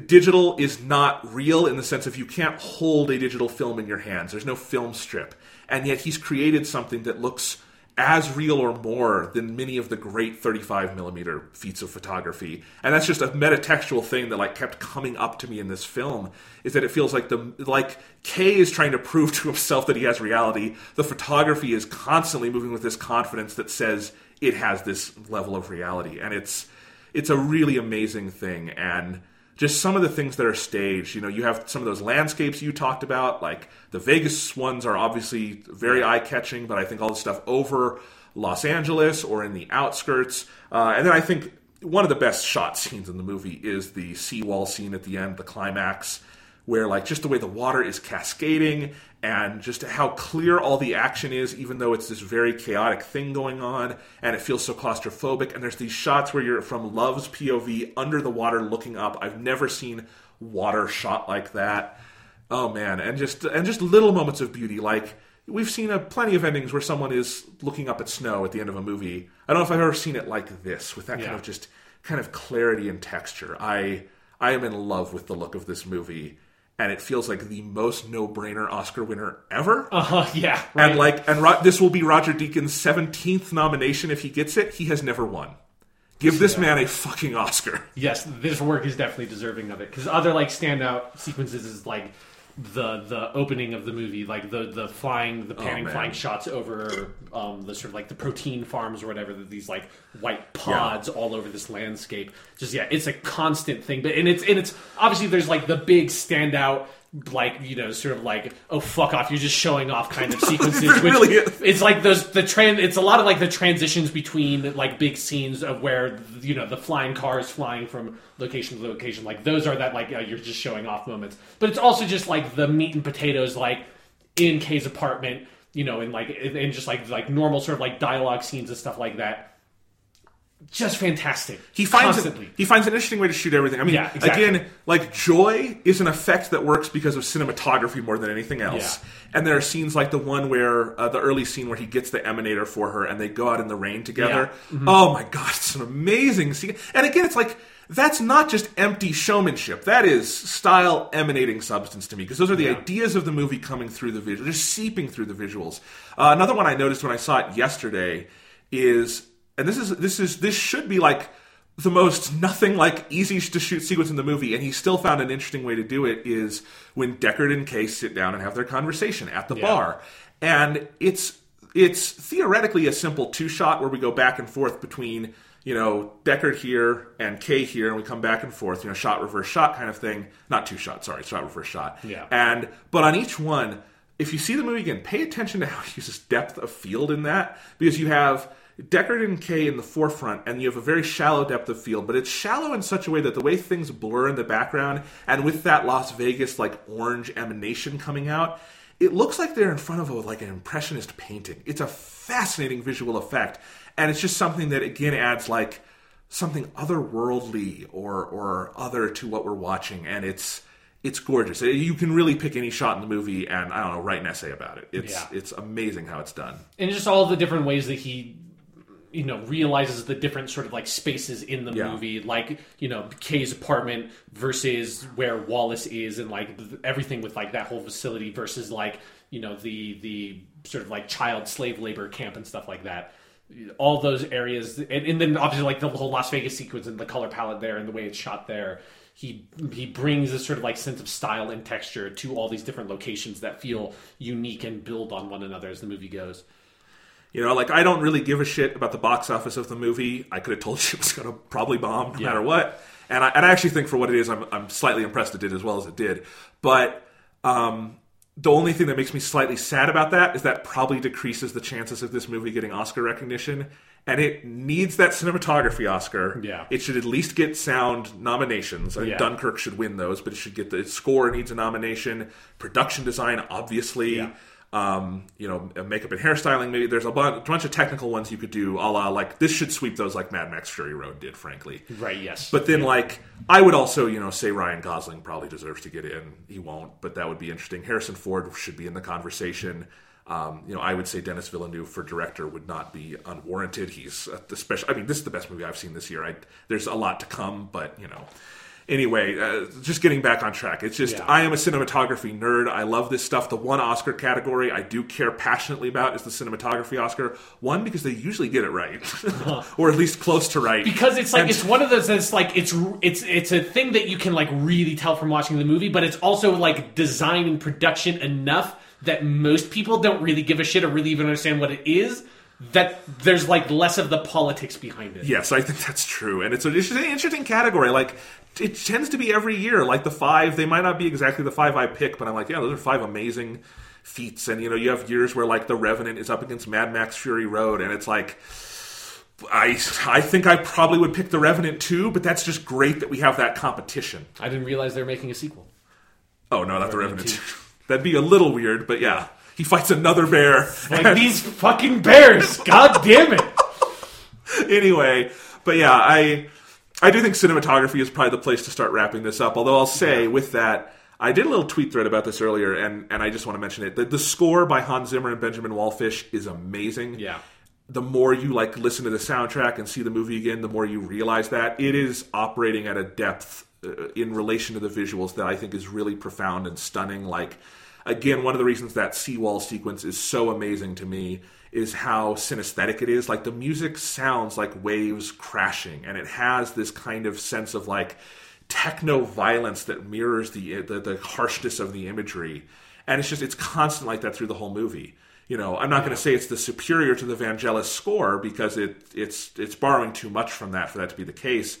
digital is not real in the sense of you can't hold a digital film in your hands. There's no film strip and yet he's created something that looks as real or more than many of the great 35 millimeter feats of photography. And that's just a metatextual thing that like kept coming up to me in this film is that it feels like the like kay is trying to prove to himself that he has reality. The photography is constantly moving with this confidence that says it has this level of reality. And it's it's a really amazing thing. And just some of the things that are staged. You know you have some of those landscapes you talked about like the vegas ones are obviously very eye-catching but i think all the stuff over los angeles or in the outskirts. Uh, and then i think one of the best shot scenes in the movie is the seawall scene at the end the climax where like just the way the water is cascading and just how clear all the action is even though it's this very chaotic thing going on and it feels so claustrophobic. And there's these shots where you're from love's pov under the water looking up. I've never seen water shot like that. Oh man. And just and just little moments of beauty. Like we've seen a plenty of endings where someone is looking up at snow at the end of a movie. I don't know if i've ever seen it like this with that kind of just kind of clarity and texture. I i am in love with the look of this movie and it feels like the most no-brainer oscar winner ever Uh-huh, yeah. Right. and like and Ro- this will be roger deakins 17th nomination if he gets it he has never won give this man a fucking oscar yes, this work is definitely deserving of it because other like standout sequences is like the the opening of the movie, like the the flying, the panning man. flying shots over um, the sort of like the protein farms or whatever. that These like white pods all over this landscape. Just yeah, it's a constant thing. But and it's and it's obviously there's like the big standout. Like you know, sort of like oh fuck off, you're just showing off kind of sequences. It which is. it's like those the trend. It's a lot of like the transitions between like big scenes of where you know the flying cars flying from location to location. Like those are that like uh, you're just showing off moments. But it's also just like the meat and potatoes, like in Kay's apartment. You know, and like and just like like normal sort of like dialogue scenes and stuff like that. Just fantastic. he finds constantly. it, he finds an interesting way to shoot everything. I mean, Yeah, exactly. again, like joy is an effect that works because of cinematography more than anything else. Yeah. And there are scenes like the one where uh, the early scene where he gets the emanator for her and they go out in the rain together. Yeah. Mm-hmm. Oh my god, it's an amazing scene. And again, it's like that's not just empty showmanship. That is style emanating substance to me because those are the Yeah. ideas of the movie coming through the visual, just seeping through the visuals. Uh, another one I noticed when I saw it yesterday is, and this is this is this should be like the most nothing like easy to shoot sequence in the movie, and he still found an interesting way to do it. Is when Deckard and Kay sit down and have their conversation at the Yeah. bar, and it's it's theoretically a simple two shot where we go back and forth between you know Deckard here and Kay here, and we come back and forth, you know, shot reverse shot kind of thing. Not two shot, sorry, shot reverse shot. Yeah. And but on each one, if you see the movie again, pay attention to how he uses depth of field in that because you have Deckard and Kay in the forefront, and you have a very shallow depth of field, but it's shallow in such a way that the way things blur in the background, and with that Las Vegas like orange emanation coming out, it looks like they're in front of a, like an impressionist painting. It's a fascinating visual effect, and it's just something that again adds like something otherworldly or or other to what we're watching, and it's it's gorgeous. Uh, you can really pick any shot in the movie and I don't know, write an essay about it. It's Yeah. it's amazing how it's done. and just all the different ways that he you know realizes the different sort of like spaces in the Yeah. movie like you know kay's apartment versus where wallace is and like th- everything with like that whole facility versus like you know the the sort of like child slave labor camp and stuff like that all those areas and, and then obviously like the whole las vegas sequence and the color palette there and the way it's shot there he he brings this sort of like sense of style and texture to all these different locations that feel unique and build on one another as the movie goes You know, like I don't really give a shit about the box office of the movie. I could have told you it was going to probably bomb no Yeah. matter what. And I, and I actually think for what it is, I'm, I'm slightly impressed it did as well as it did. But um, the only thing that makes me slightly sad about that is that probably decreases the chances of this movie getting Oscar recognition. And it needs that cinematography Oscar. Yeah. It should at least get sound nominations. I mean, Yeah. Dunkirk should win those, but it should get the score needs a nomination. Production design, obviously. Yeah. Um, you know, makeup and hairstyling. Maybe there's a bunch, of technical ones you could do. A la like this should sweep those like Mad Max Fury Road did, frankly. Right. Yes. But then, like, I would also, you know, say Ryan Gosling probably deserves to get in. He won't, but that would be interesting. Harrison Ford should be in the conversation. Um, you know, I would say Denis Villeneuve for director would not be unwarranted. He's especially. I mean, this is the best movie I've seen this year. I, there's a lot to come, but you know. Anyway, uh, just getting back on track. It's just Yeah. I am a cinematography nerd. I love this stuff. The one Oscar category I do care passionately about is the cinematography Oscar. One because they usually get it right, or at least close to right. because it's like And- it's one of those that's like it's it's it's a thing that you can like really tell from watching the movie but it's also like design and production enough that most people don't really give a shit or really even understand what it is that there's like less of the politics behind it Yes, I think that's true, and it's, it's an interesting category. Like it tends to be every year. Like the five, they might not be exactly the five I pick, but I'm like, yeah, those are five amazing feats. And you know, you have years where like the Revenant is up against Mad Max Fury Road, and it's like. I, I think I probably would pick the Revenant too, but that's just great that we have that competition. i didn't realize they were making a sequel Oh no, not the Revenant Revenant. That'd be a little weird, but yeah, he fights another bear. like these fucking bears god damn it anyway, but yeah, I I do think cinematography is probably the place to start wrapping this up. Although I'll say with that, I did a little tweet thread about this earlier, and and I just want to mention it. The, the score by Hans Zimmer and Benjamin Wallfisch is amazing. yeah The more you like listen to the soundtrack and see the movie again, the more you realize that it is operating at a depth uh, in relation to the visuals that I think is really profound and stunning. Like again, one of the reasons that seawall sequence is so amazing to me is how synesthetic it is. Like the music sounds like waves crashing, and it has this kind of sense of like techno violence that mirrors the, the the harshness of the imagery, and it's just it's constant like that through the whole movie. You know, I'm not going to say it's the superior to the Vangelis score because it it's it's borrowing too much from that for that to be the case,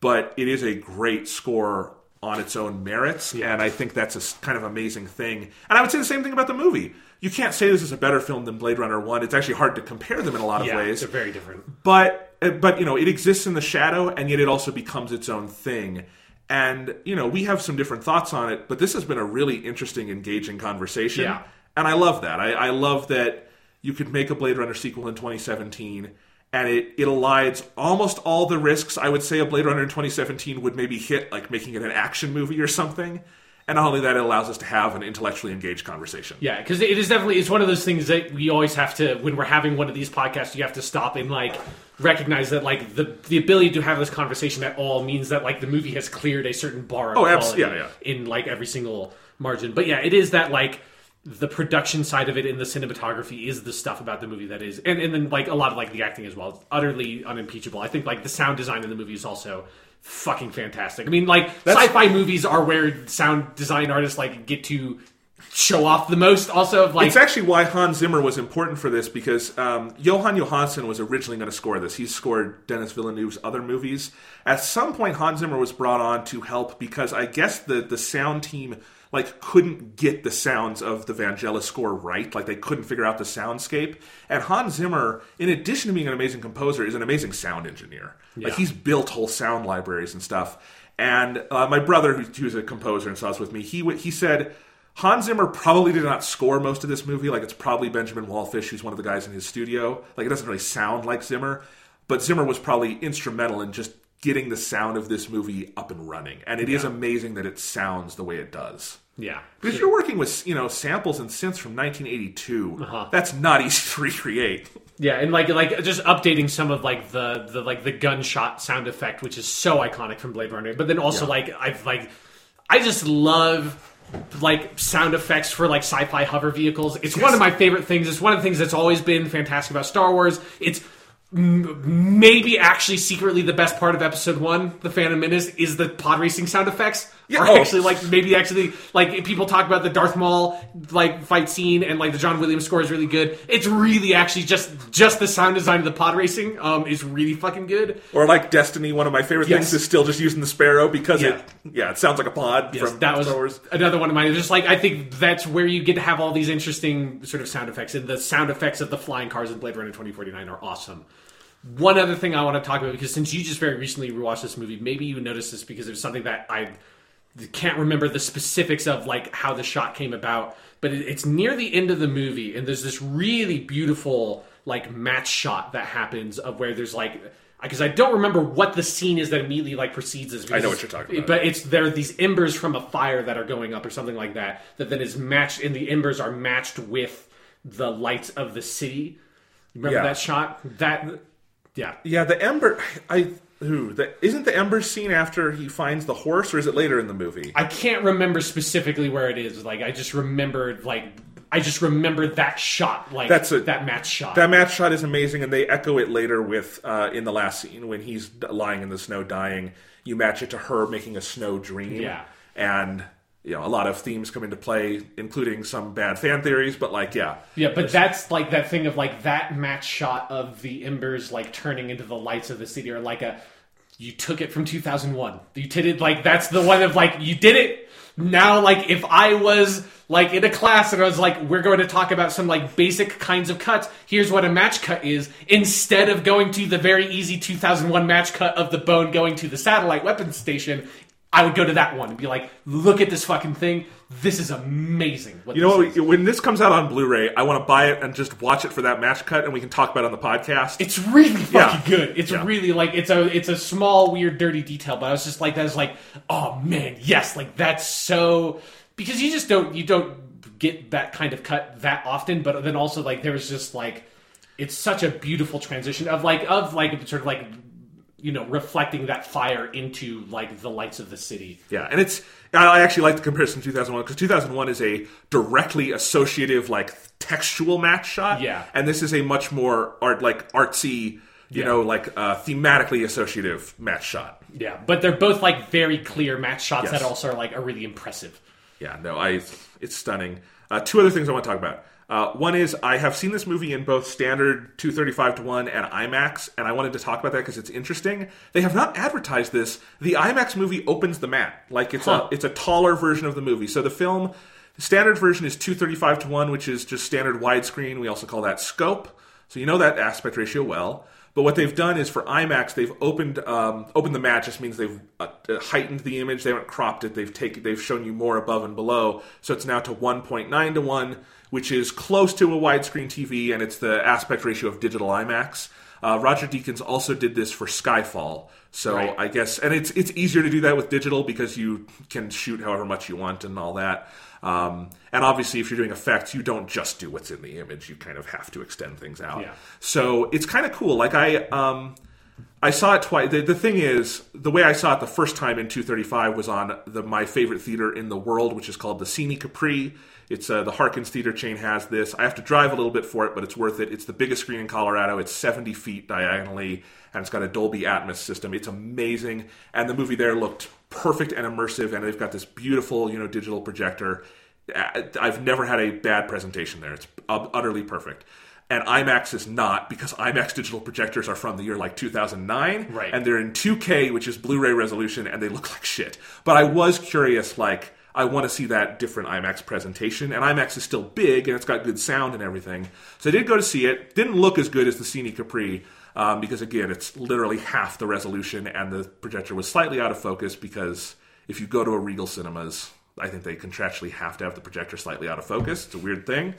but it is a great score on its own merits, and I think that's a kind of amazing thing. And I would say the same thing about the movie. You can't say this is a better film than Blade Runner One. It's actually hard to compare them in a lot of yeah ways. they're very different. But uh, but you know it exists in the shadow and yet it also becomes its own thing. And you know we have some different thoughts on it but this has been a really interesting engaging conversation. Yeah. and i love that. I, I love that you could make a blade runner sequel in 2017 and it, it elides almost all the risks. I would say a blade runner in 2017 would maybe hit like making it an action movie or something and not only that it allows us to have an intellectually engaged conversation Yeah, because it is definitely it's one of those things that we always have to when we're having one of these podcasts, you have to stop and like recognize that like the the ability to have this conversation at all means that like the movie has cleared a certain bar of Oh, abs- quality yeah, yeah. in like every single margin. But yeah, it is that like the production side of it and the cinematography is the stuff about the movie that is and, and then like a lot of like the acting as well. It's utterly unimpeachable. I think like the sound design in the movie is also fucking fantastic. I mean like That's- sci-fi movies are where sound design artists like get to show off the most also of like It's actually why Hans Zimmer was important for this because um, Jóhann Jóhannsson was originally going to score this. He scored Denis Villeneuve's other movies. At some point, Hans Zimmer was brought on to help because I guess the the sound team like couldn't get the sounds of the Vangelis score right. Like they couldn't figure out the soundscape. And Hans Zimmer, in addition to being an amazing composer, is an amazing sound engineer. Like he's built whole sound libraries and stuff. And uh, my brother, who, who's a composer and saw this with me, he he said Hans Zimmer probably did not score most of this movie. Like it's probably Benjamin Wallfisch, who's one of the guys in his studio. Like it doesn't really sound like Zimmer, but Zimmer was probably instrumental in just getting the sound of this movie up and running. And it is amazing that it sounds the way it does. Yeah. Because you're working with you know samples and synths from 1982. Uh-huh. That's not easy to recreate. Yeah, and like like just updating some of like the the like the gunshot sound effect, which is so iconic from Blade Runner. But then also Yeah. like I've like I just love like sound effects for like sci-fi hover vehicles. It's one of my favorite things. It's one of the things that's always been fantastic about Star Wars. It's m- maybe actually secretly the best part of Episode One, The Phantom Menace, is the pod racing sound effects. Yeah, Or oh. actually like maybe actually like people talk about the Darth Maul like fight scene and like the John Williams score is really good. It's really actually just just the sound design of the pod racing um is really fucking good. Or like Destiny, one of my favorite Yes. things is still just using the Sparrow because Yeah. it yeah it sounds like a pod Yes, from that was Wars. another one of mine. It's Just like I think that's where you get to have all these interesting sort of sound effects, and the sound effects of the flying cars in Blade Runner 2049 are awesome. One other thing I want to talk about because since you just very recently rewatched this movie, maybe you noticed this because it was something that I can't remember the specifics of like how the shot came about, but it's near the end of the movie, and there's this really beautiful like match shot that happens of where there's like because I don't remember what the scene is that immediately like precedes this. I know what you're talking about. But it's there are these embers from a fire that are going up or something like that that then is matched, and the embers are matched with the lights of the city. Remember Yeah. that shot? That yeah. Yeah, the Ember. I who the isn't the Ember scene after he finds the horse, or is it later in the movie? I can't remember specifically where it is. Like I just remembered like I just remembered that shot, like That's a- that match shot. That match shot is amazing, and they echo it later with uh, in the last scene when he's d- lying in the snow dying. You match it to her making a snow dream, Yeah. and you know a lot of themes come into play, including some bad fan theories. But like, yeah, yeah, but that's like that thing of like that match shot of the embers like turning into the lights of the city, or like a you took it from 2001. You did it like that's the one of like you did it. Now, like if I was like in a class and I was like, we're going to talk about some like basic kinds of cuts. Here's what a match cut is. Instead of going to the very easy 2001 match cut of the bone going to the satellite weapons station, I would go to that one and be like, look at this fucking thing. This is amazing. What you know what, when this comes out on Blu-ray, I want to buy it and just watch it for that match cut, and we can talk about it on the podcast. It's really fucking Yeah. good. It's Yeah. really like it's a it's a small weird dirty detail, but I was just like "That's like oh man yes like that's so because you just don't you don't get that kind of cut that often, but then also like there was just like it's such a beautiful transition of like of like sort of like you know reflecting that fire into like the lights of the city. Yeah, and it's I actually like the comparison to 2001 because 2001 is a directly associative like textual match shot. Yeah. and this is a much more art like artsy, you Yeah. know, like uh, thematically associative match shot. Yeah, but they're both like very clear match shots Yes. that also are like are really impressive. Yeah, no, I it's stunning. Uh, two other things I want to talk about. Uh, one is I have seen this movie in both standard 235 to 1 and IMAX, and I wanted to talk about that because it's interesting. They have not advertised this. The IMAX movie opens the mat. Like it's Huh. a it's a taller version of the movie. So the film the standard version is 235 to 1, which is just standard widescreen. We also call that scope. So you know that aspect ratio well. But what they've done is for IMAX, they've opened um, opened the mat. Just means they've uh, uh, heightened the image. They haven't cropped it. They've taken they've shown you more above and below. So it's now to 1.9 to one, which is close to a widescreen TV, and it's the aspect ratio of digital IMAX. Uh, Roger Deakins also did this for Skyfall. So Right. I guess, and it's it's easier to do that with digital because you can shoot however much you want and all that. Um, and obviously, if you're doing effects, you don't just do what's in the image. You kind of have to extend things out. Yeah. So it's kind of cool. Like I, um, I saw it twice. The, the thing is, the way I saw it the first time in 235 was on the my favorite theater in the world, which is called the Cine Capri. It's uh, the Harkins Theater chain has this. I have to drive a little bit for it, but it's worth it. It's the biggest screen in Colorado. It's 70 feet diagonally, and it's got a Dolby Atmos system. It's amazing, and the movie there looked perfect and immersive. And they've got this beautiful, you know, digital projector. I've never had a bad presentation there. It's utterly perfect. And IMAX is not because IMAX digital projectors are from the year like 2009, Right. And they're in 2K, which is Blu-ray resolution, and they look like shit. But I was curious, like I want to see that different IMAX presentation, and IMAX is still big and it's got good sound and everything. So I did go to see it. Didn't look as good as the Cine Capri um, because again, it's literally half the resolution, and the projector was slightly out of focus because if you go to a Regal Cinemas, I think they contractually have to have the projector slightly out of focus. It's a weird thing.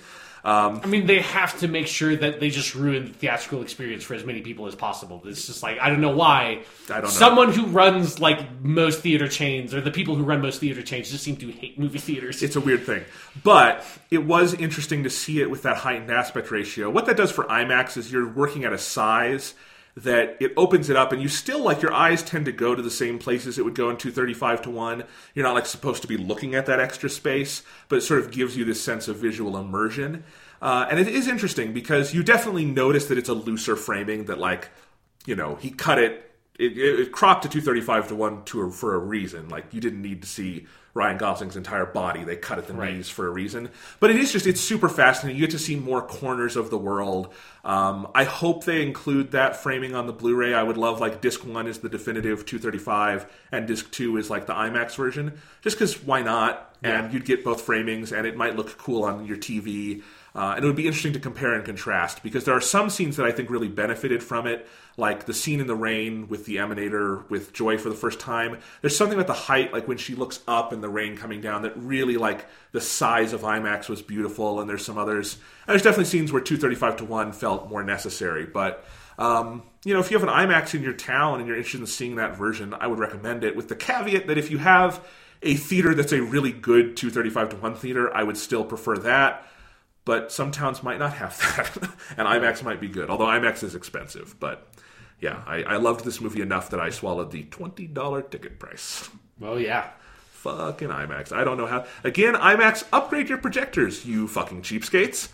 Um, I mean, they have to make sure that they just ruin the theatrical experience for as many people as possible. It's just like I don't know why. I don't know. Someone who runs like most theater chains, or the people who run most theater chains, just seem to hate movie theaters. It's a weird thing. But it was interesting to see it with that heightened aspect ratio. What that does for IMAX is you're working at a size that it opens it up and you still like your eyes tend to go to the same places it would go in 235 to 1 you're not like supposed to be looking at that extra space but it sort of gives you this sense of visual immersion. Uh, and it is interesting because you definitely notice that it's a looser framing that like you know he cut it it, it, it cropped to 235 to 1 to for a reason. Like you didn't need to see ryan gosling's entire body. They cut at the Right. knees for a reason. But it is just it's super fascinating. You get to see more corners of the world. Um, i hope they include that framing on the blu-ray. I would love like disc 1 is the definitive 235 and disc 2 is like the imax version. Just because why not? And you'd get both framings and it might look cool on your tv uh, and it would be interesting to compare and contrast because there are some scenes that I think really benefited from it, like the scene in the rain with the Emanator with Joy for the first time. There's something about the height, like when she looks up and the rain coming down, that really like the size of IMAX was beautiful. And there's some others. And there's definitely scenes where 235 to 1 felt more necessary. But, um, you know, if you have an IMAX in your town and you're interested in seeing that version, I would recommend it with the caveat that if you have a theater that's a really good 235 to 1 theater, I would still prefer that but some towns might not have that, and IMAX might be good. Although IMAX is expensive, but yeah, I, I loved this movie enough that I swallowed the twenty dollar ticket price. well, yeah. Fucking IMAX. I don't know how. Again, IMAX, upgrade your projectors, you fucking cheapskates.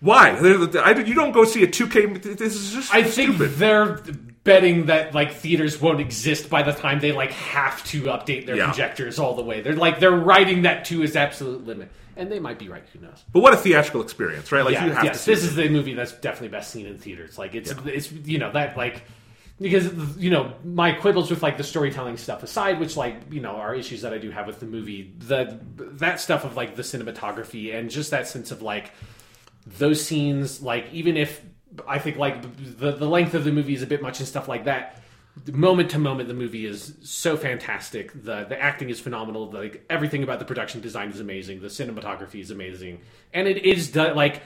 Why? I- You don't go see a 2K. This is just I think stupid. they're betting that like theaters won't exist by the time they like have to update their Yeah. projectors all the way. They're like they're writing that to its absolute limit, and they might be right. Who knows? But what a theatrical experience, right? Like yeah, you have yes, to see. this is the movie that's definitely best seen in theaters. Like it's it's you know that like because you know my quibbles with like the storytelling stuff aside, which like you know are issues that I do have with the movie. The that stuff of like the cinematography and just that sense of like those scenes, like even if I think like the the length of the movie is a bit much and stuff like that. Moment to moment, the movie is so fantastic. the The acting is phenomenal. Like everything about the production design is amazing. The cinematography is amazing, and it is done like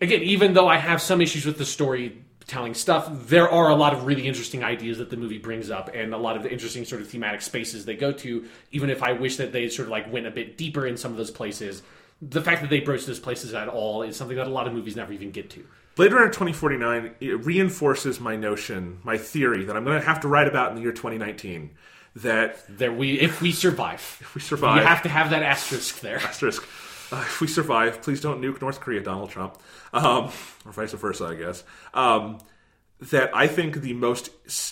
again. Even though I have some issues with the storytelling stuff, there are a lot of really interesting ideas that the movie brings up, and a lot of the interesting sort of thematic spaces they go to. Even if I wish that they sort of like went a bit deeper in some of those places, the fact that they broach those places at all is something that a lot of movies never even get to. Blade Runner 2049 it reinforces my notion, my theory that I'm going to have to write about in the year 2019 that There we if we survive, if we survive, you have to have that asterisk there. asterisk. Uh, if we survive, please don't nuke North Korea, Donald Trump, um, or vice versa, I guess. Um, that I think the most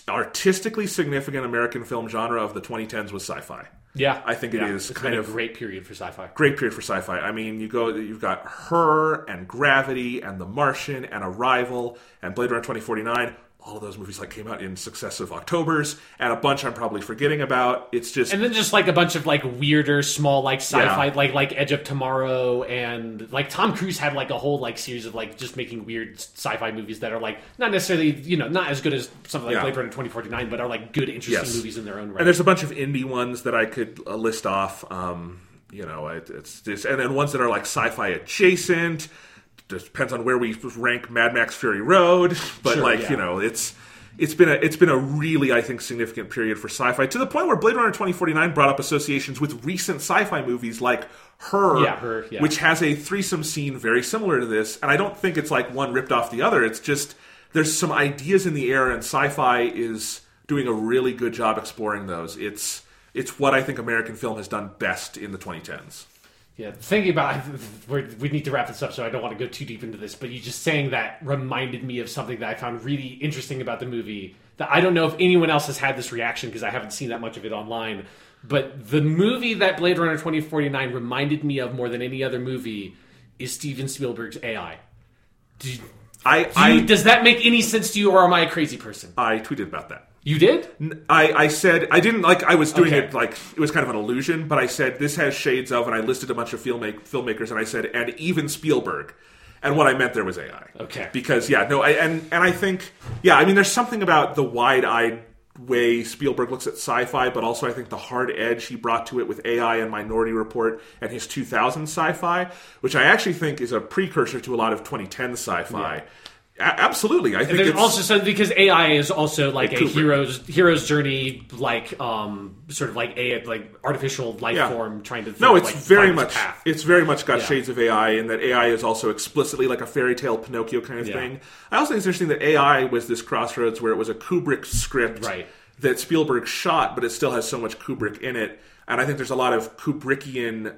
artistically significant American film genre of the 2010s was sci-fi. Yeah, I think it yeah. is It's kind of- a great period for sci-fi. Great period for sci-fi. I mean, you go, you've got Her and Gravity and The Martian and Arrival and Blade Runner 2049. All of those movies like came out in successive Octobers, and a bunch I'm probably forgetting about. It's just And then just like a bunch of like weirder, small like sci-fi, Yeah. like like Edge of Tomorrow, and like Tom Cruise had like a whole like series of like just making weird sci-fi movies that are like not necessarily you know not as good as something like Yeah. Blade Runner twenty forty nine, but are like good, interesting Yes. movies in their own right. And there's a bunch of indie ones that I could uh, list off. Um, you know, it, it's just, and then ones that are like sci-fi adjacent. Depends on where we rank Mad Max Fury Road, but Sure, like yeah. you know, it's it's been a it's been a really I think significant period for sci-fi to the point where Blade Runner 2049 brought up associations with recent sci-fi movies like Her, Yeah, Her, yeah. which has a threesome scene very similar to this, and I don't think it's like one ripped off the other. It's just there's some ideas in the air, and sci-fi is doing a really good job exploring those. It's it's what I think American film has done best in the 2010s. Yeah, thinking about we're, we need to wrap this up, so I don't want to go too deep into this. But you just saying that reminded me of something that I found really interesting about the movie. That I don't know if anyone else has had this reaction because I haven't seen that much of it online. But the movie that Blade Runner twenty forty nine reminded me of more than any other movie is Steven Spielberg's AI. Do I do you- I, does that make any sense to you, or am I a crazy person? I tweeted about that. You did? I, I said I didn't like I was doing Okay. it like it was kind of an illusion, but I said this has shades of, and I listed a bunch of filmmake, filmmakers, and I said and even Spielberg, and what I meant there was AI. Okay. because yeah, no, I, and and I think yeah, I mean there's something about the wide-eyed way Spielberg looks at sci-fi, but also I think the hard edge he brought to it with AI and Minority Report and his 2000 sci-fi, which I actually think is a precursor to a lot of 2010 sci-fi. A- absolutely, I think there's it's also some because AI is also like a Kubrick. hero's hero's journey, like um, sort of like a like artificial life Yeah. form trying to No, it's like, very much. path. It's very much got Yeah. shades of AI, and that AI is also explicitly like a fairy tale Pinocchio kind of Yeah. thing. I also think it's interesting that AI was this crossroads where it was a Kubrick script Right. that Spielberg shot, but it still has so much Kubrick in it. And I think there's a lot of Kubrickian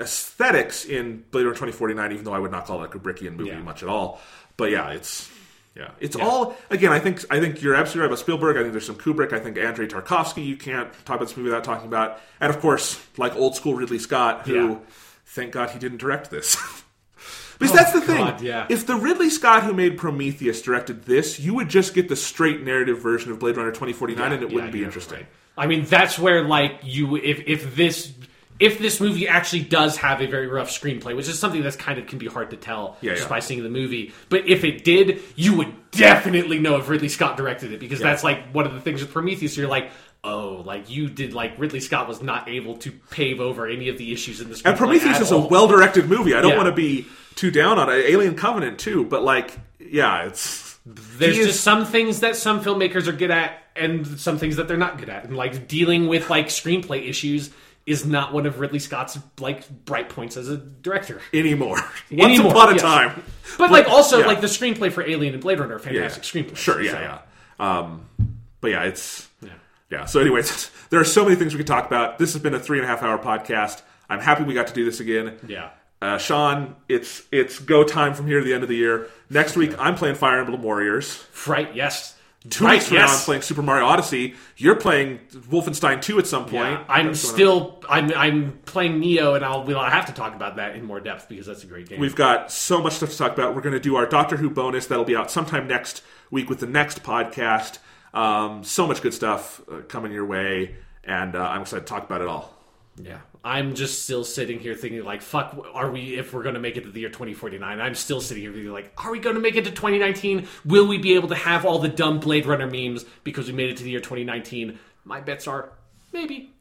aesthetics in Blade Runner 2049, even though I would not call it a Kubrickian movie much at all. But yeah, it's. Yeah, it's all again. I think I think you're absolutely right about Spielberg. I think there's some Kubrick. I think Andrei Tarkovsky. You can't talk about this movie without talking about, and of course, like old school Ridley Scott, who, Yeah. thank God, he didn't direct this. because oh that's the thing. Yeah. If the Ridley Scott who made Prometheus directed this, you would just get the straight narrative version of Blade Runner 2049, and it Yeah, wouldn't be interesting. right. I mean, that's where like you if if this if this movie actually does have a very rough screenplay, which is something that's kind of can be hard to tell Yeah, just yeah. by seeing the movie, but if it did, you would definitely know if Ridley Scott directed it because that's like one of the things with Prometheus. You're like. Oh, like you did, like Ridley Scott was not able to pave over any of the issues in this. And Prometheus is a well directed movie. I don't Yeah. want to be too down on it. Alien Covenant too, but like, yeah, it's There's is- just some things that some filmmakers are good at, and some things that they're not good at. And like dealing with like screenplay issues is not one of Ridley Scott's like bright points as a director. anymore. Once Anymore, upon a yes. time. But like also yeah. like the screenplay for Alien and Blade Runner are Yeah. fantastic screenplays. Sure, yeah, so- yeah. Um, but yeah, it's Yeah. yeah. So, anyways, there are so many things we could talk about. This has been a three and a half hour podcast. I'm happy we got to do this again. Yeah. Uh, Sean, it's it's go time from here to the end of the year. Next week, I'm playing Fire Emblem Warriors. Right, yes. Two right, weeks from now, I'm playing Super Mario Odyssey. You're playing Wolfenstein 2 at some point. Yeah, I'm still I'm I'm playing Nioh and I'll we'll have to talk about that in more depth because that's a great game. We've got so much stuff to talk about. We're going to do our Doctor Who bonus that'll be out sometime next week with the next podcast. Um, so much good stuff uh, coming your way, and uh, I'm excited to talk about it all. Yeah. I'm just still sitting here thinking like fuck are we if we're going to make it to the year 2049 I'm still sitting here thinking like are we going to make it to 2019 will we be able to have all the dumb Blade Runner memes because we made it to the year 2019 my bets are maybe